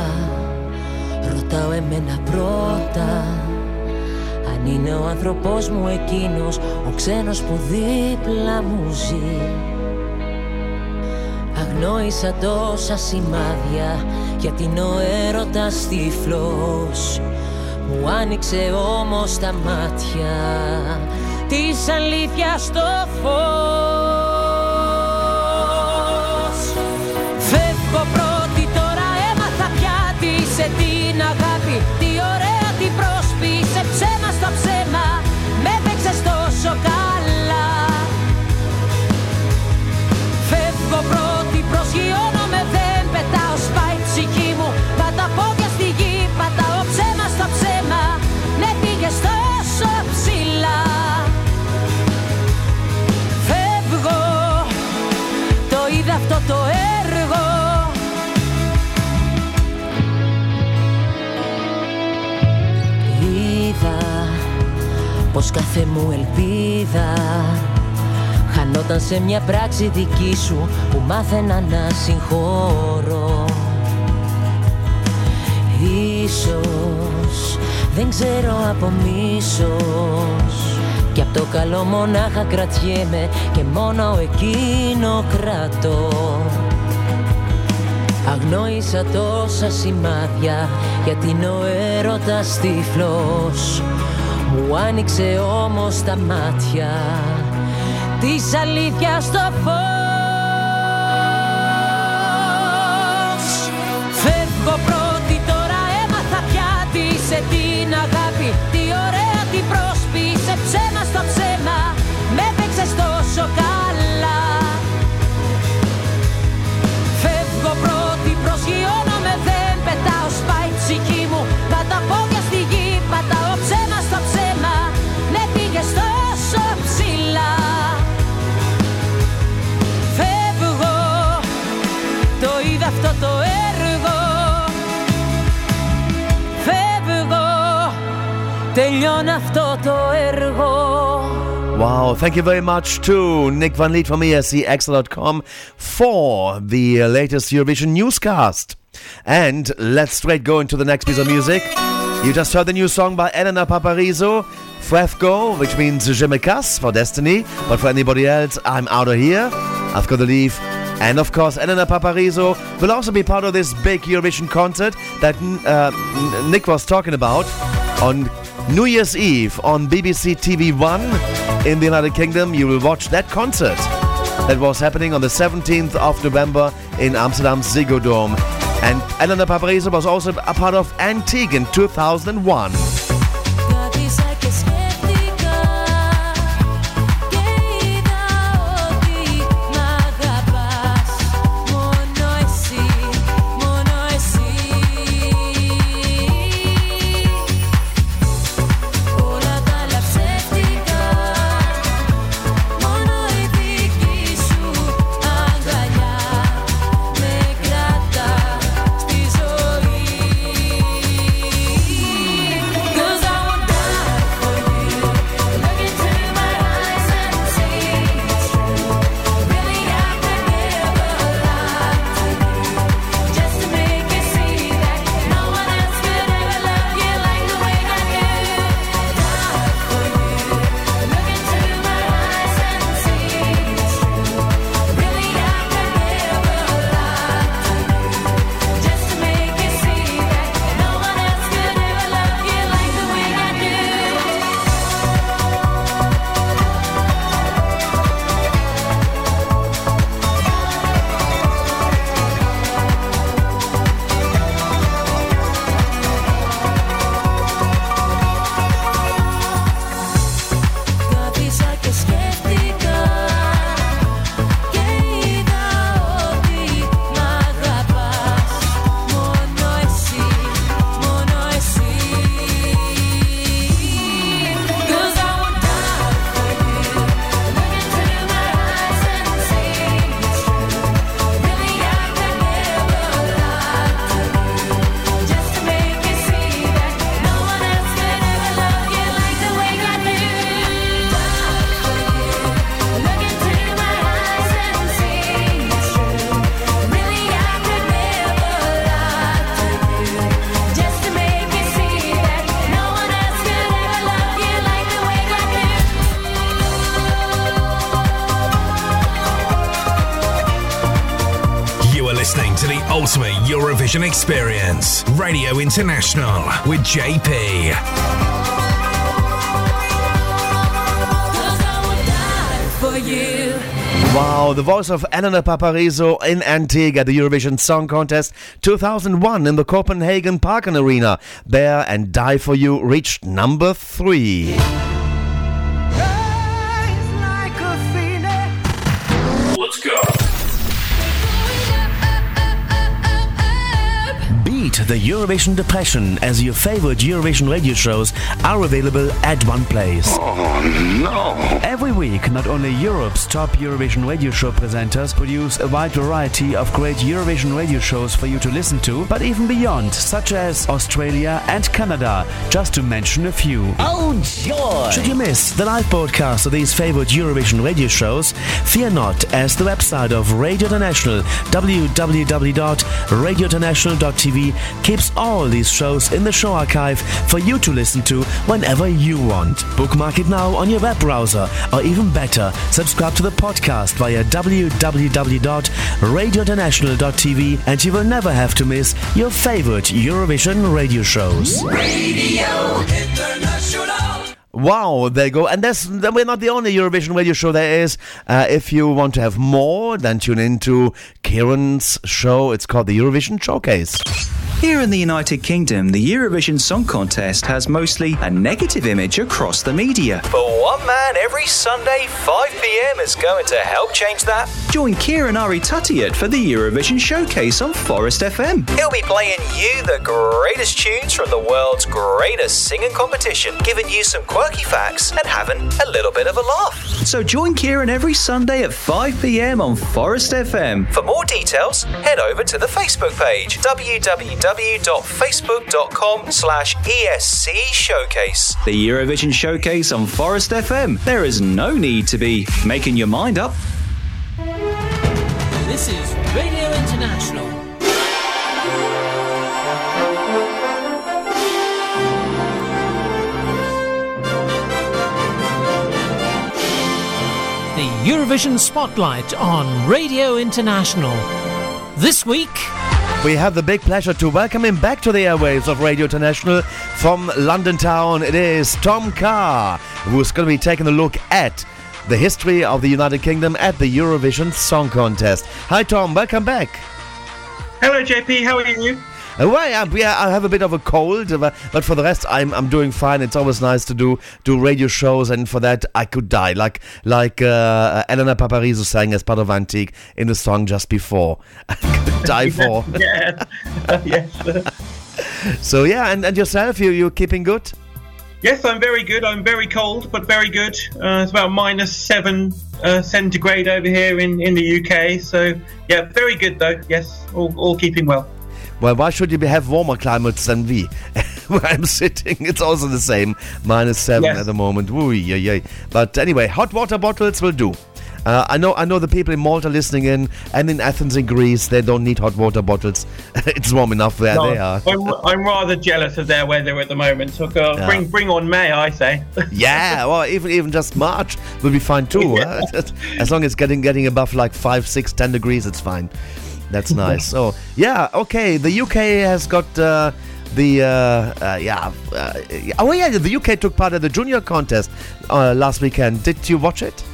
ρωτάω εμένα πρώτα. Αν είναι ο άνθρωπός μου εκείνος ο ξένος που δίπλα μου ζει. Αγνόησα τόσα σημάδια γιατί είναι ο έρωτας τυφλός Μου άνοιξε όμως τα μάτια της αλήθειας στο φως πως κάθε μου ελπίδα. Χανόταν σε μια πράξη δική σου που μάθαινα να συγχωρώ. Ίσως δεν ξέρω από μίσος. Κι απ' το καλό μονάχα κρατιέμαι και μόνο εκείνο κρατώ. Αγνόησα τόσα σημάδια γιατί είναι ο έρωτας τυφλός Μου άνοιξε όμως τα μάτια της αλήθειας το φως. Φεύγω πρώτη τώρα έμαθα πια τι σε την αγάπη Wow, thank you very much to Nick Van Lith from escXtra.com for the latest Eurovision newscast. And let's straight go into the next piece of music. You just heard the new song by Elena Paparizou, Fresco, which means Je me casse for Destiny. But for anybody else, I'm out of here. I've got to leave. And of course, Elena Paparizou will also be part of this big Eurovision concert that uh, Nick was talking about on New Year's Eve on BBC TV One in the United Kingdom. You will watch that concert that was happening on the 17th of November in Amsterdam's Ziggo Dome. And Elena Paparizou was also a part of Antique in 2001. Radio International with JP. Wow, the voice of Elena Paparizou in Antique at the Eurovision Song Contest 2001 in the Copenhagen Parken Arena. There and Die For You reached number three. Let's go. Beat the Eurovision depression as your favorite Eurovision radio shows are available at one place. Oh no! Every week, not only Europe's top Eurovision radio show presenters produce a wide variety of great Eurovision radio shows for you to listen to, but even beyond, such as Australia and Canada, just to mention a few. Oh, joy! Should you miss the live broadcast of these favorite Eurovision radio shows, fear not, as the website of Radio International, www.radiointernational.tv, keeps all these shows in the show archive for you to listen to whenever you want. Bookmark it now on your web browser, or even better, subscribe to the podcast via www.radiointernational.tv, and you will never have to miss your favorite Eurovision radio shows. Radio International. Wow, there you go. And that's, we're not the only Eurovision radio show there is. Uh, if you want to have more, then tune into Kieran's show. It's called the Eurovision Showcase. Here in the United Kingdom, the Eurovision Song Contest has mostly a negative image across the media. But one man every Sunday, 5 pm, is going to help change that. Join Kieran Ari Tuttiat for the Eurovision Showcase on Forest FM. He'll be playing you the greatest tunes from the world's greatest singing competition, giving you some quirky facts and having a little bit of a laugh. So join Kieran every Sunday at 5 pm on Forest FM. For more details, head over to the Facebook page www.facebook.com slash ESC Showcase. The Eurovision Showcase on Forest FM. There is no need to be making your mind up. This is Radio International. the Eurovision Spotlight on Radio International. This week, We have the big pleasure to welcome him back to the airwaves of Radio International from London town. It is Tom Carr, who's going to be taking a look at the history of the United Kingdom at the Eurovision Song Contest. Hi, Tom. Welcome back. Hello, JP. How are you? Uh, well, yeah, yeah, I have a bit of a cold, uh, but but for the rest, I'm I'm doing fine. It's always nice to do do radio shows, and for that, I could die, like like uh, Elena Paparizou sang as part of Antique in the song just before. I could die for. yeah. yes. So yeah, and, and yourself, you you keeping good? Yes, I'm very good. I'm very cold, but very good. Uh, it's about minus seven uh, centigrade over here in, in the UK. So, yeah, very good though. Yes, all, all keeping well. Well, why should you be- have warmer climates than we? Where I'm sitting, it's also the same, minus seven Yes. at the moment. Ooh, yeah, yeah. But anyway, hot water bottles will do. Uh, I know, I know the people in Malta listening in, and in Athens in Greece, they don't need hot water bottles. it's warm enough where No, they are. I'm, I'm rather jealous of their weather at the moment. So, Yeah. bring bring on May, I say. yeah, well, even even just March will be fine too. huh? as long as getting getting above like five, six, ten degrees, it's fine. That's nice. So yeah, okay. The UK has got uh, the uh, uh, yeah. Uh, oh yeah, the UK took part at the junior contest uh, last weekend. Did you watch it?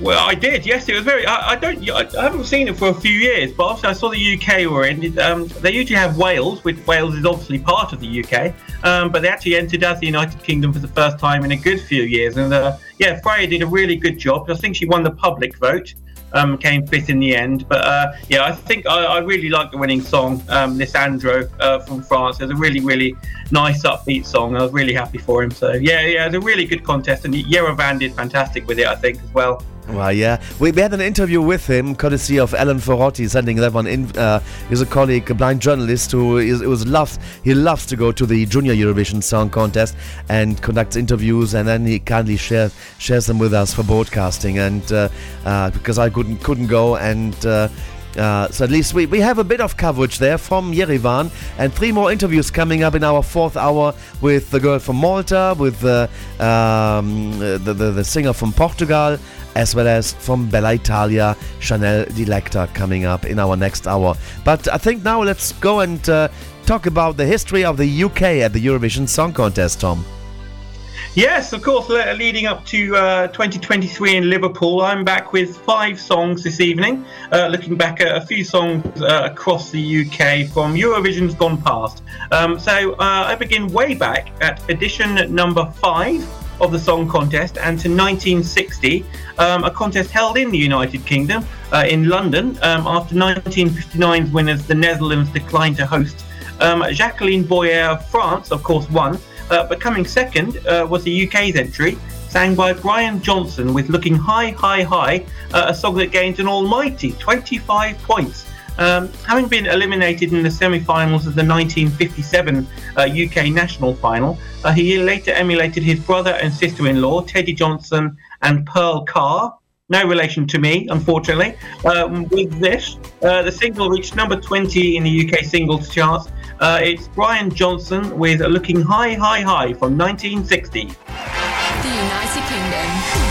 Well, I did. Yes, it was very. I, I don't. I, haven't seen it for a few years, but obviously I saw the UK were in. Um, they usually have Wales, which Wales is obviously part of the UK, um, but they actually entered as the United Kingdom for the first time in a good few years. And uh, yeah, Freya did a really good job. I think she won the public vote. Um, came fifth in the end, but uh, yeah, I think I, I really like the winning song, um, Lissandro uh, from France. It's a really, really nice upbeat song. I was really happy for him. So yeah, yeah, it's a really good contest, and Yerevan did fantastic with it, I think, as well. Well, yeah. We, we had an interview with him, courtesy of Alan Ferrotti, sending that one in. Uh, he's a colleague, a blind journalist who is was loves he loves to go to the Junior Eurovision Song Contest and conducts interviews, and then he kindly shares shares them with us for broadcasting. And uh, uh, because I couldn't couldn't go, and uh, uh, so at least we, we have a bit of coverage there from Yerevan and three more interviews coming up in our fourth hour with the girl from Malta, with uh, um, the, the, the singer from Portugal, as well as from Bella Italia, Chanel Dilecta coming up in our next hour. But I think now let's go and uh, talk about the history of the UK at the Eurovision Song Contest, Tom. Yes, of course. Leading up to uh, 2023 in Liverpool, I'm back with five songs this evening, uh, looking back at a few songs uh, across the UK from Eurovision's gone past. Um, so uh, I begin way back at edition number five of the song contest and to 1960, um, a contest held in the United Kingdom uh, in London um, after 1959's winners, the Netherlands, declined to host. Um, Jacqueline Boyer of France, of course, won. Uh, but coming second uh, was the UK's entry, sang by Bryan Johnson with Looking High, High, High, uh, a song that gained an almighty 25 points. Um, having been eliminated in the semi finals of the 1957 uh, UK national final, uh, he later emulated his brother and sister in law, Teddy Johnson and Pearl Carr. No relation to me, unfortunately. Um, with this, uh, the single reached number 20 in the UK singles charts. Uh, it's Bryan Johnson with Looking High, High, High from 1960. The United Kingdom.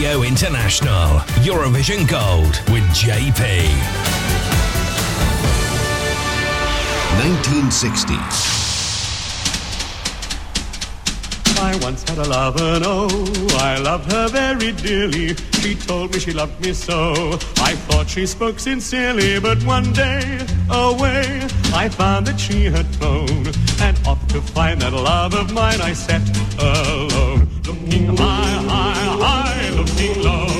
Radio International, Eurovision Gold with JP. 1960. I once had a lover, oh, I loved her very dearly. She told me she loved me so. I thought she spoke sincerely, but one day, away, I found that she had flown. And off to find that love of mine, I sat alone. Looking high, high, high, looking low,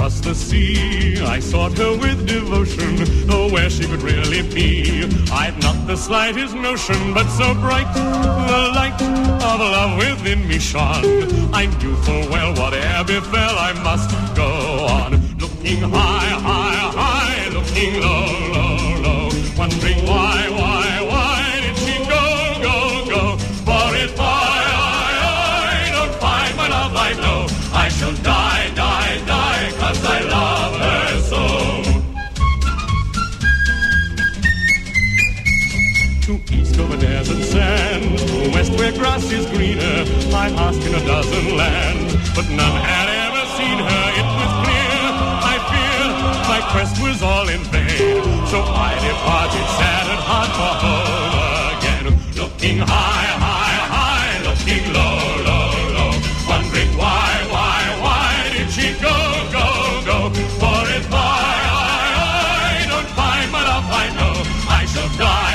across the sea. I sought her with devotion. though where she could really be. I've not the slightest notion, but so bright the light of love within me shone. I knew full well whate'er befell, I must go on. Looking high, high, high, looking low, to west where grass is greener, I asked in a dozen lands, but none had ever seen her. It was clear, I fear, my quest was all in vain. So I departed sad at heart for home again, looking high, high, high, looking low, low, low, wondering why, why, why did she go, go, go? For if I, I, I don't find my love, I know I shall die,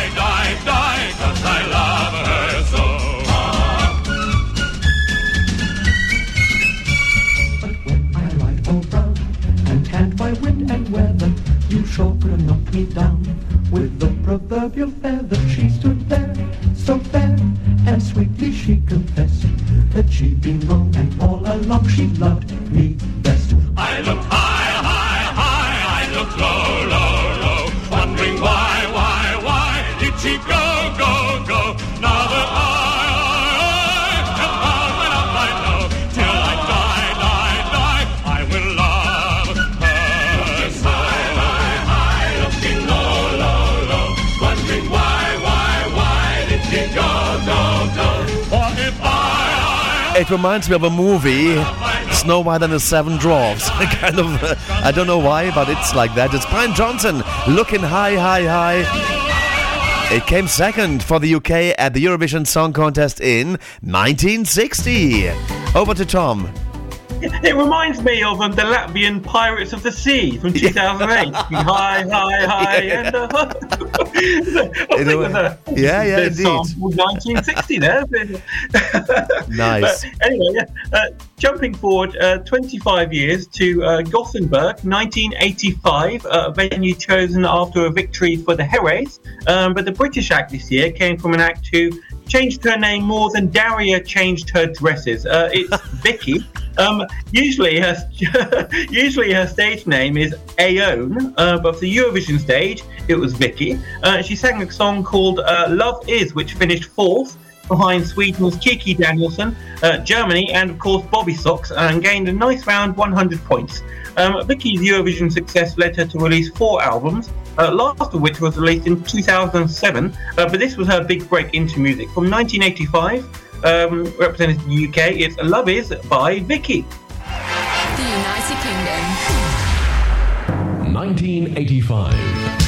me down with the proverbial feather. She stood there, so fair, and sweetly she confessed that she'd been wrong, and all along she loved me best. I look high, high, high, I look low, low, low, wondering why, why, why did she go? It reminds me of a movie, Snow White and the Seven Dwarfs. kind of, uh, I don't know why, but it's like that. It's Bryan Johnson looking high, high, high. It came second for the UK at the Eurovision Song Contest in 1960. Over to Tom. It reminds me of um, the Latvian Pirates of the Sea from 2008. hi, hi, hi, Yeah. and uh, I think In a it was a, Yeah, yeah, indeed. some 1960 there. Nice. But anyway, yeah. Uh, jumping forward uh, 25 years to uh, Gothenburg, 1985, uh, a venue chosen after a victory for the Herreys. Um, but the British act this year came from an act who changed her name more than Daria changed her dresses. Uh, it's Vicky. Um, usually, her usually her stage name is Aone, uh, but for the Eurovision stage, it was Vicky. Uh, she sang a song called uh, "Love Is," which finished fourth behind Sweden's Kiki Danielsson, uh, Germany, and of course Bobbysocks, and gained a nice round 100 points. Um, Vicky's Eurovision success led her to release four albums, uh, last of which was released in 2007, uh, but this was her big break into music. From 1985, um, representing the UK, it's Love Is by Vicky. The United Kingdom. 1985.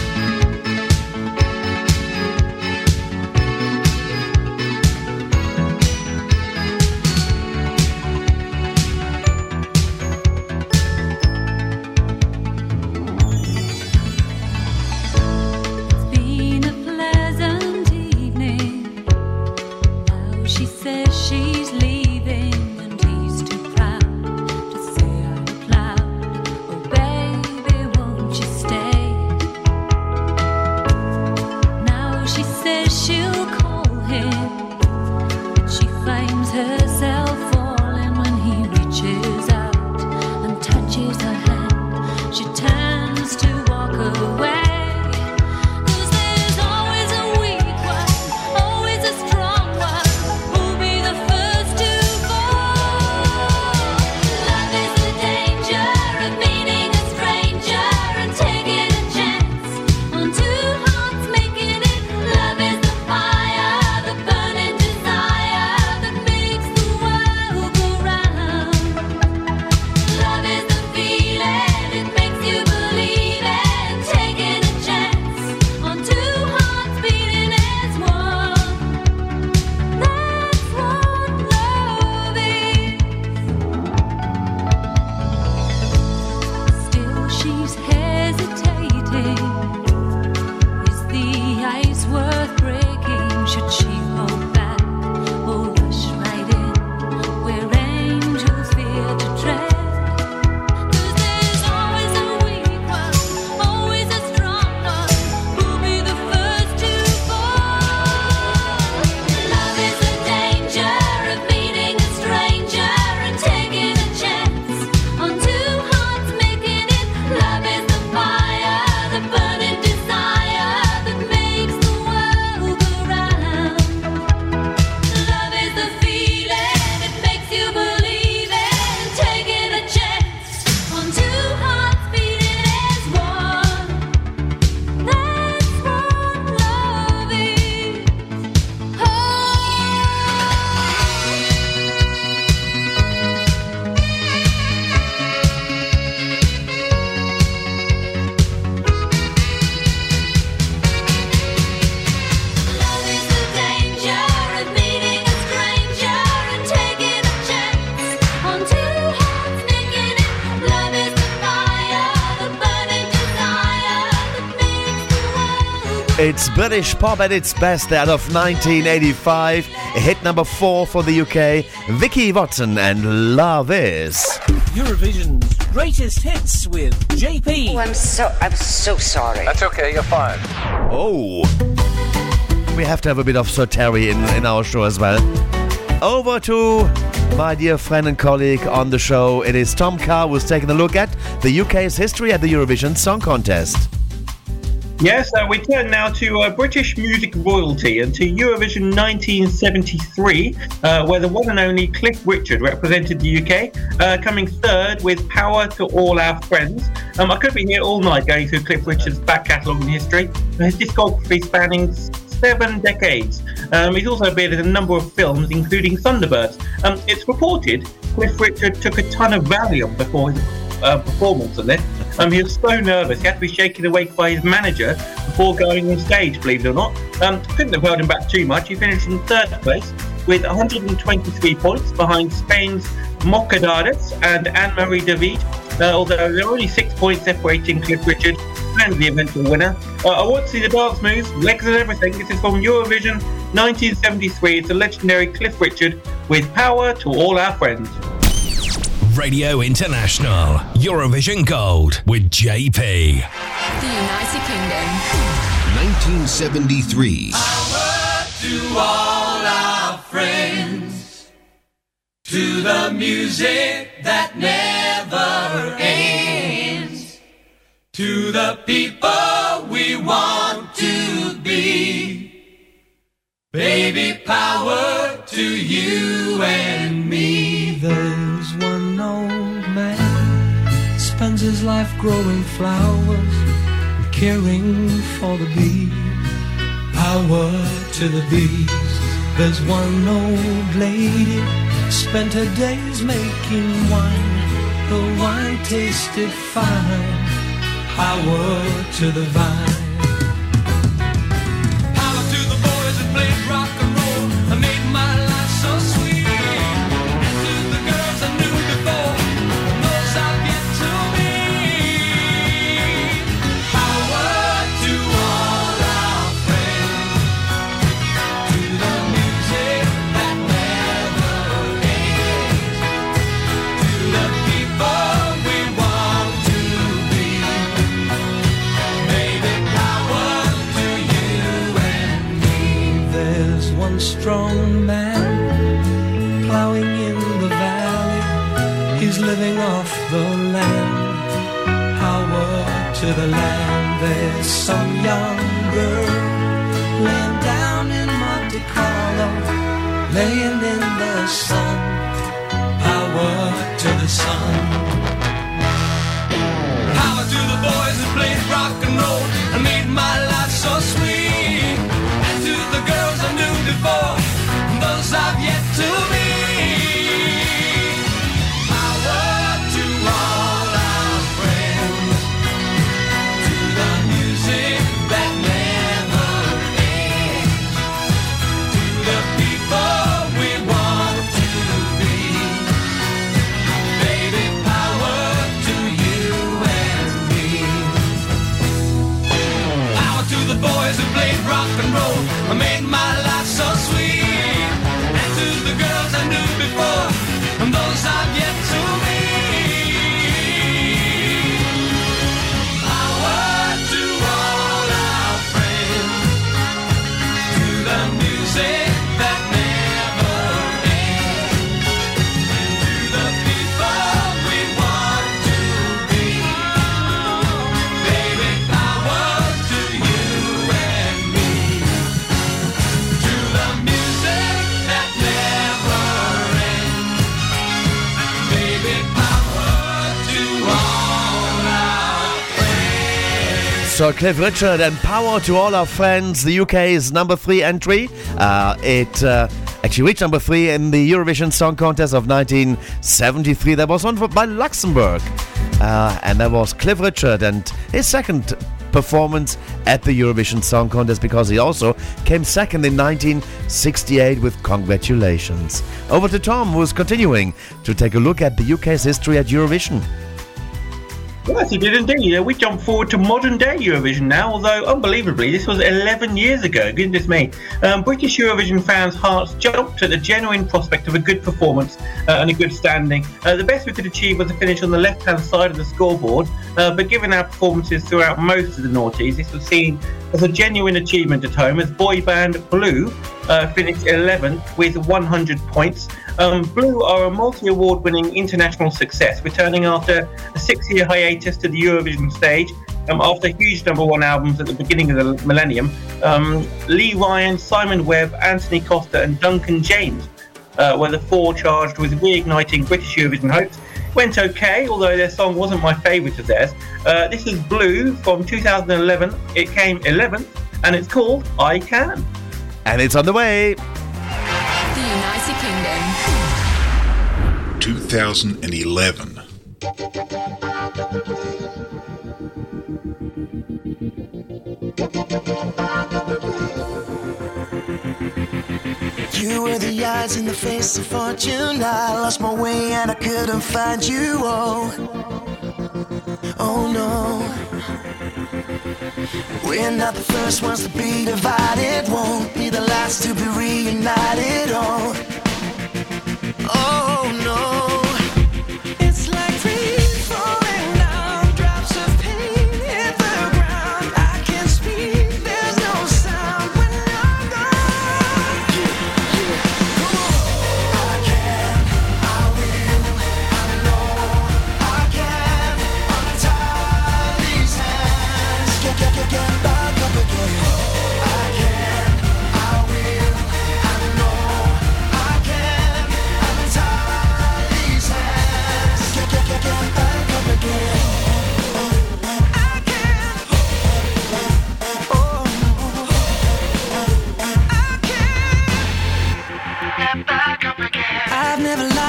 It's British pop at its best out of 1985. Hit number four for the UK. Vicky Watson and Love Is. Eurovision's greatest hits with JP. Oh, I'm so I'm so sorry. That's okay, you're fine. Oh. We have to have a bit of Sir Terry in, in our show as well. Over to my dear friend and colleague on the show. It is Tom Carr who's taking a look at the UK's history at the Eurovision Song Contest. Yes, uh, we turn now to uh, British music royalty and to Eurovision 1973, uh, where the one and only Cliff Richard represented the UK, uh, coming third with Power to All Our Friends. Um, I could be here all night going through Cliff Richard's back catalogue and history, his discography spanning seven decades. Um, he's also appeared in a number of films, including Thunderbirds. Um, it's reported Cliff Richard took a ton of Valium before his uh, performance on this. Um, he was so nervous, he had to be shaken awake by his manager before going on stage, believe it or not. Um, couldn't have held him back too much. He finished in third place with 123 points behind Spain's Mocedades and Anne Marie David, uh, although there are only six points separating Cliff Richard and the eventual winner. Uh, I want to see the dance moves, legs and everything. This is from Eurovision 1973. It's a legendary Cliff Richard with Power to All Our Friends. Radio International, Eurovision Gold with JP. The United Kingdom. 1973. to all our friends, to the music that never ends, to the people we want to be. Baby, power spends his life growing flowers and caring for the bees. Power to the bees. There's one old lady spent her days making wine. The wine tasted fine. Power to the vine. Strong man plowing in the valley. He's living off the land. Power to the land. There's some young girl laying down in Monte Carlo, laying in the sun. Power to the sun. So Cliff Richard and power to all our friends. The UK's number three entry. Uh, it uh, actually reached number three in the Eurovision Song Contest of 1973. That was won by Luxembourg, uh, and that was Cliff Richard and his second performance at the Eurovision Song Contest because he also came second in 1968 with congratulations. Over to Tom, who's continuing to take a look at the UK's history at Eurovision. Yes, he did indeed. Uh, We jump forward to modern day Eurovision now, although unbelievably, this was 11 years ago. Goodness me. Um, British Eurovision fans' hearts jumped at the genuine prospect of a good performance uh, and a good standing. Uh, the best we could achieve was a finish on the left hand side of the scoreboard, uh, but given our performances throughout most of the noughties, this was seen as a genuine achievement at home as boy band Blue uh, finished 11th with 100 points. Um, Blue are a multi award winning international success, returning after a six year hiatus to the Eurovision stage um, after huge number one albums at the beginning of the millennium. Um, Lee Ryan, Simon Webb, Anthony Costa, and Duncan James uh, were the four charged with reigniting British Eurovision hopes. Went okay, although their song wasn't my favourite of theirs. Uh, this is Blue from 2011. It came 11th, and it's called I Can. And it's on the way. The United Kingdom. 2011. You were the eyes in the face of fortune. I lost my way and I couldn't find you. Oh, oh no. We're not the first ones to be divided. Won't be the last to be reunited. Oh, oh no.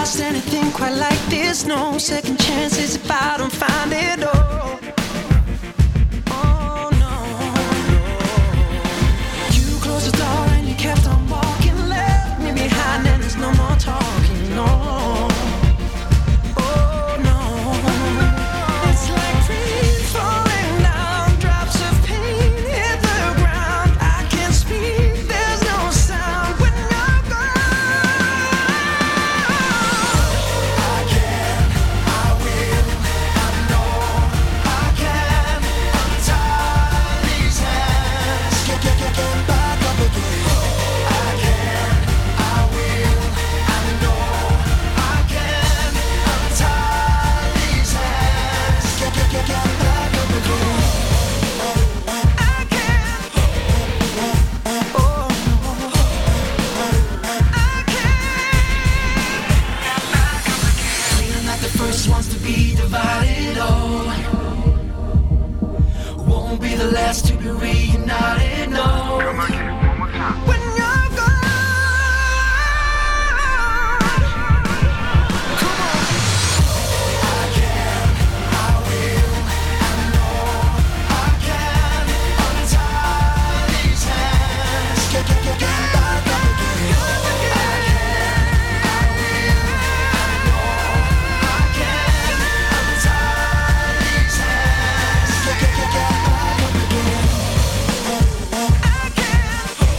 Lost anything quite like this. No second chances if I don't find it. Oh, be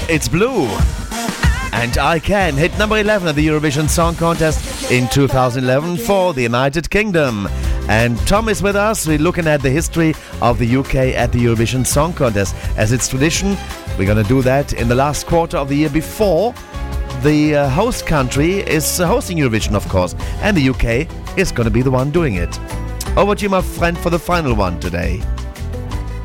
It's Blue. And I Can hit number 11 at the Eurovision Song Contest in 2011 for the United Kingdom. And Tom is with us. We're looking at the history of the UK at the Eurovision Song Contest. As it's tradition, we're going to do that in the last quarter of the year before the uh, host country is uh, hosting Eurovision, of course. And the UK is going to be the one doing it. Over to you, my friend, for the final one today.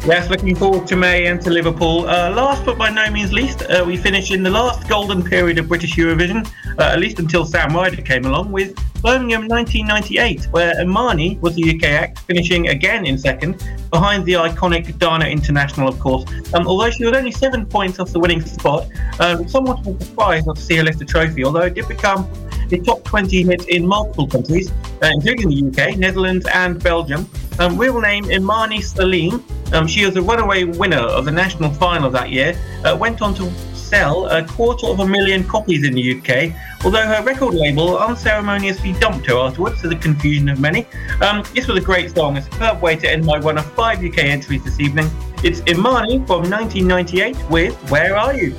Yes, looking forward to May and to Liverpool. Uh, last but by no means least, uh, we finish in the last golden period of British Eurovision, uh, at least until Sam Ryder came along, with Birmingham 1998, where Imaani was the UK act, finishing again in second, behind the iconic Dana International, of course. Um, although she was only seven points off the winning spot, uh, somewhat of a surprise not to see her lift a trophy, although it did become a top 20 hit in multiple countries, uh, including the UK, Netherlands, and Belgium. Um, real name Imaani Saleem. Um, she was a runaway winner of the national final that year. Uh, went on to sell a quarter of a million copies in the UK, although her record label unceremoniously dumped her afterwards to the confusion of many. Um, this was a great song, a superb way to end my one of five UK entries this evening. It's Imaani from 1998 with Where Are You?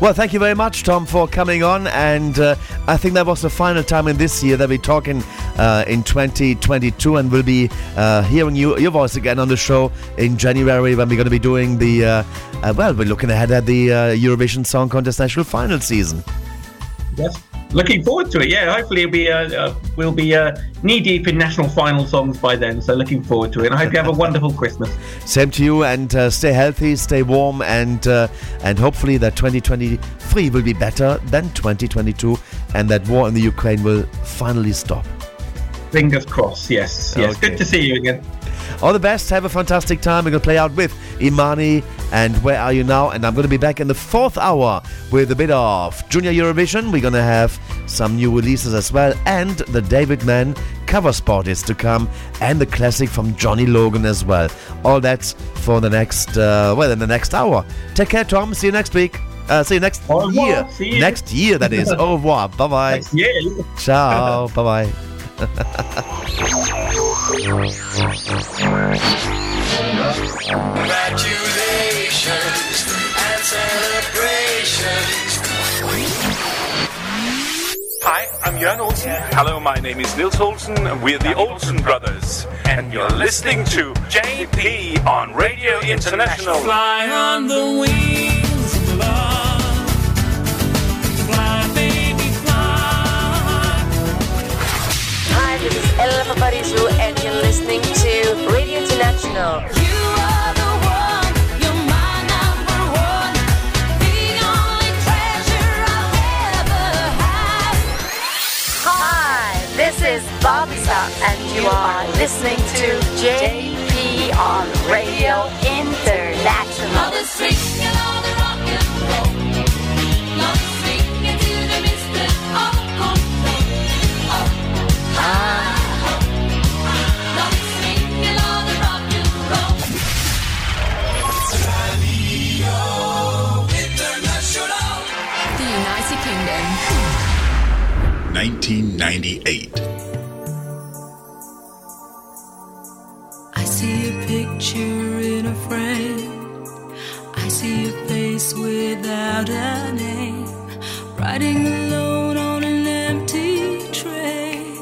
Well, thank you very much, Tom, for coming on. And uh, I think that was the final time in this year that we're talking uh, in 2022, and we'll be uh, hearing you, your voice again on the show in January when we're going to be doing the. Uh, uh, well, we're looking ahead at the uh, Eurovision Song Contest National Final season. Yes. Looking forward to it. Yeah, hopefully it'll be uh, uh, we'll be uh, knee deep in national final songs by then. So looking forward to it. And I hope you have a wonderful Christmas. Same to you, and uh, stay healthy, stay warm, and uh, and hopefully that 2023 will be better than 2022, and that war in the Ukraine will finally stop. Fingers crossed. Yes. Yes. Okay. Good to see you again. All the best. Have a fantastic time. We're going to play out with Imaani and Where Are You Now? And I'm going to be back in the fourth hour with a bit of Junior Eurovision. We're going to have some new releases as well. And the David Mann cover spot is to come. And the classic from Johnny Logan as well. All that's for the next, uh, well, in the next hour. Take care, Tom. See you next week. Uh, see you next year. See you. Next year, that is. Au revoir. Bye bye. Ciao. bye bye. Congratulations and celebrations. Hi, I'm Jörn Olsen. Hello, my name is Nils Olsen, and we're the Olsen Brothers. And you're listening to JP on Radio International. Fly on the wings of love. This is Ella Paparizou, and you're listening to Radio International. You are the one, you're my number one, the only treasure I'll ever have. Hi, this is Bobbysocks, and you are listening to JP on Radio International. The swing and all the rock and roll. The the mystery of control. Oh, oh, oh. 1998. I see a picture in a frame. I see a face without a name. Riding alone on an empty train.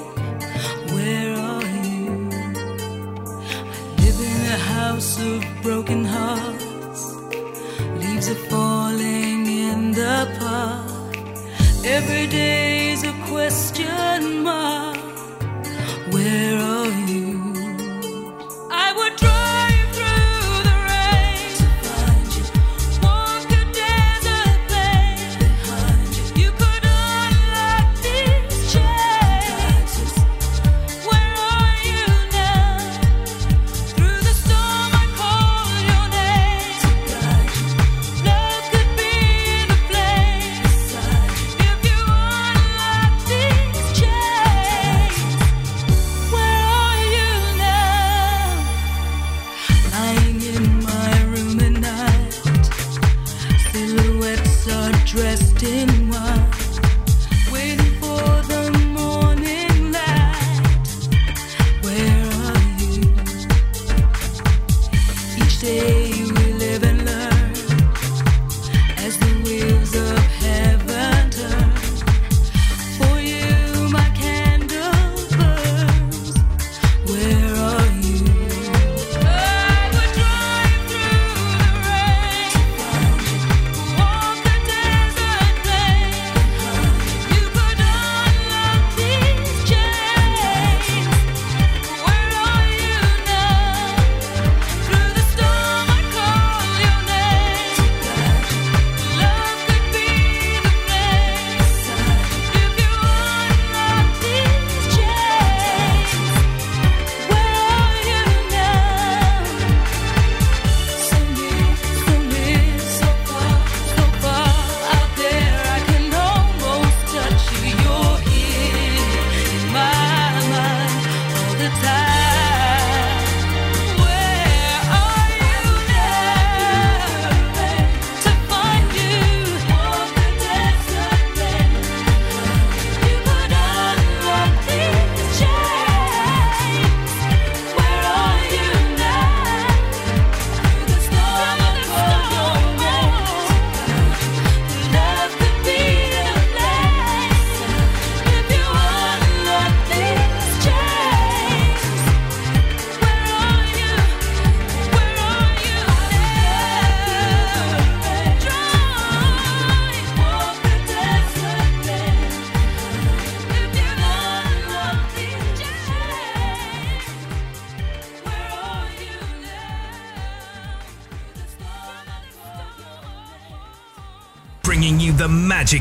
Where are you? I live in a house of broken hearts. Leaves are falling in the park. Every day's a question mark. Where are you? I would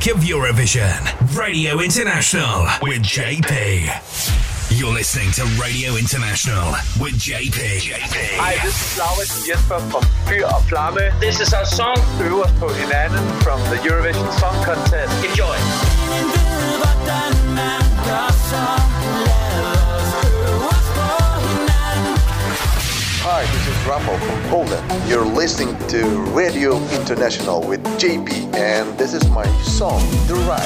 magic of Eurovision. Radio International with JP. You're listening to Radio International with JP. Hi, this is Laurits Jesper from Fyr og Flamme. This is our song Øve os på hinanden from the Eurovision Song Contest. Enjoy. Hi, this is Rafał from Poland. You're listening to Radio International with JP, and this is my song, The Ride.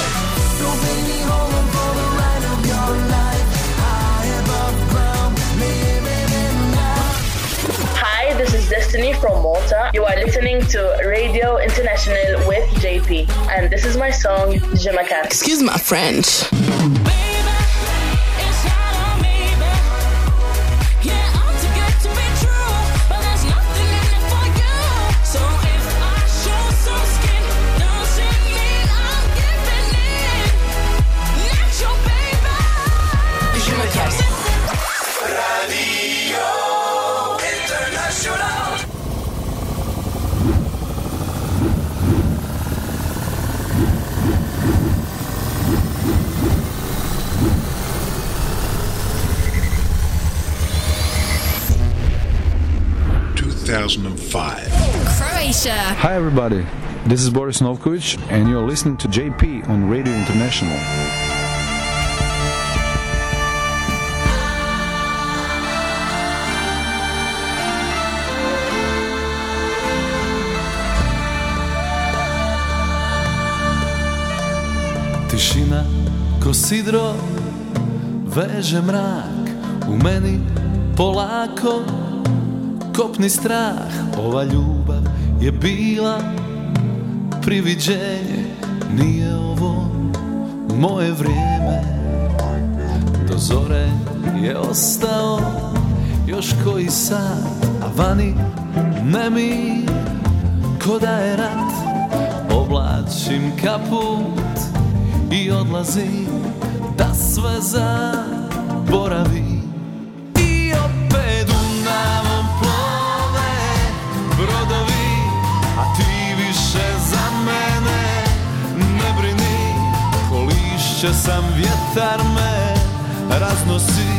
Hi, this is Destiny from Malta. You are listening to Radio International with JP, and this is my song, Je me casse. Excuse my French. Hi everybody, this is Boris Novkovic and you're listening to JP on Radio International. Tišina ko sidro veže mrak u meni polako kopni strah ova ljubav je bila priviđenje nije ovo moje vrijeme. Do zore je ostao još koji sat a vani nemir ko da je rat oblačim kaput i odlazim da sve zaboravim sam vjetar me raznosi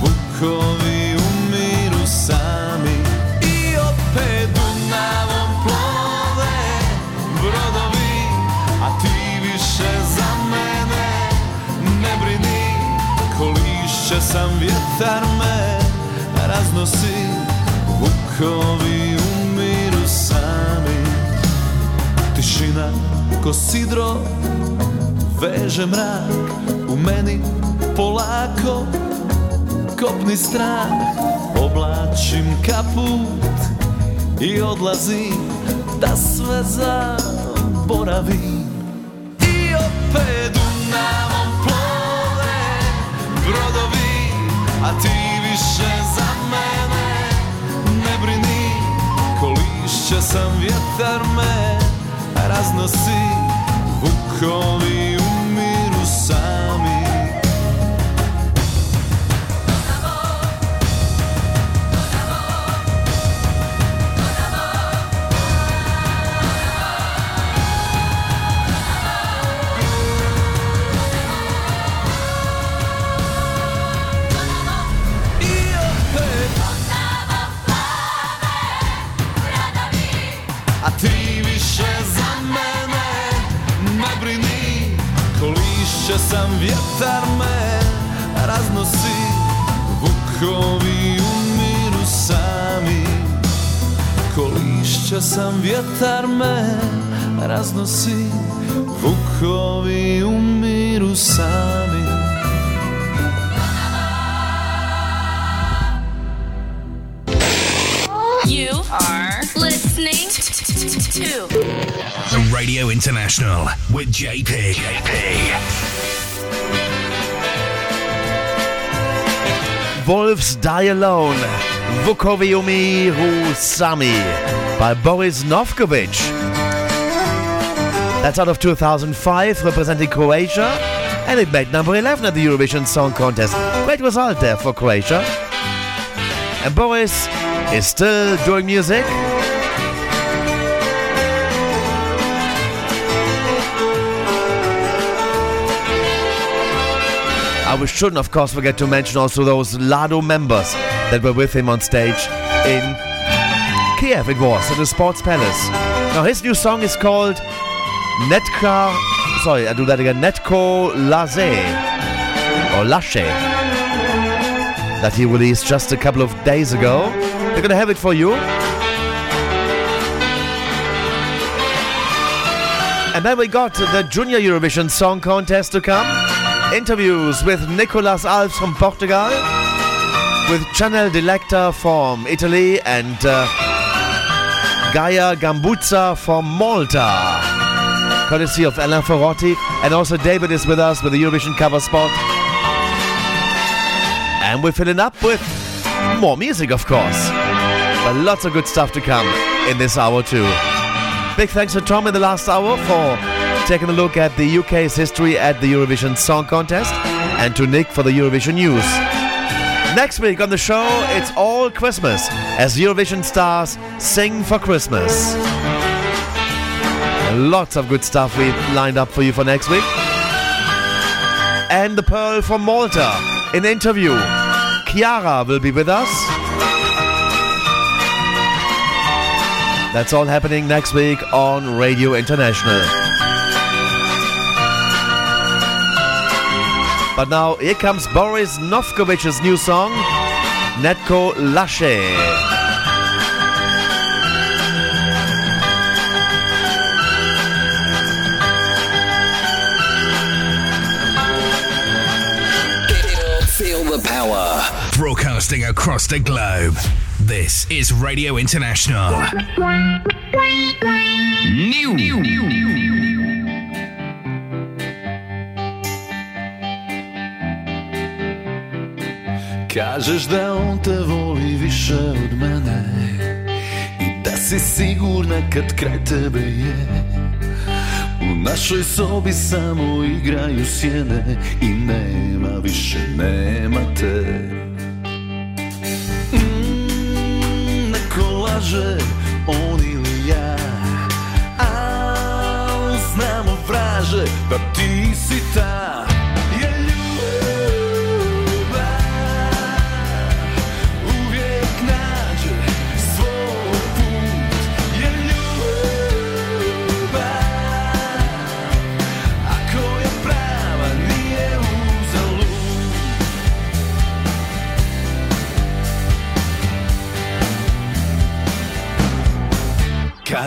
vukovi umiru sami. I opet Dunavom plove brodovi a ti više za mene ne brini. Kolišće sam vjetar me raznosi vukovi umiru sami. Tišina ko sidro veže mrak u meni polako kopni strah oblačim kaput i odlazim da sve zaboravim i opet Dunavom plove brodovi a ti više za mene ne brini. Kolišće sam vjetar me raznosi vukovi Kolišće sam vjetar me raznosi Vukovi umiru sami You are listening to Radio International with JP. JP. Wolves Die Alone. Vukoviumi Sami by Boris Novkovic. That's out of 2005, representing Croatia, and it made number 11 at the Eurovision Song Contest. Great result there for Croatia. And Boris is still doing music. I shouldn't, of course, forget to mention also those Lado members that were with him on stage in Kiev. It was at the Sports Palace. Now his new song is called Netka. Sorry, I do that again. Netko Laze or Lache. that he released just a couple of days ago. We're gonna have it for you. And then we got the Junior Eurovision Song Contest to come. Interviews with Nicolas Alves from Portugal, with Chanel Dilecta from Italy, and uh, Gaia Gambuzza from Malta. Courtesy of Alain Ferrotti. And also David is with us with the Eurovision cover spot. And we're filling up with more music, of course. But lots of good stuff to come in this hour, too. Big thanks to Tom in the last hour for taking a look at the UK's history at the Eurovision Song Contest, and to Nick for the Eurovision news. Next week on the show, it's all Christmas as Eurovision stars sing for Christmas. Lots of good stuff we've lined up for you for next week. And the Pearl from Malta, in interview. Chiara will be with us. That's all happening next week on Radio International. But now here comes Boris Novkovic's new song, Netko Laže. Feel the power. Broadcasting across the globe. This is Radio International. New. Kažeš da on te voli više od mene I da si sigurna kad kraj tebe je. U našoj sobi samo igraju sjene I nema više, nema te. Mm, Neko laže, on ili ja Al znamo vraže da ti si ta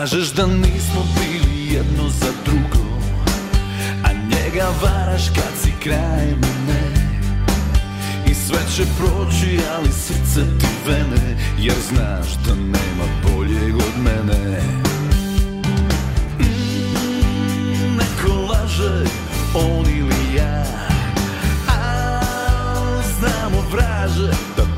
Kažeš da nismo bili jedno za drugo A njega varaš kad si kraj mene I sve će proći, ali srce ti vene Jer znaš da nema boljeg od mene. Mm, Neko laže, on ili ja Al znamo vraže da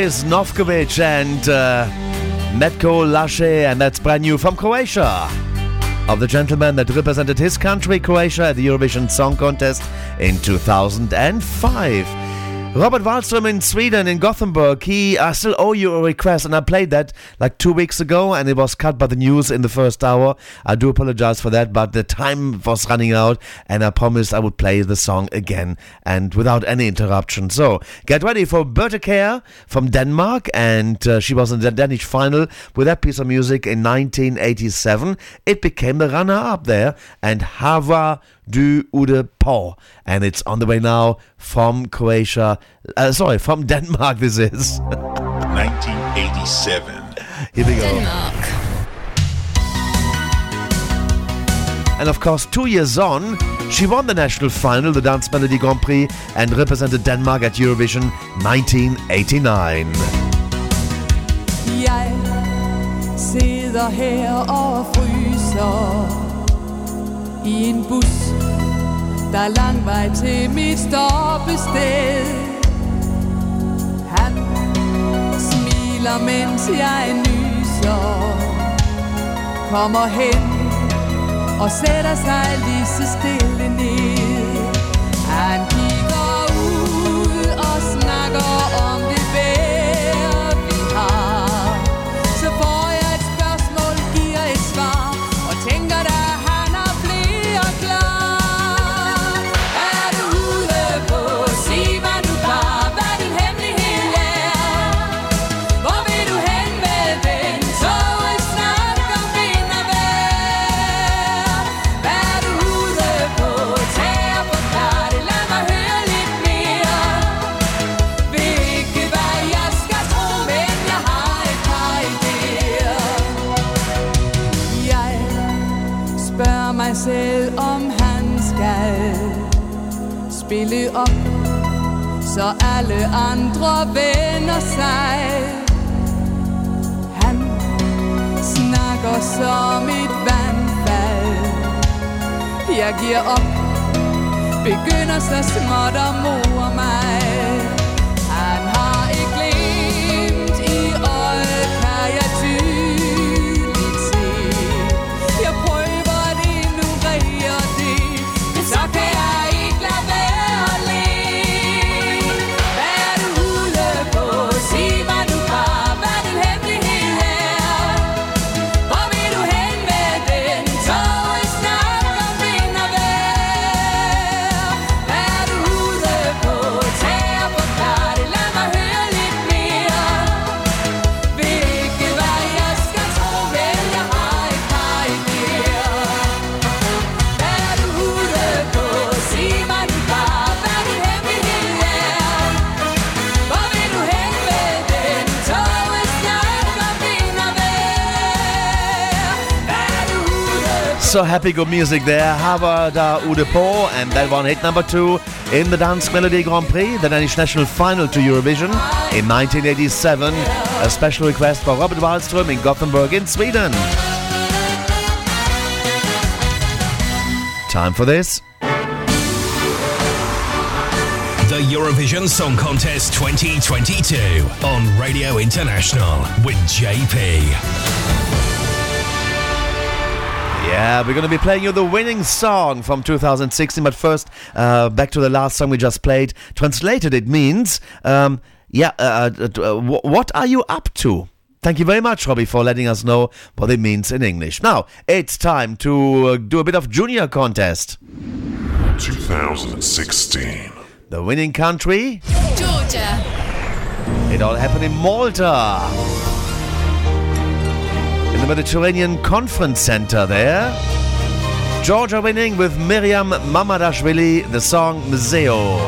Boris Novkovic and uh, Laže, and that's brand new from Croatia. Of the gentleman that represented his country, Croatia, at the Eurovision Song Contest in 2005. Robert Wallström in Sweden, in Gothenburg, he, I still owe you a request, and I played that like two weeks ago, and it was cut by the news in the first hour. I do apologize for that, but the time was running out, and I promised I would play the song again, and without any interruption. So, get ready for Birthe Kjær from Denmark, and uh, she was in the Danish final with that piece of music in 1987. It became the runner-up there, and Hava du Ude Po. And it's on the way now from Croatia. Uh, sorry, from Denmark, this is. 1987. Here we go. Denmark. And of course, two years on, she won the national final, the Dansk Melodi Grand Prix, and represented Denmark at Eurovision 1989. Jeg sidder her og fryser i en bus, der er lang vej til mit stoppested. Han smiler, mens jeg jag kommer hem och sätter sig lite still i så alle andre vender sig. Han snakker som et vandfald. Jeg giver op, begynder så småt at more mig. So happy good music there. Hava da Ude Po, and that one hit number two in the Dansk Melodi Grand Prix, the Danish national final to Eurovision in 1987. A special request for Robert Wallström in Gothenburg in Sweden. Time for this. The Eurovision Song Contest 2022 on Radio International with JP. Yeah, we're going to be playing you the winning song from 2016. But first, uh, back to the last song we just played. Translated, it means, um, yeah, uh, uh, uh, what are you up to? Thank you very much, Robbie, for letting us know what it means in English. Now, it's time to uh, do a bit of junior contest. 2016. The winning country, Georgia. it all happened in Malta. Mediterranean Conference Center there. Georgia winning with Miriam Mamadashvili, the song Mzeo.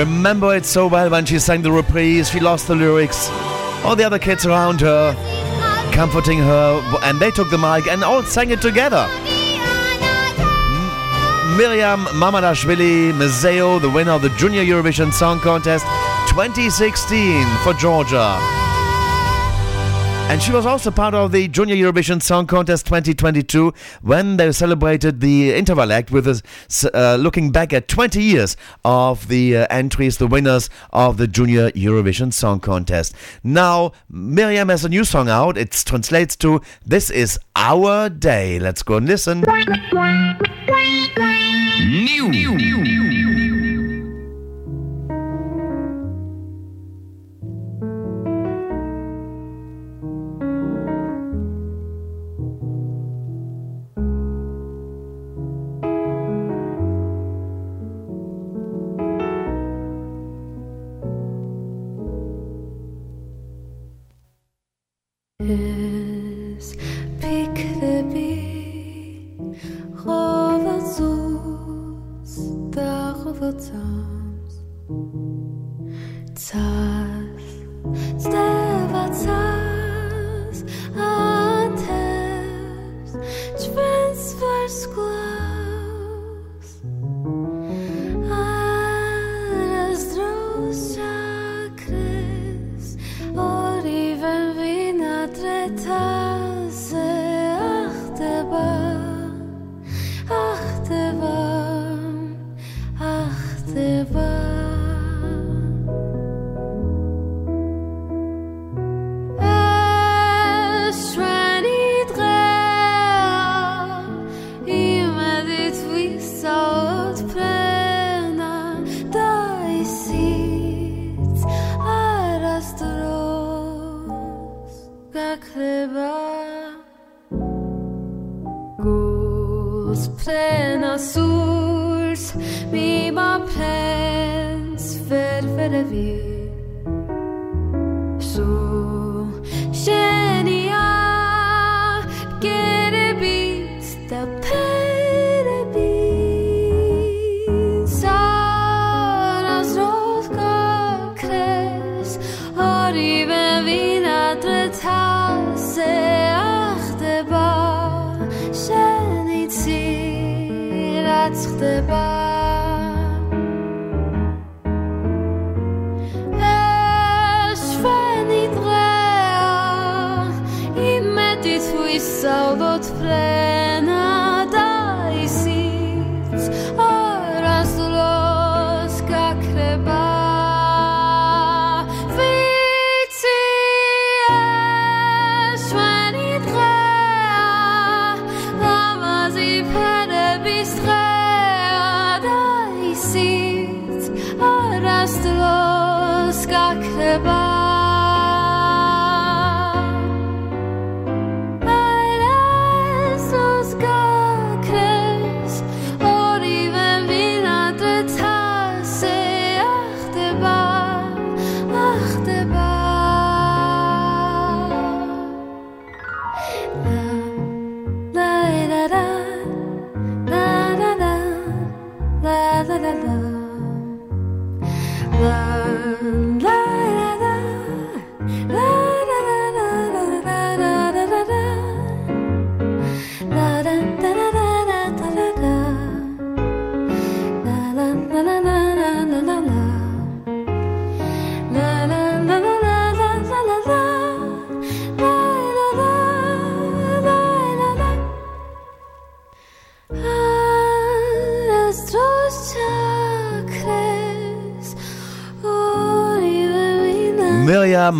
Remember it so well when she sang the reprise, she lost the lyrics. All the other kids around her, comforting her, and they took the mic and all sang it together. Miriam Mamadashvili Mzeo, the winner of the Junior Eurovision Song Contest 2016 for Georgia. And she was also part of the Junior Eurovision Song Contest 2022 when they celebrated the interval act with us uh, looking back at 20 years of the uh, entries, the winners of the Junior Eurovision Song Contest. Now, Miriam has a new song out. It translates to This is Our Day. Let's go and listen. Es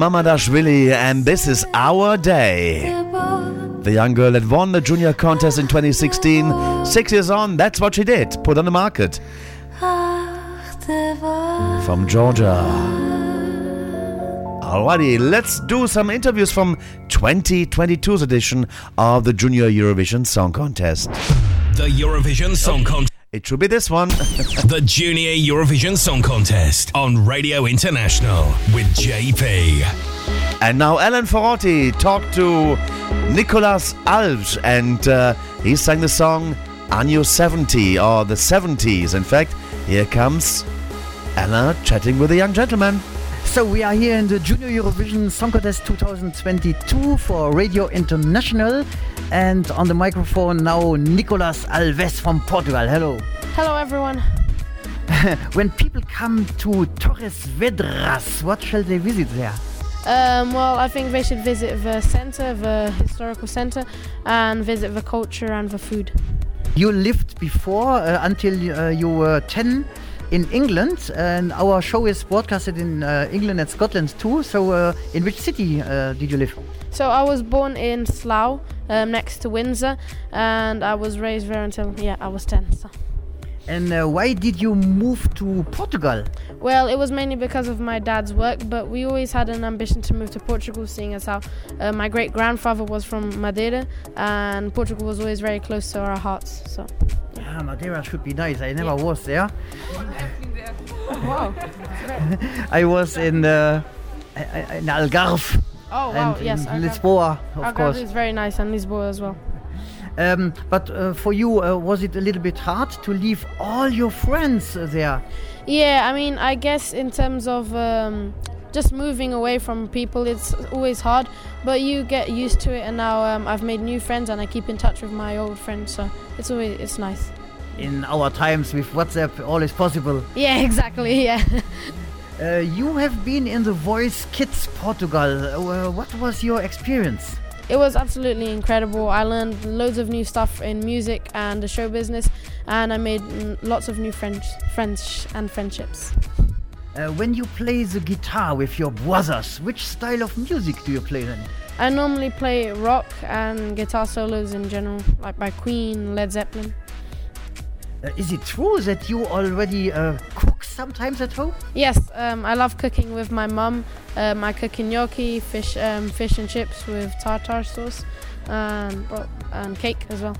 Mamadashvili, and this is Our Day. The young girl that won the junior contest in 2016. Six years on, that's what she did. Put on the market. From Georgia. Alrighty, let's do some interviews from 2022's edition of the Junior Eurovision Song Contest. The Eurovision Song Contest. It should be this one. the Junior Eurovision Song Contest on Radio International with JP. And now Alan Ferrotti talked to Nicolas Alves and uh, he sang the song Anos 70 or the 70s. In fact, here comes Anna chatting with a young gentleman. So we are here in the Junior Eurovision Song Contest 2022 for Radio International and on the microphone now Nicolas Alves from Portugal. Hello. Hello, everyone. when people come to Torres Vedras, what shall they visit there? Um, well, I think they should visit the centre, the historical centre, and visit the culture and the food. You lived before uh, until uh, you were 10 in England, and our show is broadcasted in uh, England and Scotland too. So, uh, in which city uh, did you live? So I was born in Slough, um, next to Windsor, and I was raised there until yeah I was 10. So. And uh, why did you move to Portugal? Well, it was mainly because of my dad's work, but we always had an ambition to move to Portugal, seeing as how uh, my great grandfather was from Madeira, and Portugal was always very close to our hearts. So. Ah, Madeira should be nice. I never was there. wow. I was in uh, in Algarve. Oh wow! and yes. Lisboa, of Algarve course. is very nice, and Lisboa as well. Um, but uh, for you, uh, was it a little bit hard to leave all your friends uh, there? Yeah, I mean, I guess in terms of um, just moving away from people, it's always hard, but you get used to it. And now um, I've made new friends, and I keep in touch with my old friends, so it's always it's nice. In our times with WhatsApp, all is possible. Yeah, exactly. Yeah. Uh, you have been in the Voice Kids Portugal. Uh, what was your experience? It was absolutely incredible. I learned loads of new stuff in music and the show business, and I made lots of new friends, friends and friendships. Uh, when you play the guitar with your brothers, which style of music do you play then? I normally play rock and guitar solos in general, like by Queen, Led Zeppelin. Uh, is it true that you already uh, cook sometimes at home? Yes, um, I love cooking with my mum. Um, I cook gnocchi, fish, um, fish and chips with tartar sauce, and, well, and cake as well.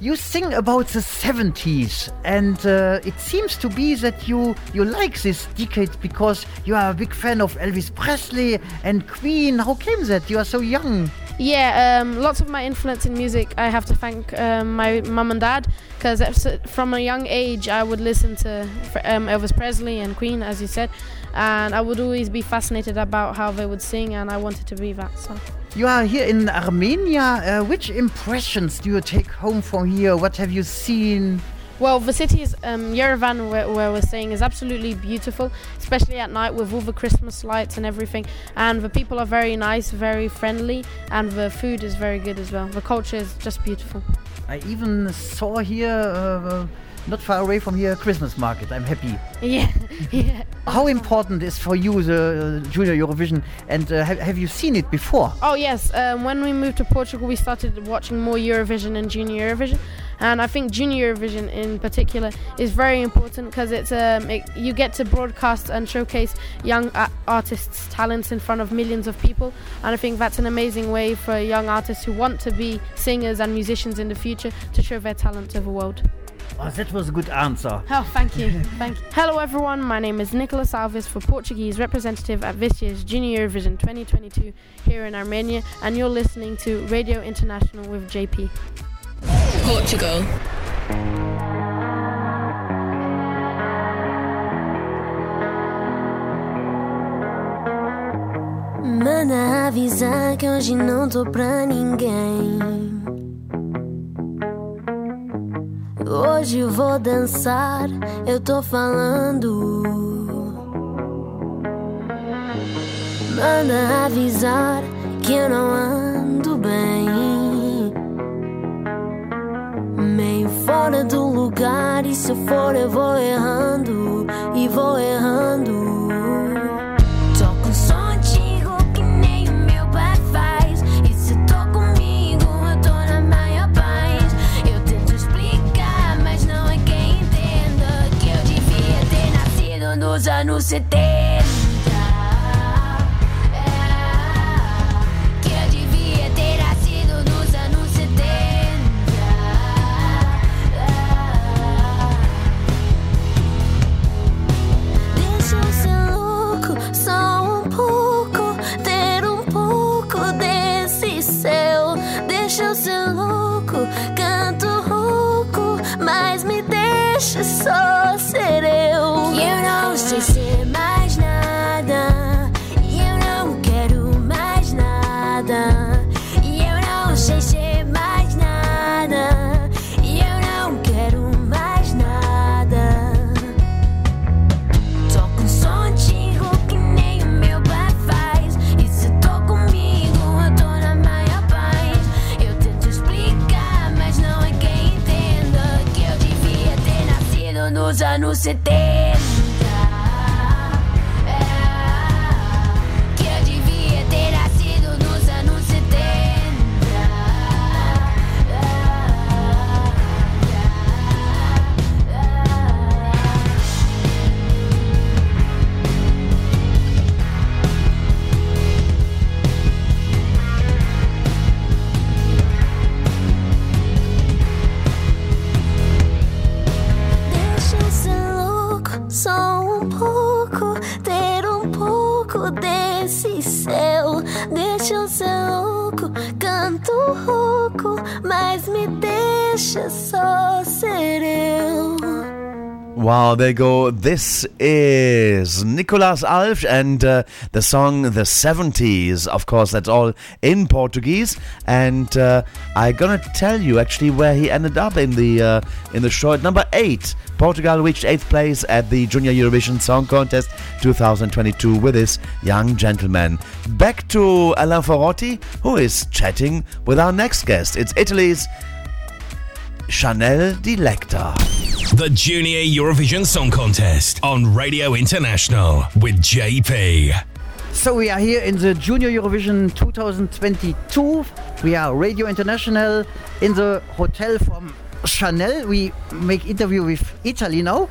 You sing about the 70s, and uh, it seems to be that you you like this decade because you are a big fan of Elvis Presley and Queen. How came that? You are so young. Yeah, um, lots of my influence in music I have to thank um, my mum and dad because from a young age I would listen to um, Elvis Presley and Queen, as you said, and I would always be fascinated about how they would sing, and I wanted to be that. So. You are here in Armenia. Uh, which impressions do you take home from here? What have you seen? Well, the city is um, Yerevan, where, where we're staying, is absolutely beautiful, especially at night with all the Christmas lights and everything. And the people are very nice, very friendly, and the food is very good as well. The culture is just beautiful. I even saw here, uh, not far away from here, Christmas market. I'm happy. Yeah, yeah. How important is for you the uh, Junior Eurovision, and uh, have, have you seen it before? Oh yes, um, when we moved to Portugal, we started watching more Eurovision and Junior Eurovision, and I think Junior Eurovision in particular is very important because it's um, it, you get to broadcast and showcase young artists' talents in front of millions of people, and I think that's an amazing way for young artists who want to be singers and musicians in the future to show their talent to the world. Oh, that was a good answer. Oh, thank you. thank you. Hello, everyone. My name is Nicolas Alves for Portuguese representative at this year's Junior Eurovision 2022 here in Armenia, and you're listening to Radio International with JP. Portugal. Manda avisar que hoje não tô pra ninguém. Hoje vou dançar, eu tô falando. Manda avisar que eu não ando bem. Meio fora do lugar, e se eu for, eu vou errando. E vou errando. anos 70. Anos 70. Canto rouco. Mas me deixa só ser eu. Wow, there you go. This is Nicolas Alves and uh, the song The 70s. Of course, that's all in Portuguese. And uh, I'm gonna tell you actually where he ended up in the uh, in the show at number eight. Portugal reached eighth place at the Junior Eurovision Song Contest 2022 with this young gentleman. Back to Alain Ferrotti, who is chatting with our next guest. It's Italy's Chanel Dilecta. The Junior Eurovision Song Contest on Radio International with JP. So we are here in the Junior Eurovision 2022. We are Radio International in the hotel from Chanel. We make interview with Italy now.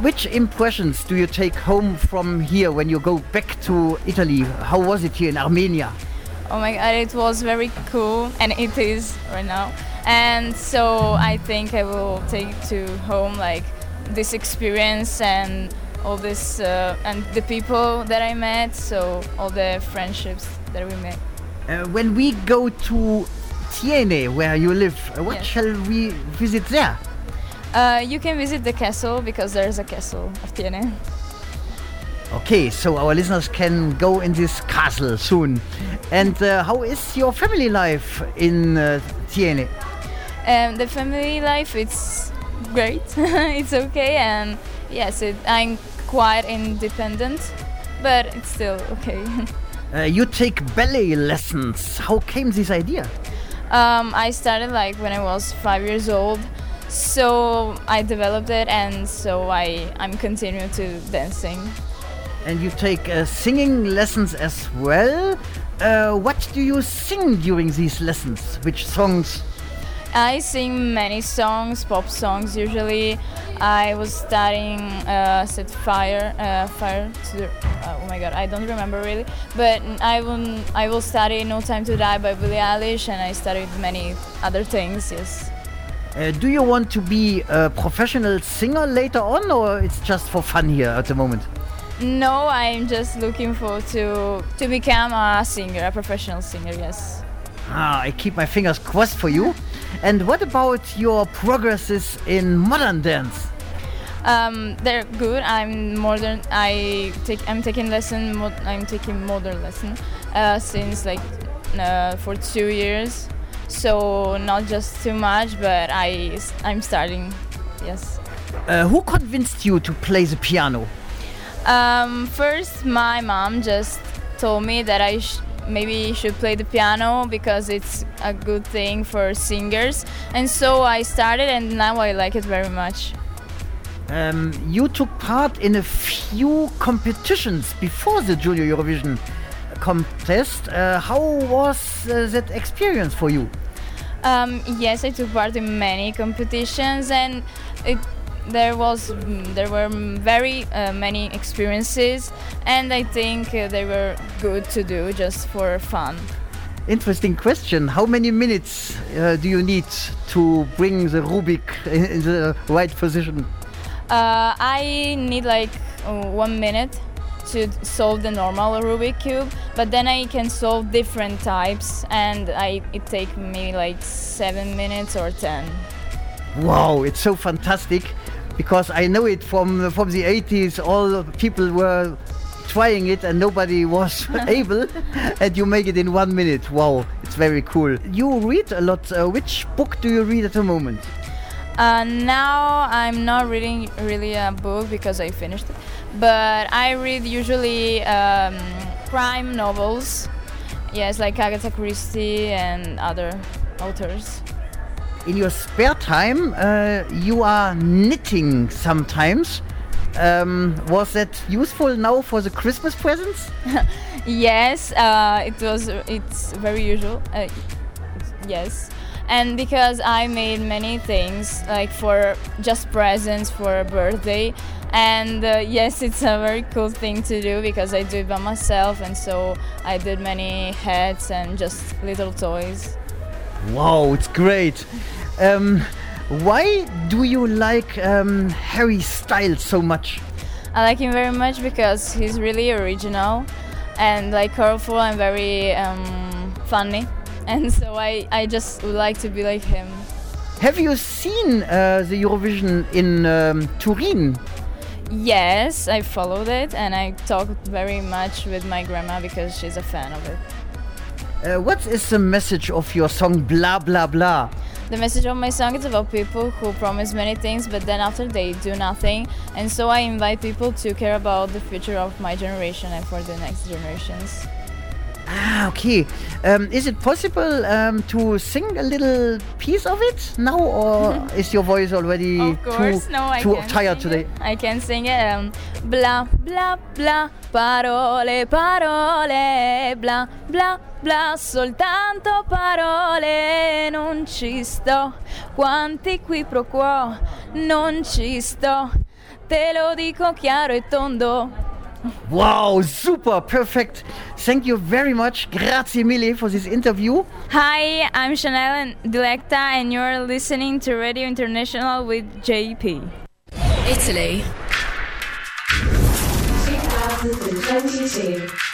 Which impressions do you take home from here when you go back to Italy? How was it here in Armenia? Oh my god, it was very cool, and it is right now. And so I think I will take to home like this experience and all this uh, and the people that I met. So all the friendships that we made. Uh, when we go to Thiene, where you live, uh, what Yes. shall we visit there? Uh, you can visit the castle because there's a castle of Thiene. Okay, so our listeners can go in this castle soon. And uh, how is your family life in uh, Thiene? Um, the family life it's great. it's okay, and yes, it, I'm quite independent, but it's still okay. Uh, you take ballet lessons. How came this idea? um, I started like when I was five years old, so I developed it, and so I I'm continuing to dancing. And you take uh, singing lessons as well. Uh, what do you sing during these lessons? Which songs? I sing many songs, pop songs usually. I was studying uh, set fire, uh, fire to the. Uh, oh my god, I don't remember really. But I will, I will study No Time to Die by Billie Eilish, and I studied many other things. Yes. Uh, do you want to be a professional singer later on, or it's just for fun here at the moment? No, I'm just looking forward to to become a singer, a professional singer. Yes. Ah, I keep my fingers crossed for you. And what about your progresses in modern dance? Um, they're good. I'm modern. I take. I'm taking lesson. Mo- I'm taking modern lesson uh, since like uh, for two years. So not just too much, but I I'm starting. Yes. Uh, who convinced you to play the piano? Um, first, my mom just told me that I sh- you should play the piano because it's a good thing for singers, and so I started, and now I like it very much. Um, you took part in a few competitions before the Junior Eurovision contest. Uh, how was uh, that experience for you? Um, yes, I took part in many competitions, and it there was mm, there were very uh, many experiences, and I think uh, they were good to do just for fun. Interesting question. How many minutes uh, do you need to bring the Rubik in, in the right position? Uh, I need like uh, one minute to solve the normal Rubik cube, but then I can solve different types, and I it take me like seven minutes or ten. Wow, it's so fantastic because I know it from from the 80s. All people were trying it and nobody was able, and you make it in one minute. Wow, it's very cool. You read a lot. Uh, which book do you read at the moment? Uh, now I'm not reading really a book because I finished it, but I read usually um, crime novels. Yes, like Agatha Christie and other authors. In your spare time, uh, you are knitting sometimes. Um, was that useful now for the Christmas presents? yes, uh, it was. It's very usual. Uh, yes, and because I made many things like for just presents for a birthday, and uh, yes, it's a very cool thing to do because I do it by myself, and so I did many hats and just little toys. Wow, it's great. Um, why do you like um, Harry Styles so much? I like him very much because he's really original and like colorful and very um, funny, and so I, I just would like to be like him. Have you seen uh, the Eurovision in um, Turin? Yes, I followed it and I talked very much with my grandma because she's a fan of it. Uh, what is the message of your song Blah Blah Blah? The message of my song is about people who promise many things but then after they do nothing. And so I invite people to care about the future of my generation and for the next generations. Ah, okay. Um, is it possible um, to sing a little piece of it now, or is your voice already too, no, too tired today? It. I can sing it. Um, blah blah blah, parole, parole, blah blah blah, soltanto parole, non ci sto. Quanti qui pro quo, non ci sto. Te lo dico chiaro e tondo. Wow, super, perfect. Thank you very much. Grazie mille for this interview. Hi, I'm Chanel Dilecta, and you're listening to Radio International with JP. Italy. 2022.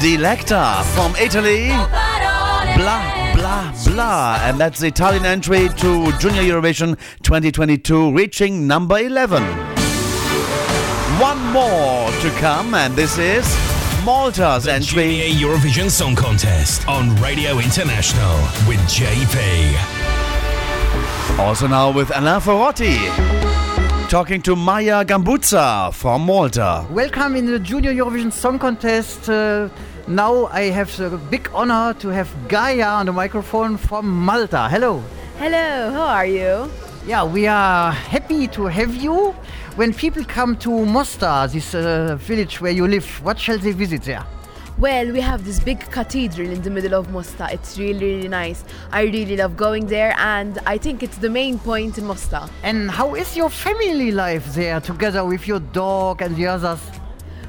Chanel Dilecta from Italy. Blah, blah, blah. And that's the Italian entry to Junior Eurovision 2022, reaching number 11. One more to come, and this is Malta's entry. Junior Eurovision Song Contest on Radio International with JP. Also now with Alain Ferrotti. Talking to Gaia Gambuzza from Malta. Welcome in the Junior Eurovision Song Contest. Uh, now I have the big honor to have Gaia on the microphone from Malta. Hello. Hello, how are you? Yeah, we are happy to have you. When people come to Mosta, this uh, village where you live, what shall they visit there? Well, we have this big cathedral in the middle of Mosta. It's really, really nice. I really love going there, and I think it's the main point in Mosta. And how is your family life there together with your dog and the others?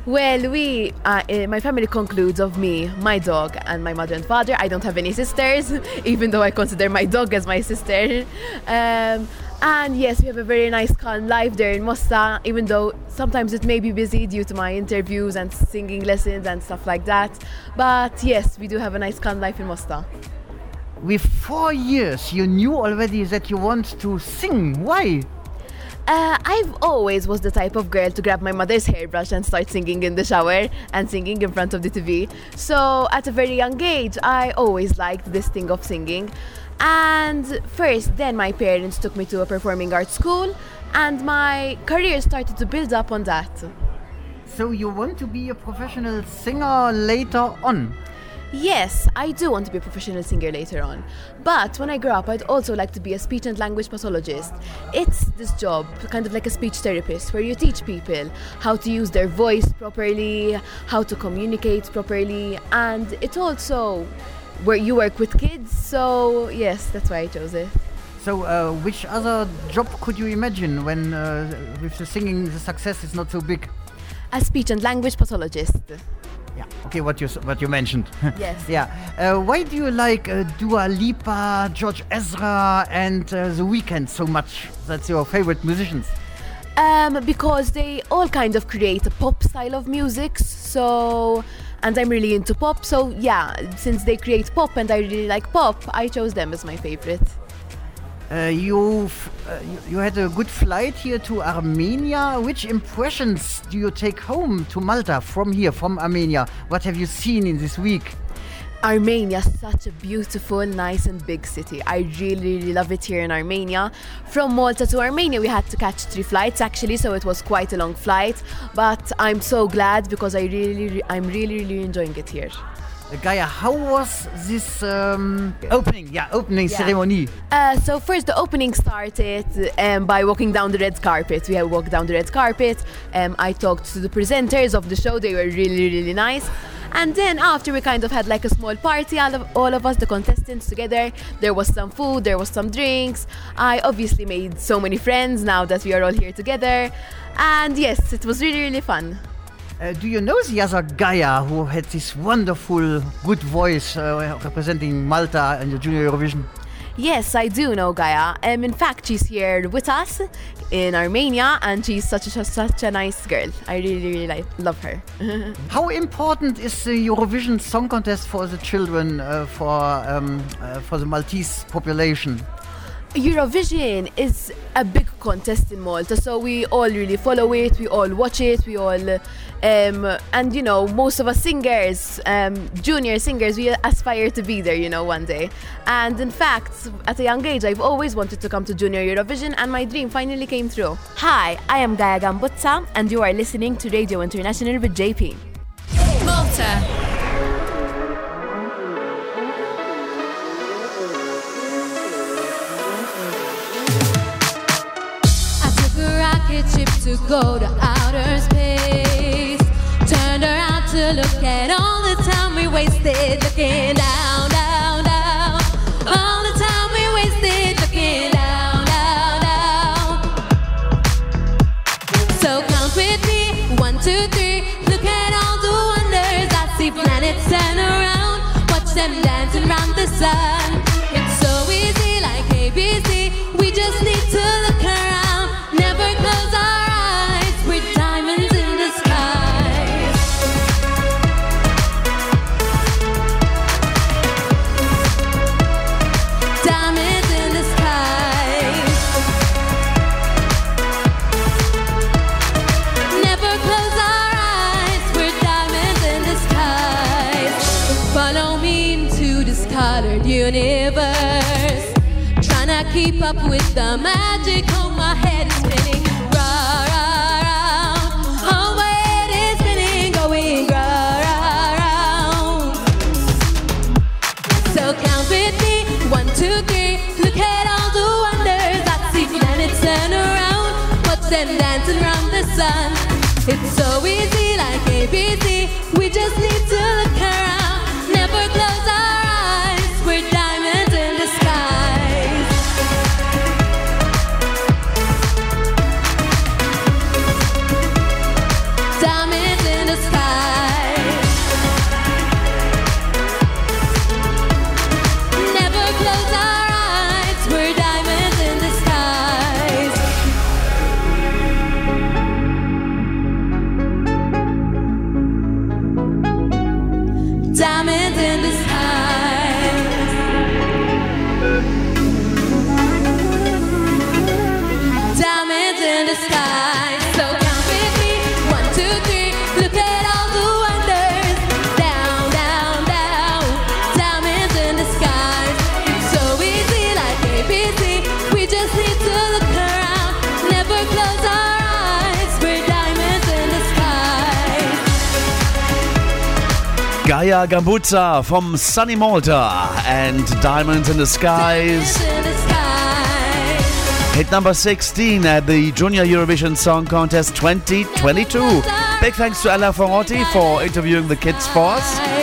Well, we, uh, eh, my family concludes of me, my dog, and my mother and father. I don't have any sisters, even though I consider my dog as my sister. Um, and yes, we have a very nice, calm life there in Mosta, even though sometimes it may be busy due to my interviews and singing lessons and stuff like that. But yes, we do have a nice, calm life in Mosta. With four years, you knew already that you want to sing. Why? Uh, I've always was the type of girl to grab my mother's hairbrush and start singing in the shower and singing in front of the TV. So at a very young age, I always liked this thing of singing. And first, then my parents took me to a performing arts school, and my career started to build up on that. So you want to be a professional singer later on? Yes, I do want to be a professional singer later on. But when I grow up, I'd also like to be a speech and language pathologist. It's this job, kind of like a speech therapist, where you teach people how to use their voice properly, how to communicate properly, and it also where you work with kids. So, yes, that's why I chose it. So, uh, which other job could you imagine when, uh, with the singing, the success is not so big? A speech and language pathologist. Yeah. Okay, what you what you mentioned. Yes. yeah. Uh, why do you like uh, Dua Lipa, George Ezra, and uh, The Weeknd so much? That's your favorite musicians. Um, because they all kind of create a pop style of music, so and I'm really into pop, so yeah, since they create pop and I really like pop, I chose them as my favorite. Uh, you've, uh, you, had a good flight here to Armenia. Which impressions do you take home to Malta from here, from Armenia? What have you seen in this week? Armenia, such a beautiful, nice, and big city. I really, really love it here in Armenia. From Malta to Armenia, we had to catch three flights actually, so it was quite a long flight. But I'm so glad because I really, I'm really, really enjoying it here. Gaia, how was this um, opening? Yeah, opening Yeah. ceremony. Uh, so first, the opening started um, by walking down the red carpet. We have walked down the red carpet. Um, I talked to the presenters of the show. They were really, really nice. And then after we kind of had like a small party, all of, all of us, the contestants together. There was some food, there was some drinks. I obviously made so many friends now that we are all here together. And yes, it was really, really fun. Uh, do you know the other Gaia who had this wonderful, good voice uh, representing Malta in the Junior Eurovision? Yes, I do know Gaia. Um, in fact, she's here with us in Armenia, and she's such a such a nice girl. I really, really like, love her. How important is the Eurovision Song Contest for the children, uh, for um, uh, for the Maltese population? Eurovision is a big contest in Malta, so we all really follow it. We all watch it. We all, um, and you know, most of us singers, um, junior singers, we aspire to be there. You know, one day. And in fact, at a young age, I've always wanted to come to Junior Eurovision, and my dream finally came true. Hi, I am Gaia Gambuzza, and you are listening to Radio International with JP. Malta. To go to outer space. Turned around to look at all the time we wasted looking down, down, down. All the time we wasted looking down, down, down. So count with me, one, two, three. Look at all the wonders I see. Planets turn around, watch them dancing round the sun. It's so easy, like ABC. Up Gaia Gambuzza from Sunny Malta and Diamonds in the Skies. In the skies. Hit number 16 at the Junior Eurovision Song Contest 2022. Big thanks to Ella Ferrotti for interviewing the kids for us.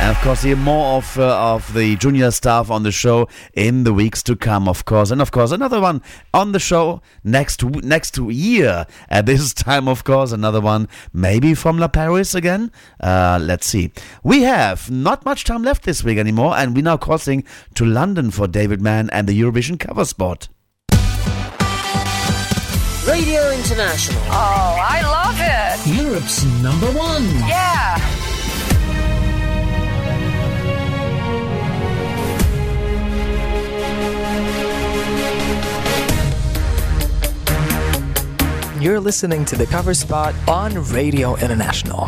And of course, hear more of, uh, of the junior staff on the show in the weeks to come, of course. And of course, another one on the show next w- next year at this time, of course. Another one maybe from La Paris again. Uh, let's see. We have not much time left this week anymore, and we're now crossing to London for David Mann and the Eurovision cover spot. Radio International. Oh, I love it. Europe's number one. Yeah. You're listening to the cover spot on Radio International.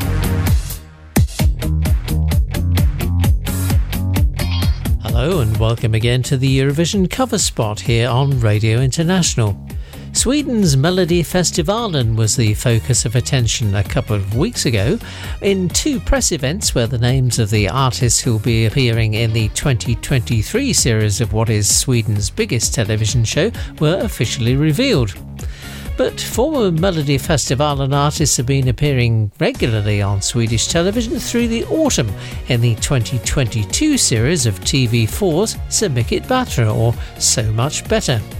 Hello and welcome again to the Eurovision cover spot here on Radio International. Sweden's Melodifestivalen was the focus of attention a couple of weeks ago in two press events where the names of the artists who will be appearing in the 2023 series of what is Sweden's biggest television show were officially revealed. But former Melodifestivalen artists have been appearing regularly on Swedish television through the autumn in the 2022 series of TV4's Så mycket bättre or So Much Better.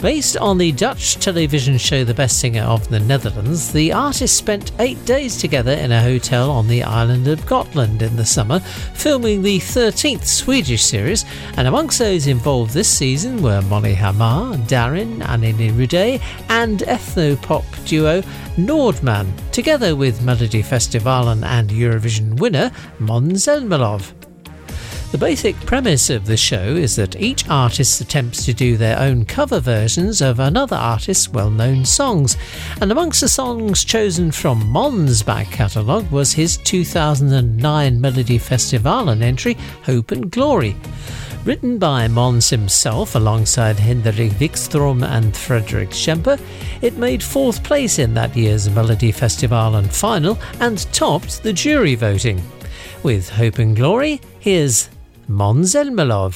Based on the Dutch television show The Best Singer of the Netherlands, the artists spent eight days together in a hotel on the island of Gotland in the summer, filming the 13th Swedish series, and amongst those involved this season were Molly Hammar, Darin, Anneli Rydé, and ethno-pop duo Nordman, together with Melodifestivalen and Eurovision winner Måns Zelmerlöw. The basic premise of the show is that each artist attempts to do their own cover versions of another artist's well known songs, and amongst the songs chosen from Måns' back catalogue was his 2009 Melodifestivalen entry, Hope and Glory. Written by Måns himself alongside Henrik Wikström and Fredrik Kempe, it made fourth place in that year's Melodifestivalen final and topped the jury voting. With Hope and Glory, here's Måns Zelmerlöw.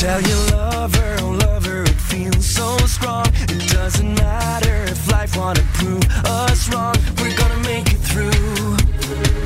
Tell oh it feels so strong. It doesn't matter if life wanna prove us wrong. We're gonna make it through.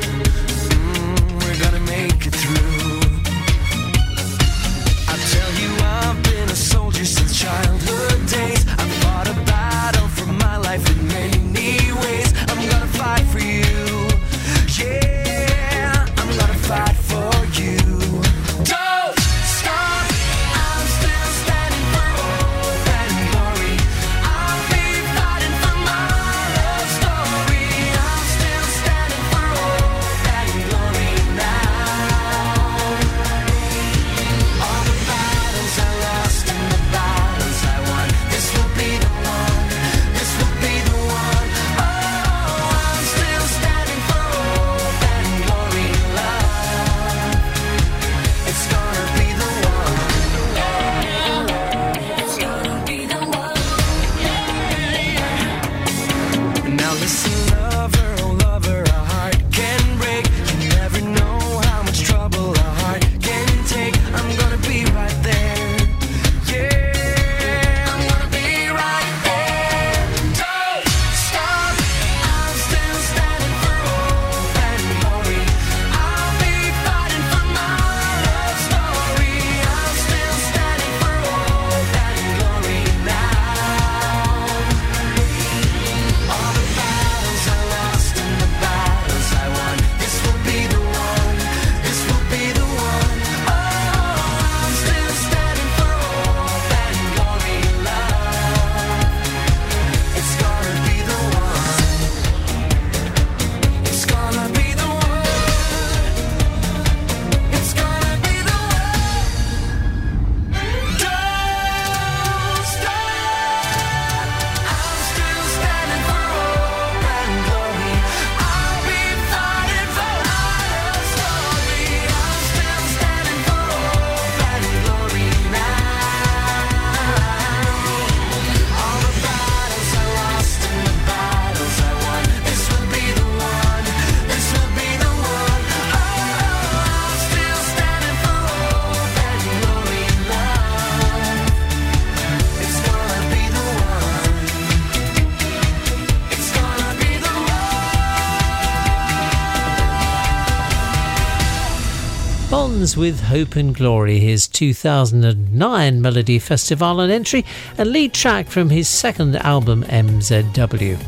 With Hope and Glory, his 2009 Melody Festival entry and lead track from his second album MZW.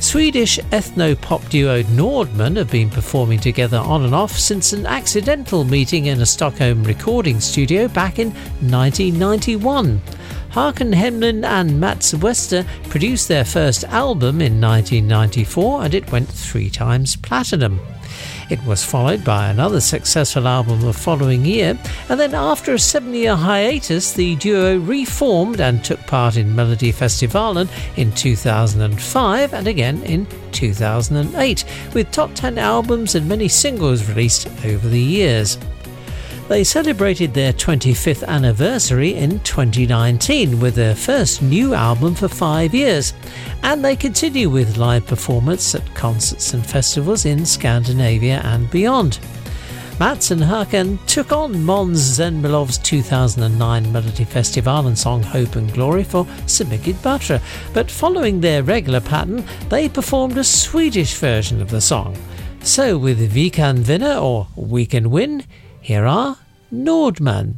Swedish ethno pop duo Nordman have been performing together on and off since an accidental meeting in a Stockholm recording studio back in 1991. Håkan Hemlin and Mats Wester produced their first album in 1994 and it went three times platinum. It was followed by another successful album the following year, and then after a seven year hiatus, the duo reformed and took part in Melodifestivalen in 2005 and again in 2008, with top 10 albums and many singles released over the years. They celebrated their 25th anniversary in 2019 with their first new album for five years, and they continue with live performance at concerts and festivals in Scandinavia and beyond. Mats and Håkan took on Måns Zelmerlöw's 2009 Melodifestivalen song Hope and Glory for Så mycket bättre, but following their regular pattern, they performed a Swedish version of the song. So, with Vi kan vinna or We can win, here are Nordman.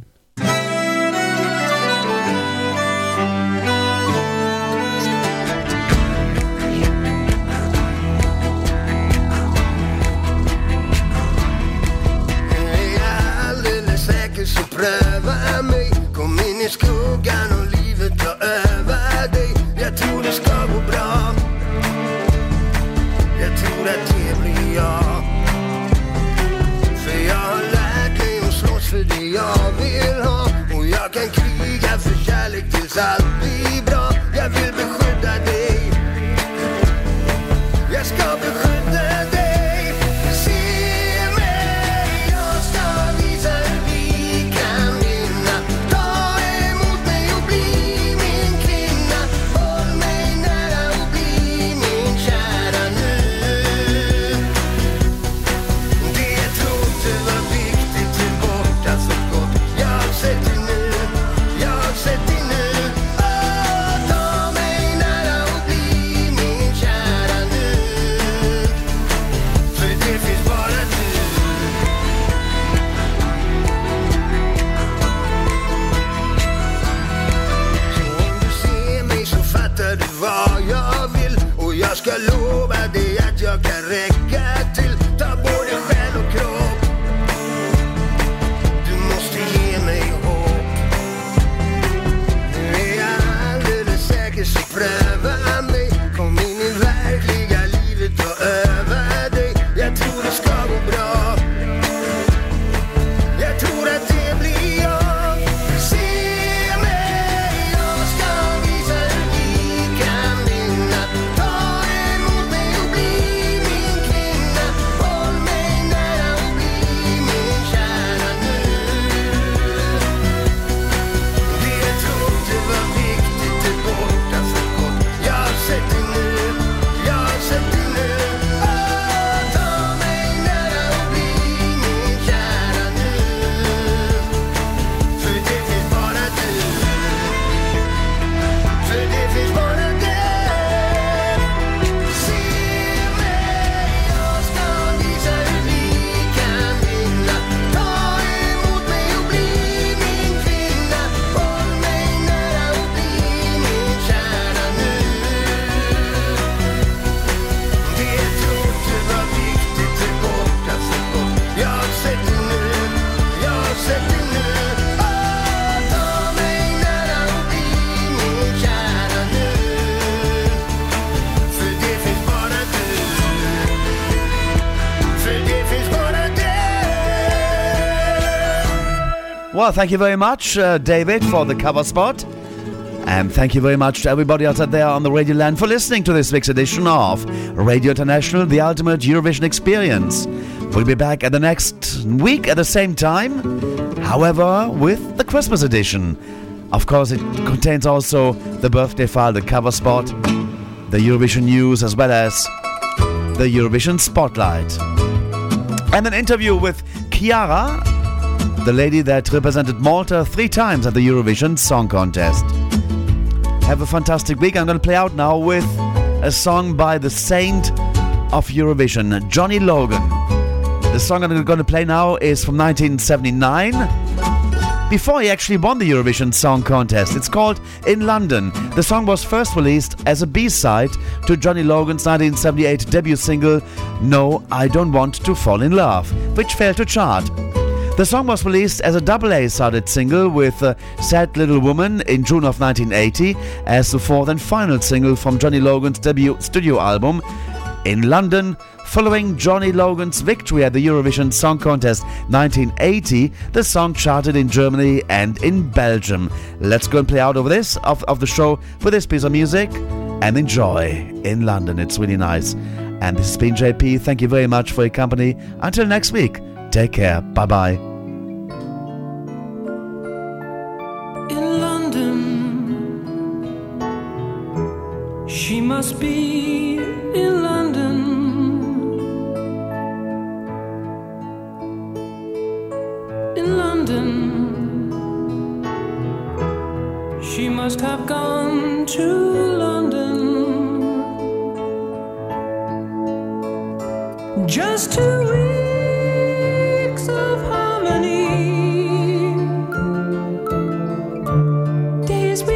Well, thank you very much, uh, David, for the cover spot. And thank you very much to everybody out there on the Radio Land for listening to this week's edition of Radio International, the ultimate Eurovision experience. We'll be back at the next week at the same time, however, with the Christmas edition. Of course, it contains also the birthday file, the cover spot, the Eurovision news, as well as the Eurovision spotlight. And an interview with Chiara, the lady that represented Malta three times at the Eurovision Song Contest. Have a fantastic week. I'm going to play out now with a song by the saint of Eurovision, Johnny Logan. The song I'm going to play now is from 1979. Before he actually won the Eurovision Song Contest, it's called In London. The song was first released as a B side to Johnny Logan's 1978 debut single, No, I Don't Want to Fall in Love, which failed to chart. The song was released as a double A sided single with uh, Sad Little Woman in June of 1980 as the fourth and final single from Johnny Logan's debut studio album. In London, following Johnny Logan's victory at the Eurovision Song Contest 1980, the song charted in Germany and in Belgium. Let's go and play out over this of, of the show for this piece of music and enjoy in London. It's really nice. And this has been JP. Thank you very much for your company. Until next week, take care. Bye bye. in London. She must be in London. In London. She must have gone to London. Just two weeks